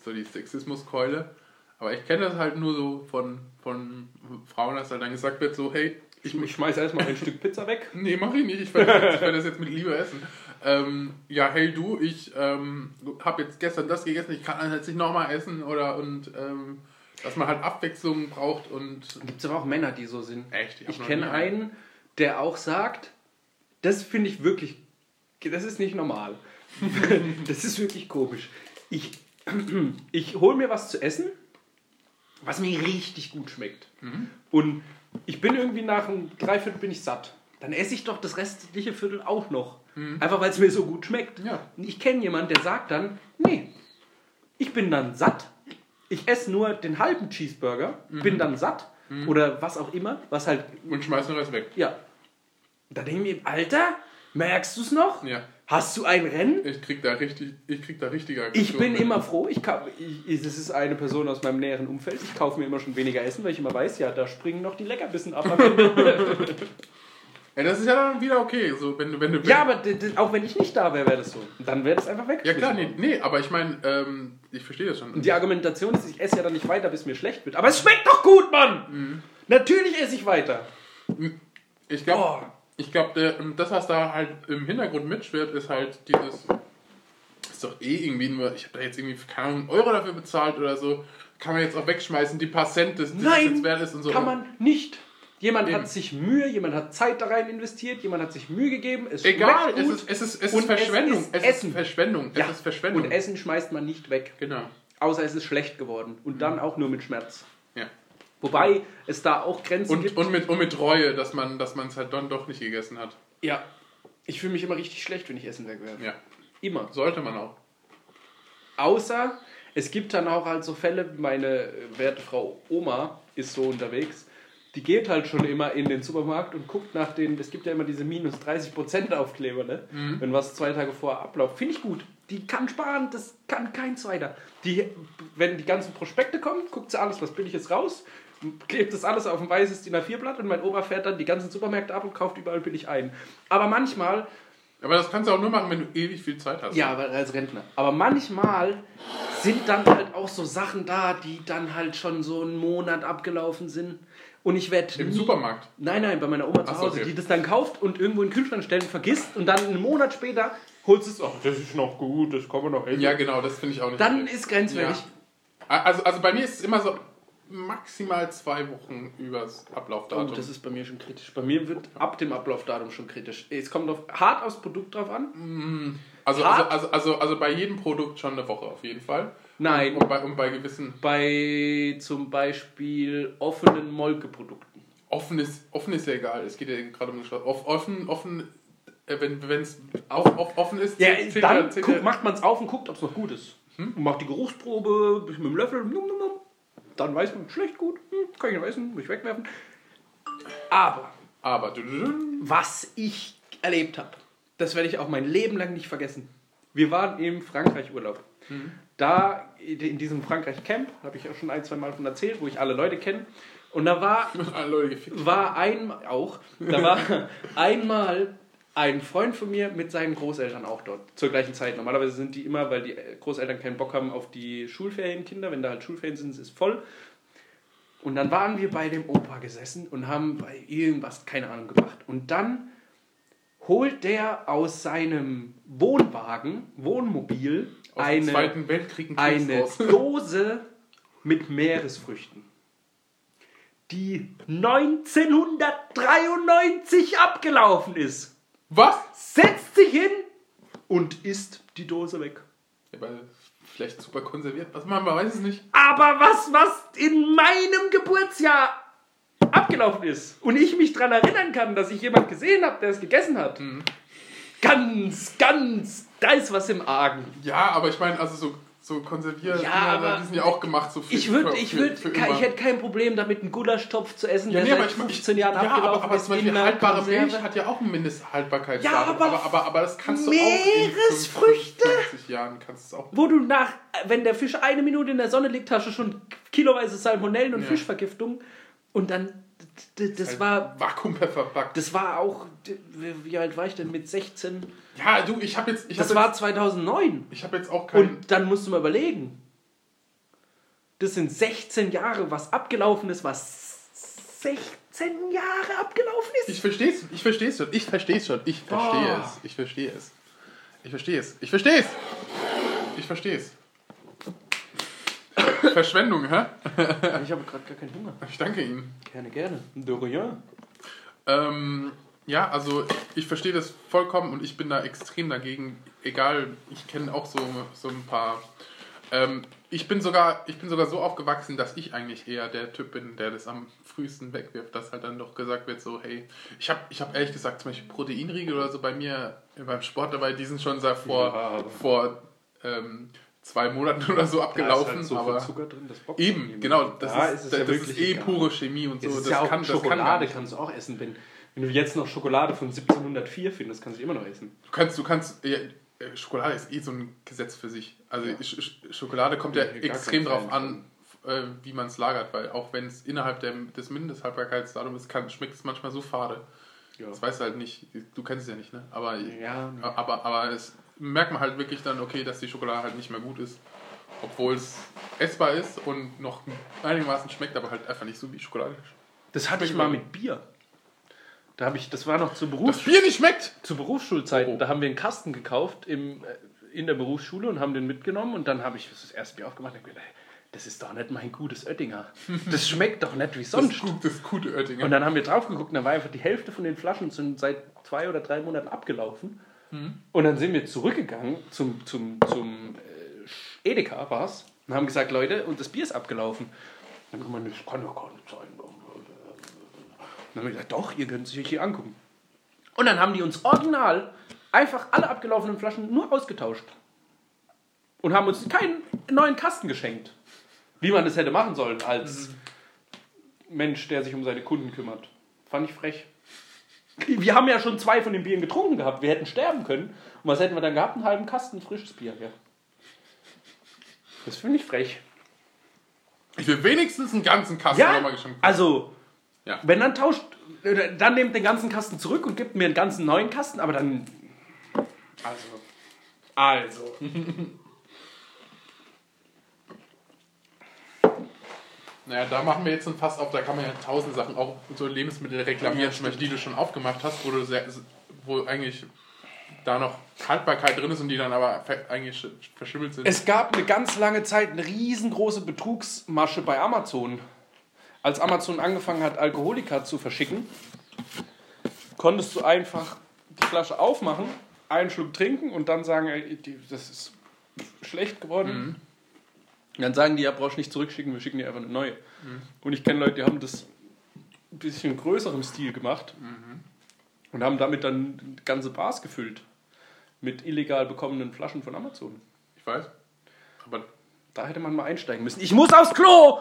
so die Sexismuskeule. Aber ich kenne das halt nur so von, von Frauen, dass halt dann gesagt wird, so, hey, Ich, ich schmeiße erstmal ein Stück Pizza weg. [laughs] nee, mach ich nicht, ich werde das, ich das jetzt mit Liebe essen. Ähm, ja, hey du, ich ähm, habe jetzt gestern das gegessen, ich kann das jetzt nicht nochmal essen oder und ähm, dass man halt Abwechslung braucht und Gibt es aber auch Männer, die so sind. echt, Ich noch kenne einen, der auch sagt, das finde ich wirklich, das ist nicht normal. [laughs] das ist wirklich komisch. Ich, [clears throat] ich hole mir was zu essen, was mir richtig gut schmeckt. Und ich bin irgendwie nach einem Dreiviertel bin ich satt. Dann esse ich doch das restliche Viertel auch noch. Einfach weil es mir so gut schmeckt. Ja. Und Ich kenne jemanden, der sagt dann, nee, ich bin dann satt. Ich esse nur den halben Cheeseburger, bin dann satt oder was auch immer, was halt, Und schmeiß noch was weg. ja. Da denke ich mir, Alter, merkst du es noch? Ja. Hast du ein Rennen? Ich krieg da richtig, ich krieg da richtige Ich bin Aggression. immer froh, ich, ka- ich, das ist eine Person aus meinem näheren Umfeld, ich kaufe mir immer schon weniger Essen, weil ich immer weiß, ja, da springen noch die Leckerbissen ab. [laughs] Ja, das ist ja dann wieder okay, so wenn du, wenn du. ja, aber auch wenn ich nicht da wäre, wäre das so. Dann wäre das einfach weg. Ja klar, nee, nee aber ich meine, ähm, ich verstehe das schon. Und die Argumentation ist, ich esse ja dann nicht weiter, bis mir schlecht wird. Aber es schmeckt doch gut, Mann! Mhm. Natürlich esse ich weiter. Ich glaube, Oh. Ich glaube, das, was da halt im Hintergrund mitschwirrt, ist halt dieses. Ist doch eh irgendwie nur, ich habe da jetzt irgendwie, keine Ahnung, einen Euro dafür bezahlt oder so. Kann man jetzt auch wegschmeißen, die paar Cent, das, das Nein, jetzt wert ist und so. kann man nicht. Jemand Eben. hat sich Mühe, jemand hat Zeit da rein investiert, jemand hat sich Mühe gegeben. Es Egal, schmeckt es gut. ist, es ist, es ist Verschwendung. es Es ist ist, Essen. Verschwendung. Es Ja, ist Verschwendung. Und Essen schmeißt man nicht weg. genau. Außer es ist schlecht geworden. Und dann auch nur mit Schmerz. Wobei es da auch Grenzen Und, gibt. und, mit, und mit Reue, dass man dass es halt dann doch nicht gegessen hat. ja. Ich fühle mich immer richtig schlecht, wenn ich Essen wegwerfe. Ja. Immer. Sollte man auch. Außer es gibt dann auch halt so Fälle, meine äh, werte Frau Oma ist so unterwegs, die geht halt schon immer in den Supermarkt und guckt nach den, es gibt ja immer diese minus 30% Aufkleber, ne? wenn was zwei Tage vorher abläuft. Finde ich gut. Die kann sparen, das kann kein zweiter. Die, wenn die ganzen Prospekte kommen, guckt sie alles, was billig ist, raus, klebt das alles auf ein weißes DIN A4-Blatt und mein Opa fährt dann die ganzen Supermärkte ab und kauft überall billig ein. Aber manchmal Aber das kannst du auch nur machen, wenn du ewig viel Zeit hast. ja, aber als Rentner. Aber manchmal sind dann halt auch so Sachen da, die dann halt schon so einen Monat abgelaufen sind. Und ich werde. Im Supermarkt. Nein, nein, bei meiner Oma zu Ach so, Hause, okay. die das dann kauft und irgendwo in den Kühlschrank stellt und vergisst und dann einen Monat später holst du es. Ach, das ist noch gut, das kann man noch essen. Ja, genau, das finde ich auch nicht. Dann okay. ist grenzwertig. Also, also bei mir ist es immer so maximal zwei Wochen übers Oh, Ablaufdatum. das ist bei mir schon kritisch. Bei mir wird ab dem Ablaufdatum schon kritisch. Es kommt auf, hart aufs Produkt drauf an. also, also, hart. also, also, also bei jedem Produkt schon eine Woche auf jeden Fall. Nein. Und bei, und bei gewissen Bei zum Beispiel offenen Molkeprodukten. offen ist, offen ist ja egal. Es geht ja gerade um. Off, offen, offen, äh, wenn es offen ist, Ja, zählt- dann zählt guck, macht man es auf und guckt, ob es noch gut ist. Und macht die Geruchsprobe bisschen mit dem Löffel. num, num, num. Dann weiß man, schlecht, gut, hm, kann ich noch essen, muss ich wegwerfen. Aber Aber was ich erlebt habe, das werde ich auch mein Leben lang nicht vergessen. Wir waren im Frankreich-Urlaub. Da in diesem Frankreich-Camp, habe ich auch schon ein, zwei Mal von erzählt, wo ich alle Leute kenne. Und da war [laughs] war ein auch, da war [laughs] einmal ein Freund von mir mit seinen Großeltern auch dort zur gleichen Zeit. Normalerweise sind die immer, weil die Großeltern keinen Bock haben auf die Schulferienkinder. Wenn da halt Schulferien sind, ist es voll. Und dann waren wir bei dem Opa gesessen und haben bei irgendwas, keine Ahnung, gemacht. Und dann holt der aus seinem Wohnwagen, Wohnmobil, Aus eine, eine. [laughs] Dose mit Meeresfrüchten, die 1993 abgelaufen ist. Was? Setzt sich hin und isst die Dose weg. Ja, aber vielleicht super konserviert. Was man, man weiß es nicht. Aber was, was in meinem Geburtsjahr abgelaufen ist und ich mich daran erinnern kann, dass ich jemand gesehen habe, der es gegessen hat. Mhm. Ganz, ganz, da ist was im Argen. Ja, aber ich meine, also so, so konserviert, Ja, Dinger, aber die sind ja auch gemacht so für Ich würde, ich würde, ich hätte kein Problem damit, einen Gulasch-Topf zu essen, Ja, der nee, seit aber ich, ich, 15 Jahren ja, abgelaufen aber, aber ist. zum Beispiel in einer haltbare Konserve. Milch hat ja auch ein Mindesthaltbarkeitsdatum. Ja, aber aber, aber, aber das kannst du auch in Meeresfrüchte? 50 Jahren kannst du es auch. Wo du nach, wenn der Fisch eine Minute in der Sonne liegt, hast du schon kiloweise Salmonellen und Ja. Fischvergiftung. Und dann, d- d- das Halt war, Vakuum verpackt. das war auch, wie alt war ich denn mit 16? Ja, du, ich habe jetzt, ich Das hab war jetzt, 2009. ich habe jetzt auch kein. Und dann musst du mal überlegen. Das sind 16 Jahre, was abgelaufen ist, was 16 Jahre abgelaufen ist. Ich verstehe es, ich verstehe es schon, ich verstehe es schon, ich verstehe Oh. es, ich verstehe es. Ich verstehe es, ich verstehe es. Ich verstehe es. [coughs] Verschwendung, hä? Ich habe gerade gar keinen Hunger. Ich danke Ihnen. Gerne, gerne. De rien. Ähm, ja, also ich verstehe das vollkommen und ich bin da extrem dagegen. Egal, ich kenne auch so, so ein paar. Ähm, ich, bin sogar, ich bin sogar so aufgewachsen, dass ich eigentlich eher der Typ bin, der das am frühesten wegwirft, dass halt dann doch gesagt wird, so, hey, ich habe ich hab ehrlich gesagt zum Beispiel Proteinriegel oder so bei mir beim Sport dabei, die sind schon seit vor, Ja, vor ähm, zwei Monaten oder so abgelaufen. Da ist halt so aber viel Zucker drin, das bockt eben, genau, das, Da ist, es das, ja das wirklich ist eh egal. pure Chemie und so. Es ist das ja auch kann, kann Schokolade nicht. kannst du auch essen. Wenn, wenn du jetzt noch Schokolade von 1704 findest, kannst du immer noch essen. Du kannst, du kannst, ja, äh, Schokolade ist eh so ein Gesetz für sich. Also Sch Schokolade kommt ja Ja, extrem drauf an, äh, wie man es lagert, weil auch wenn es innerhalb der, des Mindesthaltbarkeitsdatums ist, kann, schmeckt es manchmal so fade. Ja. Das weißt du halt nicht, du kennst es ja nicht, ne? Aber, Ja, nee. aber, aber es merkt man halt wirklich dann, okay, dass die Schokolade halt nicht mehr gut ist. Obwohl es essbar ist und noch einigermaßen schmeckt, aber halt einfach nicht so wie Schokolade. Das hatte ich mal mit Bier. Da habe ich, das war noch zur, Berufs Das Bier nicht schmeckt! zu Berufsschulzeiten. Oh. Da haben wir einen Kasten gekauft im, äh, in der Berufsschule und haben den mitgenommen. Und dann habe ich das erste Bier aufgemacht und gedacht, das ist doch nicht mein gutes Oettinger. [laughs] Das schmeckt doch nicht wie Das, sonst. ist gut, das gute Oettinger. Und dann haben wir drauf geguckt und dann war einfach die Hälfte von den Flaschen sind seit zwei oder drei Monaten abgelaufen. Und dann sind wir zurückgegangen zum, zum, zum äh, Edeka war's und haben gesagt, Leute, und das Bier ist abgelaufen. Dann kann man, das kann doch gar nicht sein. Dann haben wir gesagt, doch, ihr könnt es euch hier angucken. Und dann haben die uns original einfach alle abgelaufenen Flaschen nur ausgetauscht. Und haben uns keinen neuen Kasten geschenkt. Wie man das hätte machen sollen als Mensch, der sich um seine Kunden kümmert. Fand ich frech. Wir haben ja schon zwei von den Bieren getrunken gehabt. Wir hätten sterben können. Und was hätten wir dann gehabt? Einen halben Kasten frisches Bier. Ja. Das finde ich frech. Ich will wenigstens einen ganzen Kasten Ja, nochmal geschenkt. also, Ja. wenn dann tauscht, dann nehmt den ganzen Kasten zurück und gibt mir einen ganzen neuen Kasten, aber dann. Also. Also. [laughs] Naja, da machen wir jetzt ein Fass auf, da kann man ja tausend Sachen, auch so Lebensmittel reklamieren, zum Beispiel, die du schon aufgemacht hast, wo du sehr, wo eigentlich da noch Haltbarkeit drin ist und die dann aber eigentlich sch- verschimmelt sind. Es gab eine ganz lange Zeit eine riesengroße Betrugsmasche bei Amazon. Als Amazon angefangen hat, Alkoholika zu verschicken, konntest du einfach die Flasche aufmachen, einen Schluck trinken und dann sagen, ey, das ist schlecht geworden. Und dann sagen die, ja, brauchst nicht zurückschicken, wir schicken dir einfach eine neue. Und ich kenne Leute, die haben das ein bisschen größerem Stil gemacht und haben damit dann ganze Bars gefüllt mit illegal bekommenen Flaschen von Amazon. ich weiß. Aber Da hätte man mal einsteigen müssen. Ich muss aufs Klo!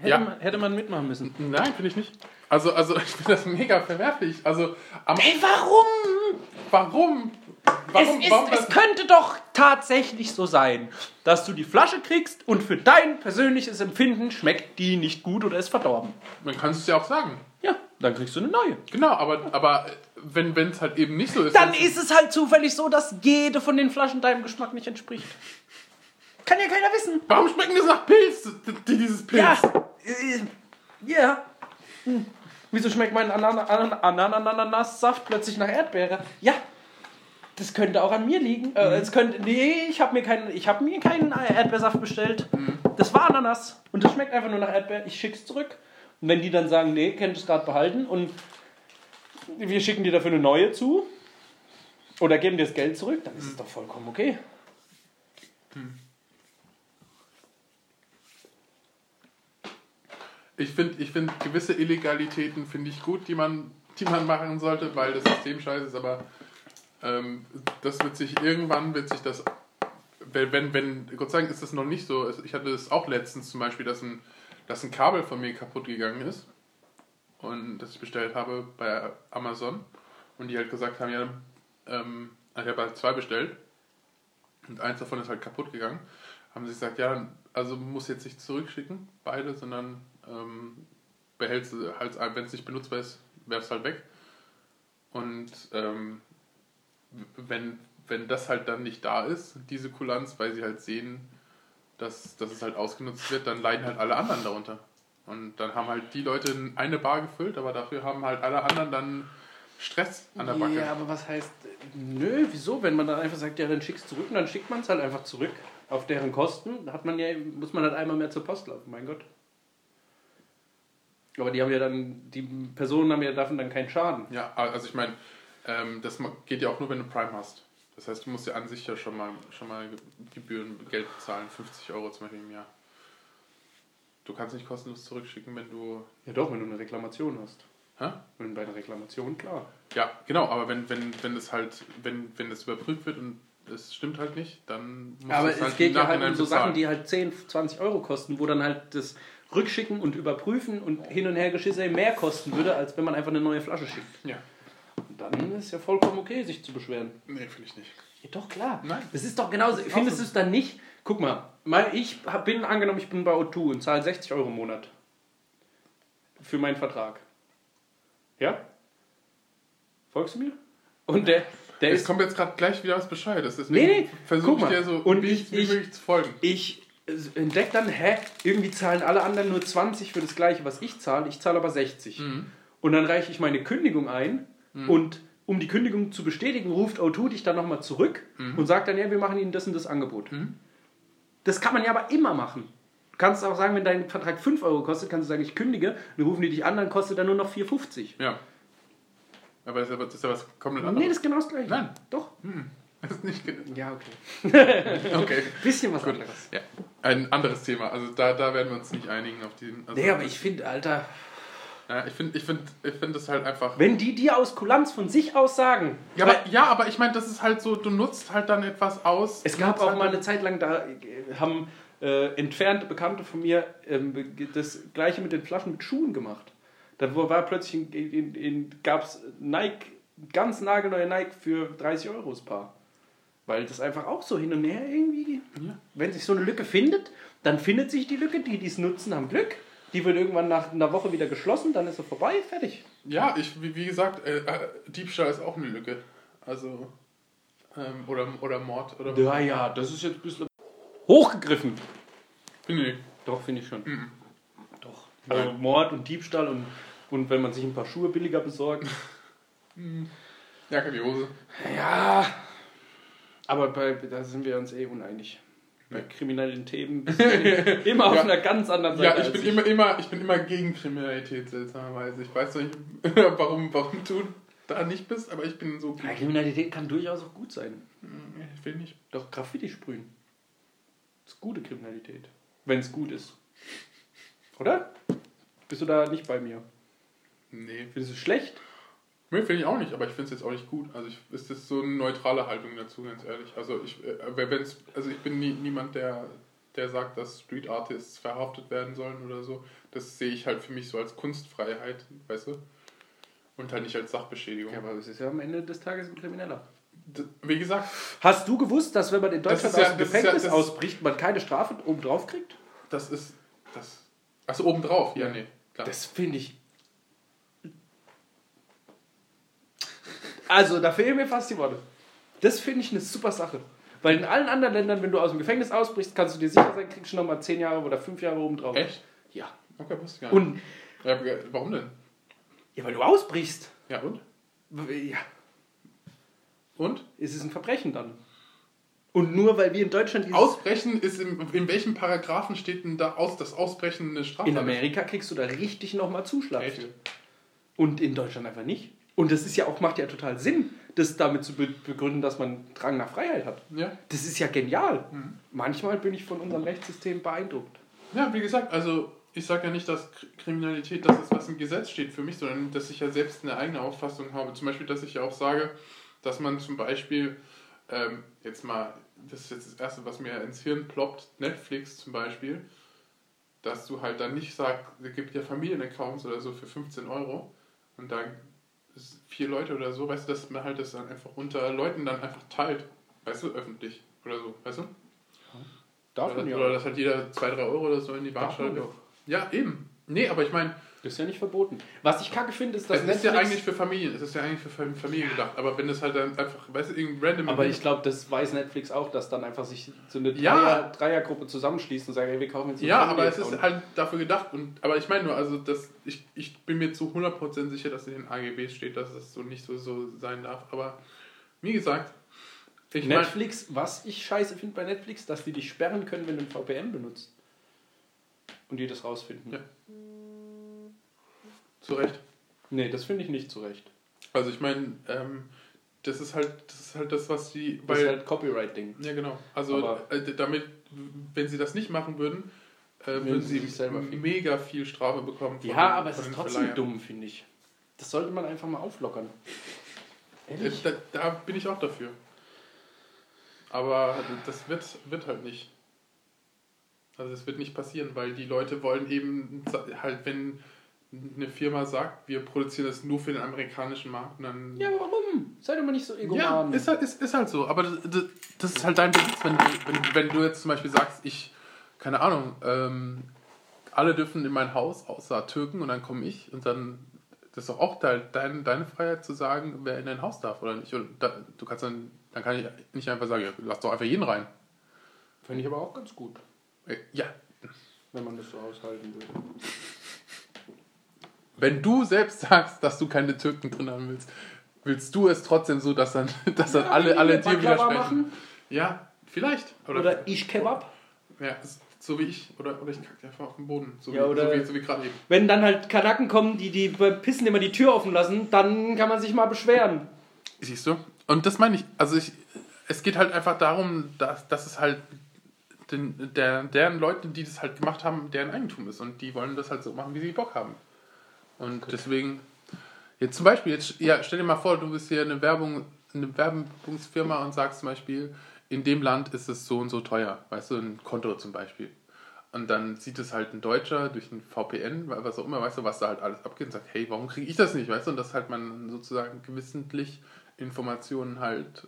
Hätte, Ja. man, hätte man mitmachen müssen. nein, finde ich nicht. Also, also [laughs] ich finde das mega verwerflich. Also, am, Ey, warum? warum? Warum? es, ist, warum es könnte doch tatsächlich so sein, dass du die Flasche kriegst und für dein persönliches Empfinden schmeckt die nicht gut oder ist verdorben. man kann es ja auch sagen. Ja. Dann kriegst du eine neue. Genau, aber, aber wenn es halt eben nicht so ist. Dann ist es halt zufällig so, dass jede von den Flaschen deinem Geschmack nicht entspricht. Kann ja keiner wissen. Warum schmecken das nach Pilz, die- dieses Pilz? Ja. Äh, Ja. Hm. Wieso schmeckt mein Anan- Anan- Anan- Ananassaft plötzlich nach Erdbeere? Ja. Das könnte auch an mir liegen. Äh, es könnte, nee, ich habe mir, keinen- ich hab mir keinen Erdbeersaft bestellt. Das war Ananas. Und das schmeckt einfach nur nach Erdbeer. Ich schick's zurück. Und wenn die dann sagen, nee, könntest du gerade behalten und wir schicken dir dafür eine neue zu oder geben dir das Geld zurück, dann ist es doch vollkommen okay. Ich finde ich find gewisse Illegalitäten finde ich gut, die man, die man machen sollte, weil das System scheiße ist, aber ähm, das wird sich irgendwann wird sich das wenn, wenn, wenn Gott sei Dank ist das noch nicht so. Ich hatte es auch letztens zum Beispiel, dass ein, dass ein Kabel von mir kaputt gegangen ist und das ich bestellt habe bei Amazon und die halt gesagt haben, ja, ähm, ich habe halt zwei bestellt und eins davon ist halt kaputt gegangen. Haben sie gesagt, ja, also muss jetzt nicht zurückschicken, beide, sondern ähm, behältst halt, wenn es nicht benutzbar ist, werfst halt weg. Und ähm, wenn, wenn das halt dann nicht da ist, diese Kulanz, weil sie halt sehen, dass, dass es halt ausgenutzt wird, dann leiden halt alle anderen darunter. Und dann haben halt die Leute eine Bar gefüllt, aber dafür haben halt alle anderen dann Stress an der Backe. Ja, aber was heißt, nö, wieso? Wenn man dann einfach sagt, ja, dann schick's zurück und dann schickt man es halt einfach zurück auf deren Kosten, hat man ja, muss man halt einmal mehr zur Post laufen, mein Gott. Aber die haben ja dann, die Personen haben ja davon dann keinen Schaden. Ja, also ich meine, ähm, das geht ja auch nur, wenn du Prime hast. Das heißt, du musst ja an sich ja schon mal, schon mal Gebühren, Geld bezahlen, 50 Euro zum Beispiel im Jahr. Du kannst nicht kostenlos zurückschicken, wenn du... Ja doch, wenn du eine Reklamation hast. Hä? Wenn bei einer Reklamation, klar. Ja, genau, aber wenn, wenn, wenn das halt, wenn, wenn das überprüft wird und es stimmt halt nicht, dann musst Aber du es halt geht im ja halt um so. Sachen, die halt 10, 20 Euro kosten, wo dann halt das Rückschicken und Überprüfen und hin und her Geschisse mehr kosten würde, als wenn man einfach eine neue Flasche schickt. Ja, Und dann ist ja vollkommen okay, sich zu beschweren. nee, finde ich nicht. Ja, doch, klar. Nein. Das ist doch genauso. Findest du es dann nicht? Guck mal, ich bin angenommen, ich bin bei O2 und zahle 60 Euro im Monat für meinen Vertrag. Ja? Folgst du mir? Und der, der Es ist. kommt jetzt gerade gleich wieder was Bescheuertes. Nee, Deswegen nee, guck versuche ich mal. dir so Und ich- wie ich- möglich zu folgen. Ich entdecke dann, hä, irgendwie zahlen alle anderen nur 20 für das gleiche, was ich zahle. Ich zahle aber 60. Und dann reiche ich meine Kündigung ein und um die Kündigung zu bestätigen, ruft O2 dich dann nochmal zurück und sagt dann, ja, wir machen Ihnen das und das Angebot. Das kann man ja aber immer machen. Du kannst auch sagen, wenn dein Vertrag 5 Euro kostet, kannst du sagen, ich kündige, dann rufen die dich an, dann kostet er nur noch 4,50. Ja. Aber das ist ja, was komplett Nee, anderes. das ist genau das gleiche. Nein. Doch. Das ist nicht ge- Ja, okay. [laughs] Okay. Bisschen was anderes. Ja. Ein anderes Thema. Also da, da werden wir uns nicht einigen auf diesen. Also Nee, aber ich finde, Alter, Ja, ich finde ich find, ich find das halt einfach. wenn die dir aus Kulanz von sich aus sagen, Ja, aber, ja, aber ich meine, das ist halt so, du nutzt halt dann etwas aus. Es gab auch halt mal eine Zeit lang, da äh, haben äh, entfernte Bekannte von mir ähm, das gleiche mit den Flaschen mit Schuhen gemacht. Da war plötzlich, in, in, in, gab es Nike, ganz nagelneue Nike für 30 Euro das Paar. Weil das einfach auch so hin und her irgendwie, Ja. wenn sich so eine Lücke findet, dann findet sich die Lücke, die dies nutzen, haben Glück. Die wird irgendwann nach einer Woche wieder geschlossen, dann ist sie vorbei, fertig. Ja, ich, wie, wie gesagt, äh, äh, Diebstahl ist auch eine Lücke. Also. Ähm, oder, oder Mord. Oder Ja, ja, das ist jetzt ein bisschen hochgegriffen. Nee. Doch, finde ich schon. Mhm. Doch. Also Mord und Diebstahl und, und wenn man sich ein paar Schuhe billiger besorgt. [laughs] Jacke wie Hose. Ja. Aber bei, da sind wir uns eh uneinig. Bei kriminellen Themen [laughs] bist du immer auf Ja. einer ganz anderen Seite. Ja, ich bin immer, immer, ich bin immer gegen Kriminalität, seltsamerweise. Ich weiß nicht, [laughs] warum, warum du da nicht bist, aber ich bin so Ja. Kriminalität kann durchaus auch gut sein. Ich will nicht. Doch Graffiti sprühen. Das ist gute Kriminalität. Wenn es gut ist. Oder? Bist du da nicht bei mir? Nee. Findest du es schlecht? Nee, finde ich auch nicht, aber ich finde es jetzt auch nicht gut. Also ich, es ist so eine neutrale Haltung dazu, ganz ehrlich. Also ich, äh, wenn's, also ich bin nie, niemand, der, der sagt, dass Street Artists verhaftet werden sollen oder so. Das sehe ich halt für mich so als Kunstfreiheit, weißt du? Und halt nicht als Sachbeschädigung. Ja, aber es ist ja am Ende des Tages ein Krimineller. Wie gesagt, Hast du gewusst, dass wenn man in Das Deutschland ja- aus dem das ja- Gefängnis das- ausbricht, man keine Strafe oben drauf kriegt? das ist das. Achso, obendrauf, ja, Ja. nee. Klar. Das finde ich Also, da fehlen mir fast die Worte. Das finde ich eine super Sache. Weil in allen anderen Ländern, wenn du aus dem Gefängnis ausbrichst, kannst du dir sicher sein, kriegst du nochmal 10 Jahre oder 5 Jahre oben drauf. Echt? Ja. Okay, wusste ich gar nicht. Und, Ja, warum denn? ja, weil du ausbrichst. Ja, und? Ja, Und? ist es ein Verbrechen dann. Und nur weil wir in Deutschland Ausbrechen ist im, in welchem Paragraphen steht denn da aus, das Ausbrechen eine Straftat? In Amerika kriegst du da richtig nochmal Zuschlag Echt? Und in Deutschland einfach nicht. Und das ist ja auch, macht ja total Sinn, das damit zu be begründen, dass man Drang nach Freiheit hat. Ja. Das ist ja genial. Manchmal bin ich von unserem Rechtssystem beeindruckt. Ja, wie gesagt, also ich sage ja nicht, dass Kriminalität das ist, was im Gesetz steht für mich, sondern dass ich ja selbst eine eigene Auffassung habe. Zum Beispiel, dass ich ja auch sage, dass man zum Beispiel, ähm, jetzt mal, das ist jetzt das Erste, was mir ins Hirn ploppt, Netflix zum Beispiel, dass du halt dann nicht sagst, es gibt ja Familienaccounts oder so für 15 Euro und dann vier Leute oder so, weißt du, dass man halt das dann einfach unter Leuten dann einfach teilt, weißt du, öffentlich oder so, weißt du? Darf Oder, man ja. oder dass halt jeder 2, 3 Euro oder so in die man schreibt. Ja, eben. Nee, aber ich meine, ist ja nicht verboten. Was ich kacke finde, ist, dass es ist ja eigentlich für Familien, es ist ja eigentlich für Fam- Familie gedacht, aber wenn es halt dann einfach, weißt du, irgendein random... aber ich glaube, das weiß Netflix auch, dass dann einfach sich so eine Ja. Dreier, Dreiergruppe zusammenschließt und sagt, hey, wir kaufen jetzt ja, aber es ist halt dafür gedacht. Und, aber ich meine nur, also das, ich, ich bin mir zu 100% sicher, dass in den AGBs steht, dass es so nicht so, so sein darf. Aber wie gesagt, ich Netflix, was ich scheiße finde bei Netflix, dass die dich sperren können, wenn du ein VPN benutzt. Und die das rausfinden. Ja. Zu Recht. Nee, das finde ich nicht zurecht. Also ich meine, ähm, das ist halt das ist halt das, was die... Das ist halt Copyright-Ding. Ja, genau. Also äh, damit, wenn sie das nicht machen würden, äh, würden sie sie sich selber mega viel Strafe bekommen. Ja, aber es ist trotzdem Verleihern. dumm, finde ich. Das sollte man einfach mal auflockern. Äh, Da, da bin ich auch dafür. Aber das wird, wird halt nicht. Also es wird nicht passieren, weil die Leute wollen eben halt, wenn eine Firma sagt, wir produzieren das nur für den amerikanischen Markt, und dann Ja, aber warum? Sei doch mal nicht so Ja, egoman. ist halt, ist, ist halt so. Aber das, das, das ist halt dein Besitz. Wenn, du- wenn, wenn du jetzt zum Beispiel sagst, ich, keine Ahnung, ähm, alle dürfen in mein Haus außer Türken und dann komme ich und dann, das ist doch auch dein, dein, deine Freiheit zu sagen, wer in dein Haus darf oder nicht. Und da, du kannst dann, dann kann ich nicht einfach sagen, ja, lass doch einfach jeden rein. Finde ich aber auch ganz gut, Äh, Ja, wenn man das so aushalten würde. Wenn du selbst sagst, dass du keine Türken drin haben willst, willst du es trotzdem so, dass dann, [laughs] dass dann alle, alle dir widersprechen. machen Ja, vielleicht. oder ich Kebab. Ja, so wie ich. Oder, oder ich kacke einfach auf den Boden. So Ja, wie, oder- so wie, so wie gerade eben. Wenn dann halt Kanaken kommen, die, die Pissen immer die Tür offen lassen, dann kann man sich mal beschweren. Siehst du? Und das meine ich. Also ich, es geht halt einfach darum, dass, dass es halt den, der, deren Leute, die das halt gemacht haben, deren Eigentum ist. Und die wollen das halt so machen, wie sie Bock haben. Und deswegen, jetzt zum Beispiel, jetzt, ja, stell dir mal vor, du bist hier eine Werbung, eine Werbungsfirma und sagst zum Beispiel, in dem Land ist es so und so teuer. Weißt du, ein Konto zum Beispiel. Und dann sieht es halt ein Deutscher durch ein VPN, was auch immer, weißt du, was da halt alles abgeht und sagt, hey, warum kriege ich das nicht, weißt du? Und dass halt man sozusagen gewissentlich Informationen halt,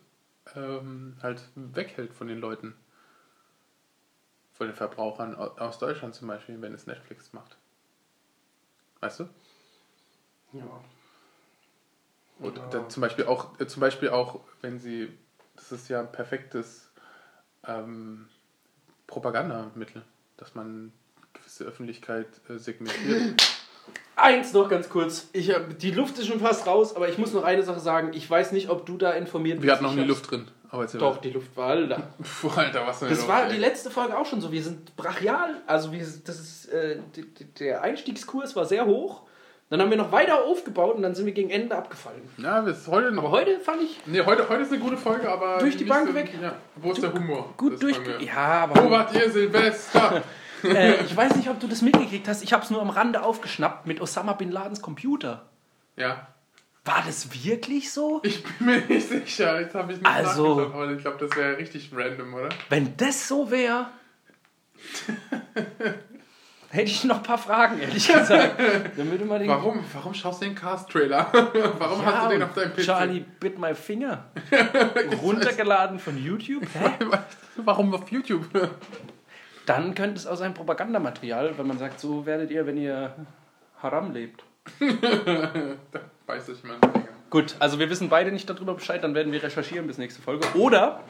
ähm, halt weghält von den Leuten. Von den Verbrauchern au- aus Deutschland zum Beispiel, wenn es Netflix macht. Weißt du? Ja. Und Ja. zum Beispiel auch, äh, zum Beispiel auch, wenn sie, das ist ja ein perfektes ähm, Propagandamittel, dass man gewisse Öffentlichkeit äh, segmentiert. [laughs] Eins noch ganz kurz. Ich, die Luft ist schon fast raus, aber ich muss noch eine Sache sagen. Ich weiß nicht, ob du da informiert bist. Wir hatten noch nie Luft drin. Aber jetzt Doch, die Luft war all da. [laughs] Puh, Alter, was denn Das los, war ey? die letzte Folge auch schon so. Wir sind brachial. Also wir, das ist, äh, der Einstiegskurs war sehr hoch. Dann haben wir noch weiter aufgebaut und dann sind wir gegen Ende abgefallen. Ja, bis heute Aber noch. heute fand ich Nee, heute, heute ist eine gute Folge, aber. Durch die Bank so- weg. Ja. Wo ist der Humor? gut Das durch. wir- Ja, Wo aber wart ihr Silvester? [laughs] äh, ich weiß nicht, ob du das mitgekriegt hast. Ich habe es nur am Rande aufgeschnappt mit Osama Bin Ladens Computer. ja. War das wirklich so? Ich bin mir nicht sicher. Jetzt habe ich nicht Also- nachgeschaut, aber ich glaube, das wäre richtig random, oder? Wenn das so wäre, [laughs] hätte ich noch ein paar Fragen, ehrlich gesagt. [laughs] Dann würde man den Warum, warum schaust du den Cast-Trailer? [laughs] warum Ja, hast du den auf deinem PC? Charlie bit my finger. [laughs] Runtergeladen von YouTube. Hä? Warum auf YouTube? Dann könnte es aus einem Propagandamaterial, wenn man sagt, so werdet ihr, wenn ihr Haram lebt. da beißt sich mein Finger. Gut, also wir wissen beide nicht darüber Bescheid, dann werden wir recherchieren bis nächste Folge. Oder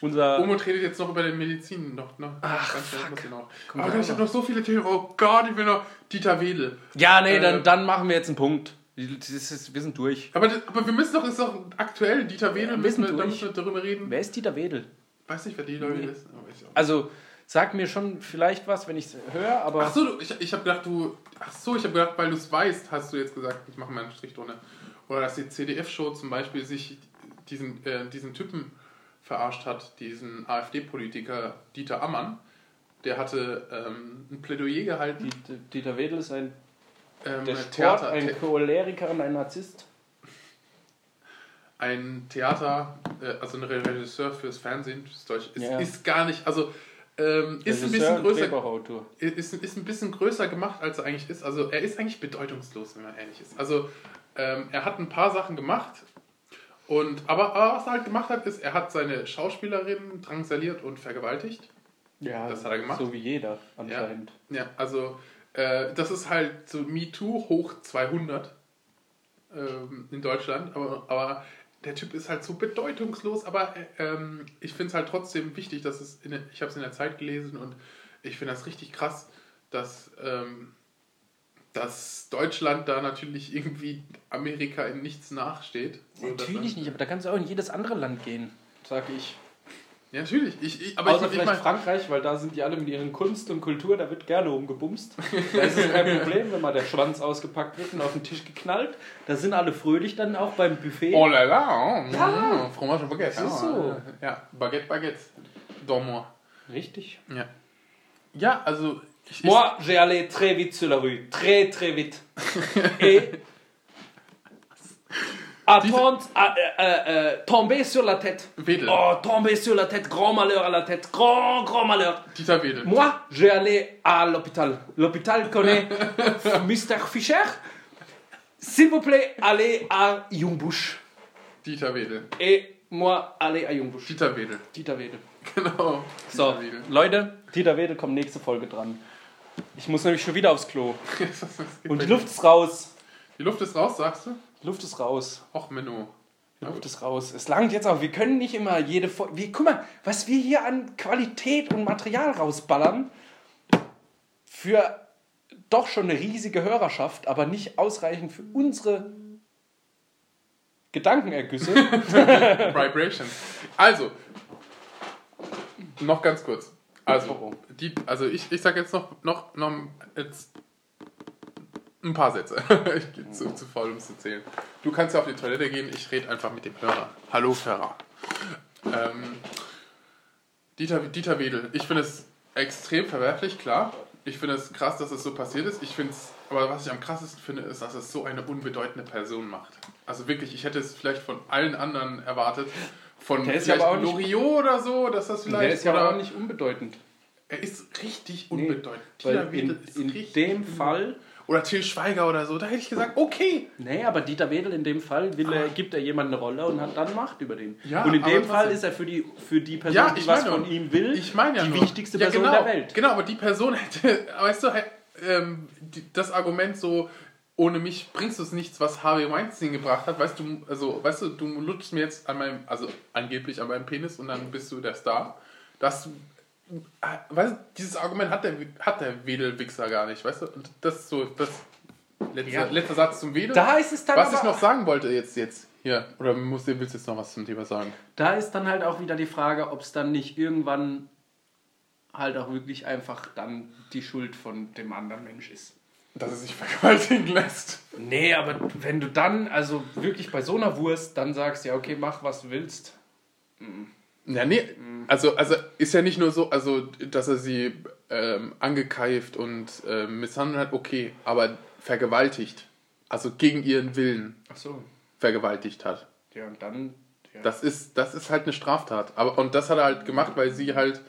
unser. Umut redet jetzt noch über den Medizin noch, ne? Ach, ich noch. Aber ich noch. habe noch so viele Themen. Oh Gott, ich will noch Dieter Wedel. Ja, nee, Äh, dann, dann machen wir jetzt einen Punkt. Ist, wir sind durch. Aber, das- aber wir müssen doch, ist doch aktuell, Dieter Wedel, Ja, wir müssen wir, da müssen wir darüber reden. Wer ist Dieter Wedel? Weiß nicht, wer Dieter Wedel ist. Also, sag mir schon vielleicht was, wenn ich es höre, aber. Ach so, du- ich, ich habe gedacht, du. Ach so, ich habe gedacht, weil du es weißt, hast du jetzt gesagt, ich mache mal einen Strich drunter. Oder dass die CDF-Show zum Beispiel sich diesen, äh, diesen Typen verarscht hat, diesen AfD-Politiker Dieter Ammann. Der hatte ähm, ein Plädoyer gehalten. Dieter- Dieter Wedel ist ein Ähm, der Sport, Theater, ein Choleriker und ein Narzisst. ein Theater, äh, also ein Regisseur fürs Fernsehen, fürs Deutsch, ist, Ja. ist gar nicht, also ähm, ist ein bisschen größer, ist, ist ein bisschen größer gemacht, als er eigentlich ist. Also er ist eigentlich bedeutungslos, wenn man ehrlich ist. Also ähm, er hat ein paar Sachen gemacht, und, aber, aber was er halt gemacht hat, ist, er hat seine Schauspielerin drangsaliert und vergewaltigt. Ja, Das hat er gemacht. So wie jeder anscheinend. Ja, also äh, das ist halt so MeToo hoch 200 ähm, in Deutschland, aber, aber der Typ ist halt so bedeutungslos, aber äh, ähm, ich finde es halt trotzdem wichtig, dass es, in ich habe es in der Zeit gelesen und ich finde das richtig krass, dass, ähm, dass Deutschland da natürlich irgendwie Amerika in nichts nachsteht. Natürlich nicht, aber da kannst du auch in jedes andere Land gehen, sage ich. Ja, natürlich. Ich, ich, aber Außer ich, ich vielleicht mein, Frankreich, weil da sind die alle mit ihren Kunst und Kultur, da wird gerne umgebumst. Da ist es kein Problem, wenn mal der Schwanz ausgepackt wird und auf den Tisch geknallt. Da sind alle fröhlich dann auch beim Buffet. Oh la la, oh, Ja. mm, Fromage und Baguette. Das ist so. Ja, Baguette, Baguette. Dormoir. Richtig. Ja. Ja, also. Moi, j'ai allé très vite sur la rue. Très, très vite. [laughs] Et. Attendre, à, euh, euh, tomber sur la tête. Wedel. Oh, tomber sur la tête, grand malheur à la tête, grand, grand malheur. ich, Dieter Wedel. Moi, j'ai allé à l'hôpital. L'hôpital connaît [laughs] Mr. Fischer. S'il vous plaît, allez à Jungbusch. Dieter Wedel. Et moi, allez à Jungbusch. Dieter Wedel. Dieter Wedel. Genau. [laughs] So, Dieter Wedel. Leute, Dieter Wedel kommt nächste Folge dran. Ich muss nämlich schon wieder aufs Klo. [laughs] Und die Luft ist raus. die Luft ist raus, sagst du? Die Luft ist raus. Och, Menno. Die Luft ist raus. Es langt jetzt auch. Wir können nicht immer jede Folge. Wir, guck mal, was wir hier an Qualität und Material rausballern. Für doch schon eine riesige Hörerschaft, aber nicht ausreichend für unsere Gedankenergüsse. [laughs] Vibration. Also, noch ganz kurz. Also, die, also ich, ich sag jetzt noch, noch, noch jetzt ein paar Sätze. [laughs] ich bin zu, zu faul, um es zu zählen. Du kannst ja auf die Toilette gehen, ich rede einfach mit dem Hörer. Hallo, Hörer. Ähm, Dieter, Dieter Wedel, ich finde es extrem verwerflich, klar. Ich finde es krass, dass es so passiert ist. Ich finde es, aber was ich am krassesten finde, ist, dass es so eine unbedeutende Person macht. Also wirklich, ich hätte es vielleicht von allen anderen erwartet. Von Der ist ja aber auch Loriot oder so, dass das vielleicht. Der ist ja oder, auch nicht unbedeutend. Er ist richtig Nee, unbedeutend. Dieter Wedel in, ist in richtig dem Fall. Oder Till Schweiger oder so, da hätte ich gesagt, okay. Nee, aber Dieter Wedel in dem Fall will er, gibt er jemandem eine Rolle und hat dann Macht über den. Ja, und in aber dem. Fall ist er für die, für die Person, Ja, die ich was meine, von ihm will, Ich meine ja die nur. wichtigste ja, Person genau, der Welt. Genau, aber die Person [laughs] hätte, weißt du, ähm, die, das Argument so, ohne mich bringst du es nichts, was Harvey Weinstein gebracht hat, weißt du, also, weißt du, du lutschst mir jetzt an meinem, also angeblich an meinem Penis und dann bist du der Star. Das, weißt du, dieses Argument hat der, hat der Wedelwichser gar nicht, weißt du, und das ist so, das, letzter, Ja. letzter Satz zum Wedel. Da ist es dann was ich noch sagen wollte jetzt, jetzt, hier, oder musst, willst du jetzt noch was zum Thema sagen? Da ist dann halt auch wieder die Frage, ob es dann nicht irgendwann halt auch wirklich einfach dann die Schuld von dem anderen Mensch ist. Dass er sich [laughs] vergewaltigen lässt. Nee, aber wenn du dann, also wirklich bei so einer Wurst, dann sagst, ja, okay, mach was du willst. Ja, nee, also, also ist ja nicht nur so, also dass er sie ähm, angekeift und ähm, misshandelt hat, okay, aber vergewaltigt, also gegen ihren Willen Ach so. vergewaltigt hat. Ja, und dann. Ja. Das ist, das ist halt eine Straftat. Aber, und das hat er halt gemacht, weil sie halt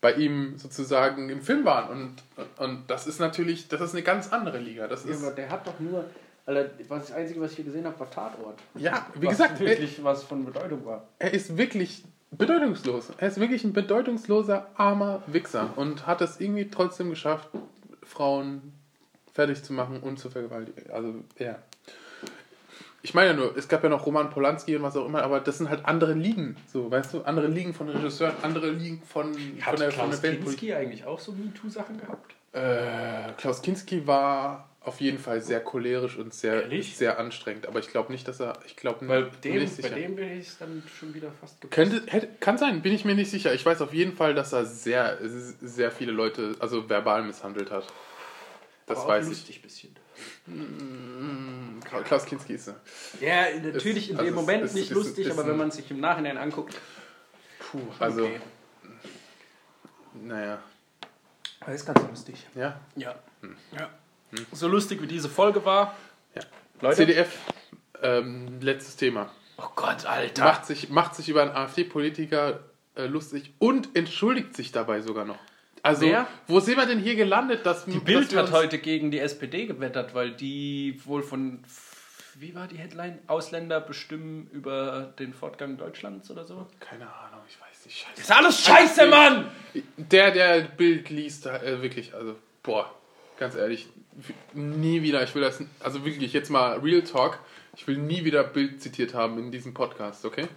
bei ihm sozusagen im Film waren. Und, und das ist natürlich, das ist eine ganz andere Liga. Das Ja, ist, aber der hat doch nur. Alter, was das Einzige, was ich hier gesehen habe, war Tatort. ja, wie was gesagt, er, wirklich was von Bedeutung war. er ist wirklich bedeutungslos. Er ist wirklich ein bedeutungsloser, armer Wichser und hat es irgendwie trotzdem geschafft, Frauen fertig zu machen und zu vergewaltigen. Also, ja. Ich meine ja nur, es gab ja noch Roman Polanski und was auch immer, aber das sind halt andere Ligen, so, weißt du, andere Ligen von Regisseuren, andere Ligen von, Hat von der, von Klaus der Weltpolitik. Kinski eigentlich auch so MeToo-Sachen gehabt? Äh, Klaus Kinski war auf jeden Fall sehr cholerisch und sehr, Ehrlich? sehr anstrengend, aber ich glaube nicht, dass er, ich glaube bin dem, nicht bei sicher. dem bin ich es dann schon wieder fast gepasst. Könnte, hätte, kann sein, bin ich mir nicht sicher. Ich weiß auf jeden Fall, dass er sehr, sehr viele Leute, also verbal misshandelt hat. Das Aber weiß ich. lustig bisschen. Mm, Kla- Klaus Kinski ist er. Ja, natürlich Es- in also dem es- Moment es- nicht es- lustig, es- aber wenn man sich im Nachhinein anguckt, Puh, also, okay. naja, Das ist ganz lustig. ja. Ja. ja. So lustig wie diese Folge war. Ja. Leute. CDF, ähm, letztes Thema. Oh Gott, Alter. Macht sich, macht sich über einen AfD-Politiker äh, lustig und entschuldigt sich dabei sogar noch. Also, Wer? wo sind wir denn hier gelandet? Dass, Die Bild hat heute gegen die SPD gewettert, weil die wohl von, wie war die Headline? Ausländer bestimmen über den Fortgang Deutschlands oder so? Keine Ahnung, ich weiß nicht. Scheiße. ist alles scheiße, Mann! Der, der Bild liest, äh, wirklich, also, boah, ganz ehrlich, nie wieder, ich will das, also wirklich, jetzt mal Real Talk, ich will nie wieder Bild zitiert haben in diesem Podcast, okay?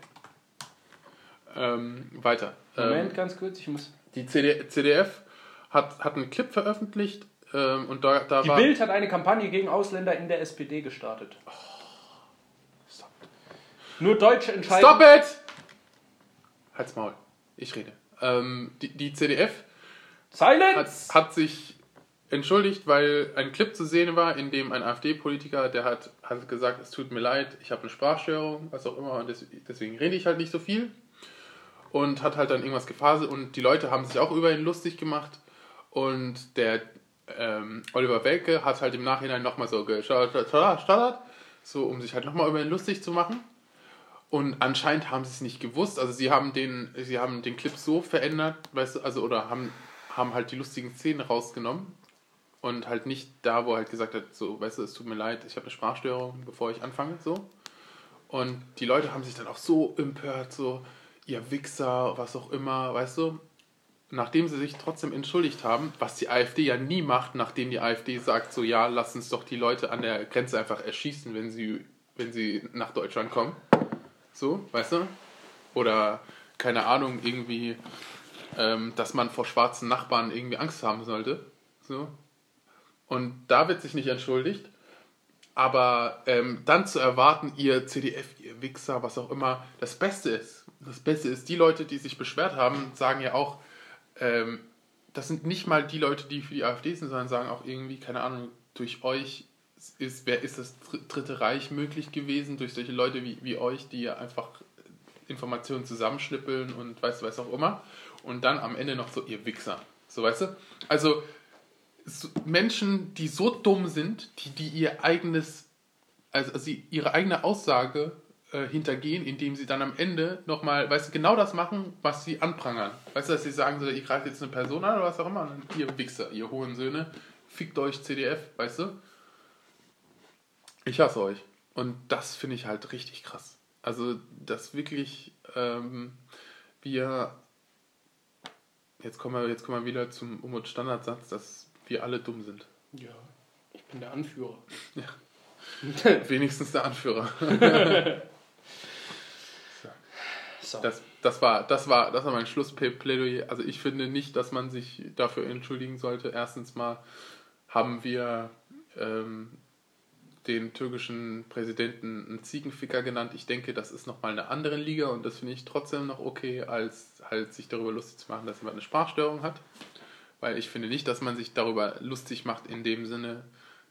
Ähm, weiter. Moment, Ähm, ganz kurz, ich muss. Die CD, CDF hat, hat einen Clip veröffentlicht ähm, und da, da Die war... Bild hat eine Kampagne gegen Ausländer in der SPD gestartet. Stop. Nur Deutsche entscheiden. Stop it! Halt's Maul, ich rede. Ähm, die, die CDF hat, Silence! hat sich entschuldigt, weil ein Clip zu sehen war, in dem ein AfD-Politiker, der hat, hat gesagt, es tut mir leid, ich habe eine Sprachstörung, was auch immer, und des, deswegen rede ich halt nicht so viel. Und hat halt dann irgendwas gefaselt und die Leute haben sich auch über ihn lustig gemacht. Und der ähm, Oliver Welke hat halt im Nachhinein nochmal so gestottert, so um sich halt nochmal über ihn lustig zu machen. Und anscheinend haben sie es nicht gewusst. Also sie haben den, sie haben den Clip so verändert, weißt du, also oder haben, haben halt die lustigen Szenen rausgenommen und halt nicht da, wo er halt gesagt hat, so, weißt du, es tut mir leid, ich habe eine Sprachstörung, bevor ich anfange, so. Und die Leute haben sich dann auch so empört, so, ihr Wichser, was auch immer, weißt du. Nachdem sie sich trotzdem entschuldigt haben, was die AfD ja nie macht, nachdem die AfD sagt, so, ja, lass uns doch die Leute an der Grenze einfach erschießen, wenn sie, wenn sie nach Deutschland kommen. So, weißt du? Oder, keine Ahnung, irgendwie, ähm, dass man vor schwarzen Nachbarn irgendwie Angst haben sollte. So. Und da wird sich nicht entschuldigt. Aber ähm, dann zu erwarten, ihr CDF, ihr Wichser, was auch immer, das Beste ist. Das Beste ist, die Leute, die sich beschwert haben, sagen ja auch, ähm, das sind nicht mal die Leute, die für die AfD sind, sondern sagen auch irgendwie, keine Ahnung, durch euch ist, wer ist das Dr- Dritte Reich möglich gewesen, durch solche Leute wie, wie euch, die ja einfach Informationen zusammenschnippeln und weiß, weiß auch immer. Und dann am Ende noch so, ihr Wichser. So, weißt du? Also, so Menschen, die so dumm sind, die, die ihr eigenes, also sie ihre eigene Aussage äh, hintergehen, indem sie dann am Ende nochmal, weißt du, genau das machen, was sie anprangern. Weißt du, dass sie sagen, so, ihr greift jetzt eine Person an oder was auch immer, und ihr Wichser, ihr Hohensöhne, fickt euch CDF, weißt du? Ich hasse euch. Und das finde ich halt richtig krass. Also, dass wirklich ähm, wir. Jetzt kommen, wir, jetzt kommen wir wieder zum Umut-Standardsatz, dass wir alle dumm sind. Ja, ich bin der Anführer. [laughs] Wenigstens der Anführer. [laughs] So. Das, das, war, das, war, das war mein Schlussplädoyer. Also ich finde nicht, dass man sich dafür entschuldigen sollte. Erstens mal haben wir ähm, den türkischen Präsidenten einen Ziegenficker genannt. Ich denke, das ist nochmal eine andere Liga und das finde ich trotzdem noch okay, als halt sich darüber lustig zu machen, dass jemand eine Sprachstörung hat. Weil ich finde nicht, dass man sich darüber lustig macht in dem Sinne,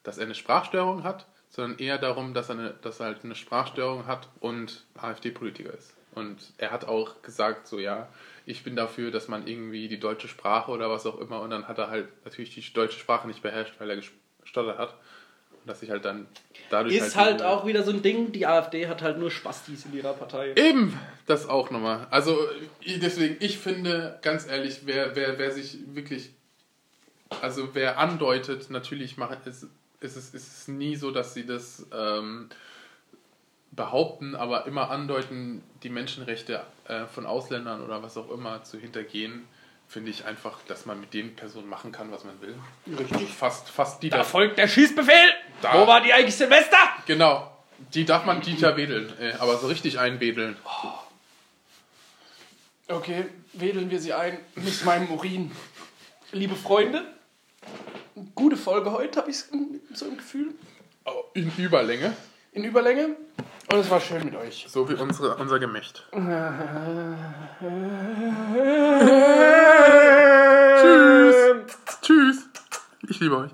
dass er eine Sprachstörung hat, sondern eher darum, dass er, eine, dass er halt eine Sprachstörung hat und AfD-Politiker ist. Und er hat auch gesagt, so ja, ich bin dafür, dass man irgendwie die deutsche Sprache oder was auch immer und dann hat er halt natürlich die deutsche Sprache nicht beherrscht, weil er gestottert hat. Und dass ich halt dann dadurch Ist halt diese- auch wieder so ein Ding, die AfD hat halt nur Spastis in ihrer Partei. Eben, das auch nochmal. Also deswegen, ich finde, ganz ehrlich, wer, wer, wer sich wirklich, also wer andeutet, natürlich macht, ist, ist, es, ist es nie so, dass sie das ähm, behaupten, aber immer andeuten, die Menschenrechte äh, von Ausländern oder was auch immer zu hintergehen, finde ich einfach, dass man mit den Personen machen kann, was man will. Richtig. Fast, fast die Da da. folgt der Schießbefehl! Da. Wo war die eigentlich Silvester? Genau. Die darf man Dieter wedeln, äh, aber so richtig einwedeln. Okay, wedeln wir sie ein mit meinem Urin. Liebe Freunde, gute Folge heute, habe ich so im Gefühl. Oh, In Überlänge, In Überlänge. Und es war schön mit euch. so wie unsere, unser Gemächt. [laughs] Tschüss. Tschüss. Ich liebe euch.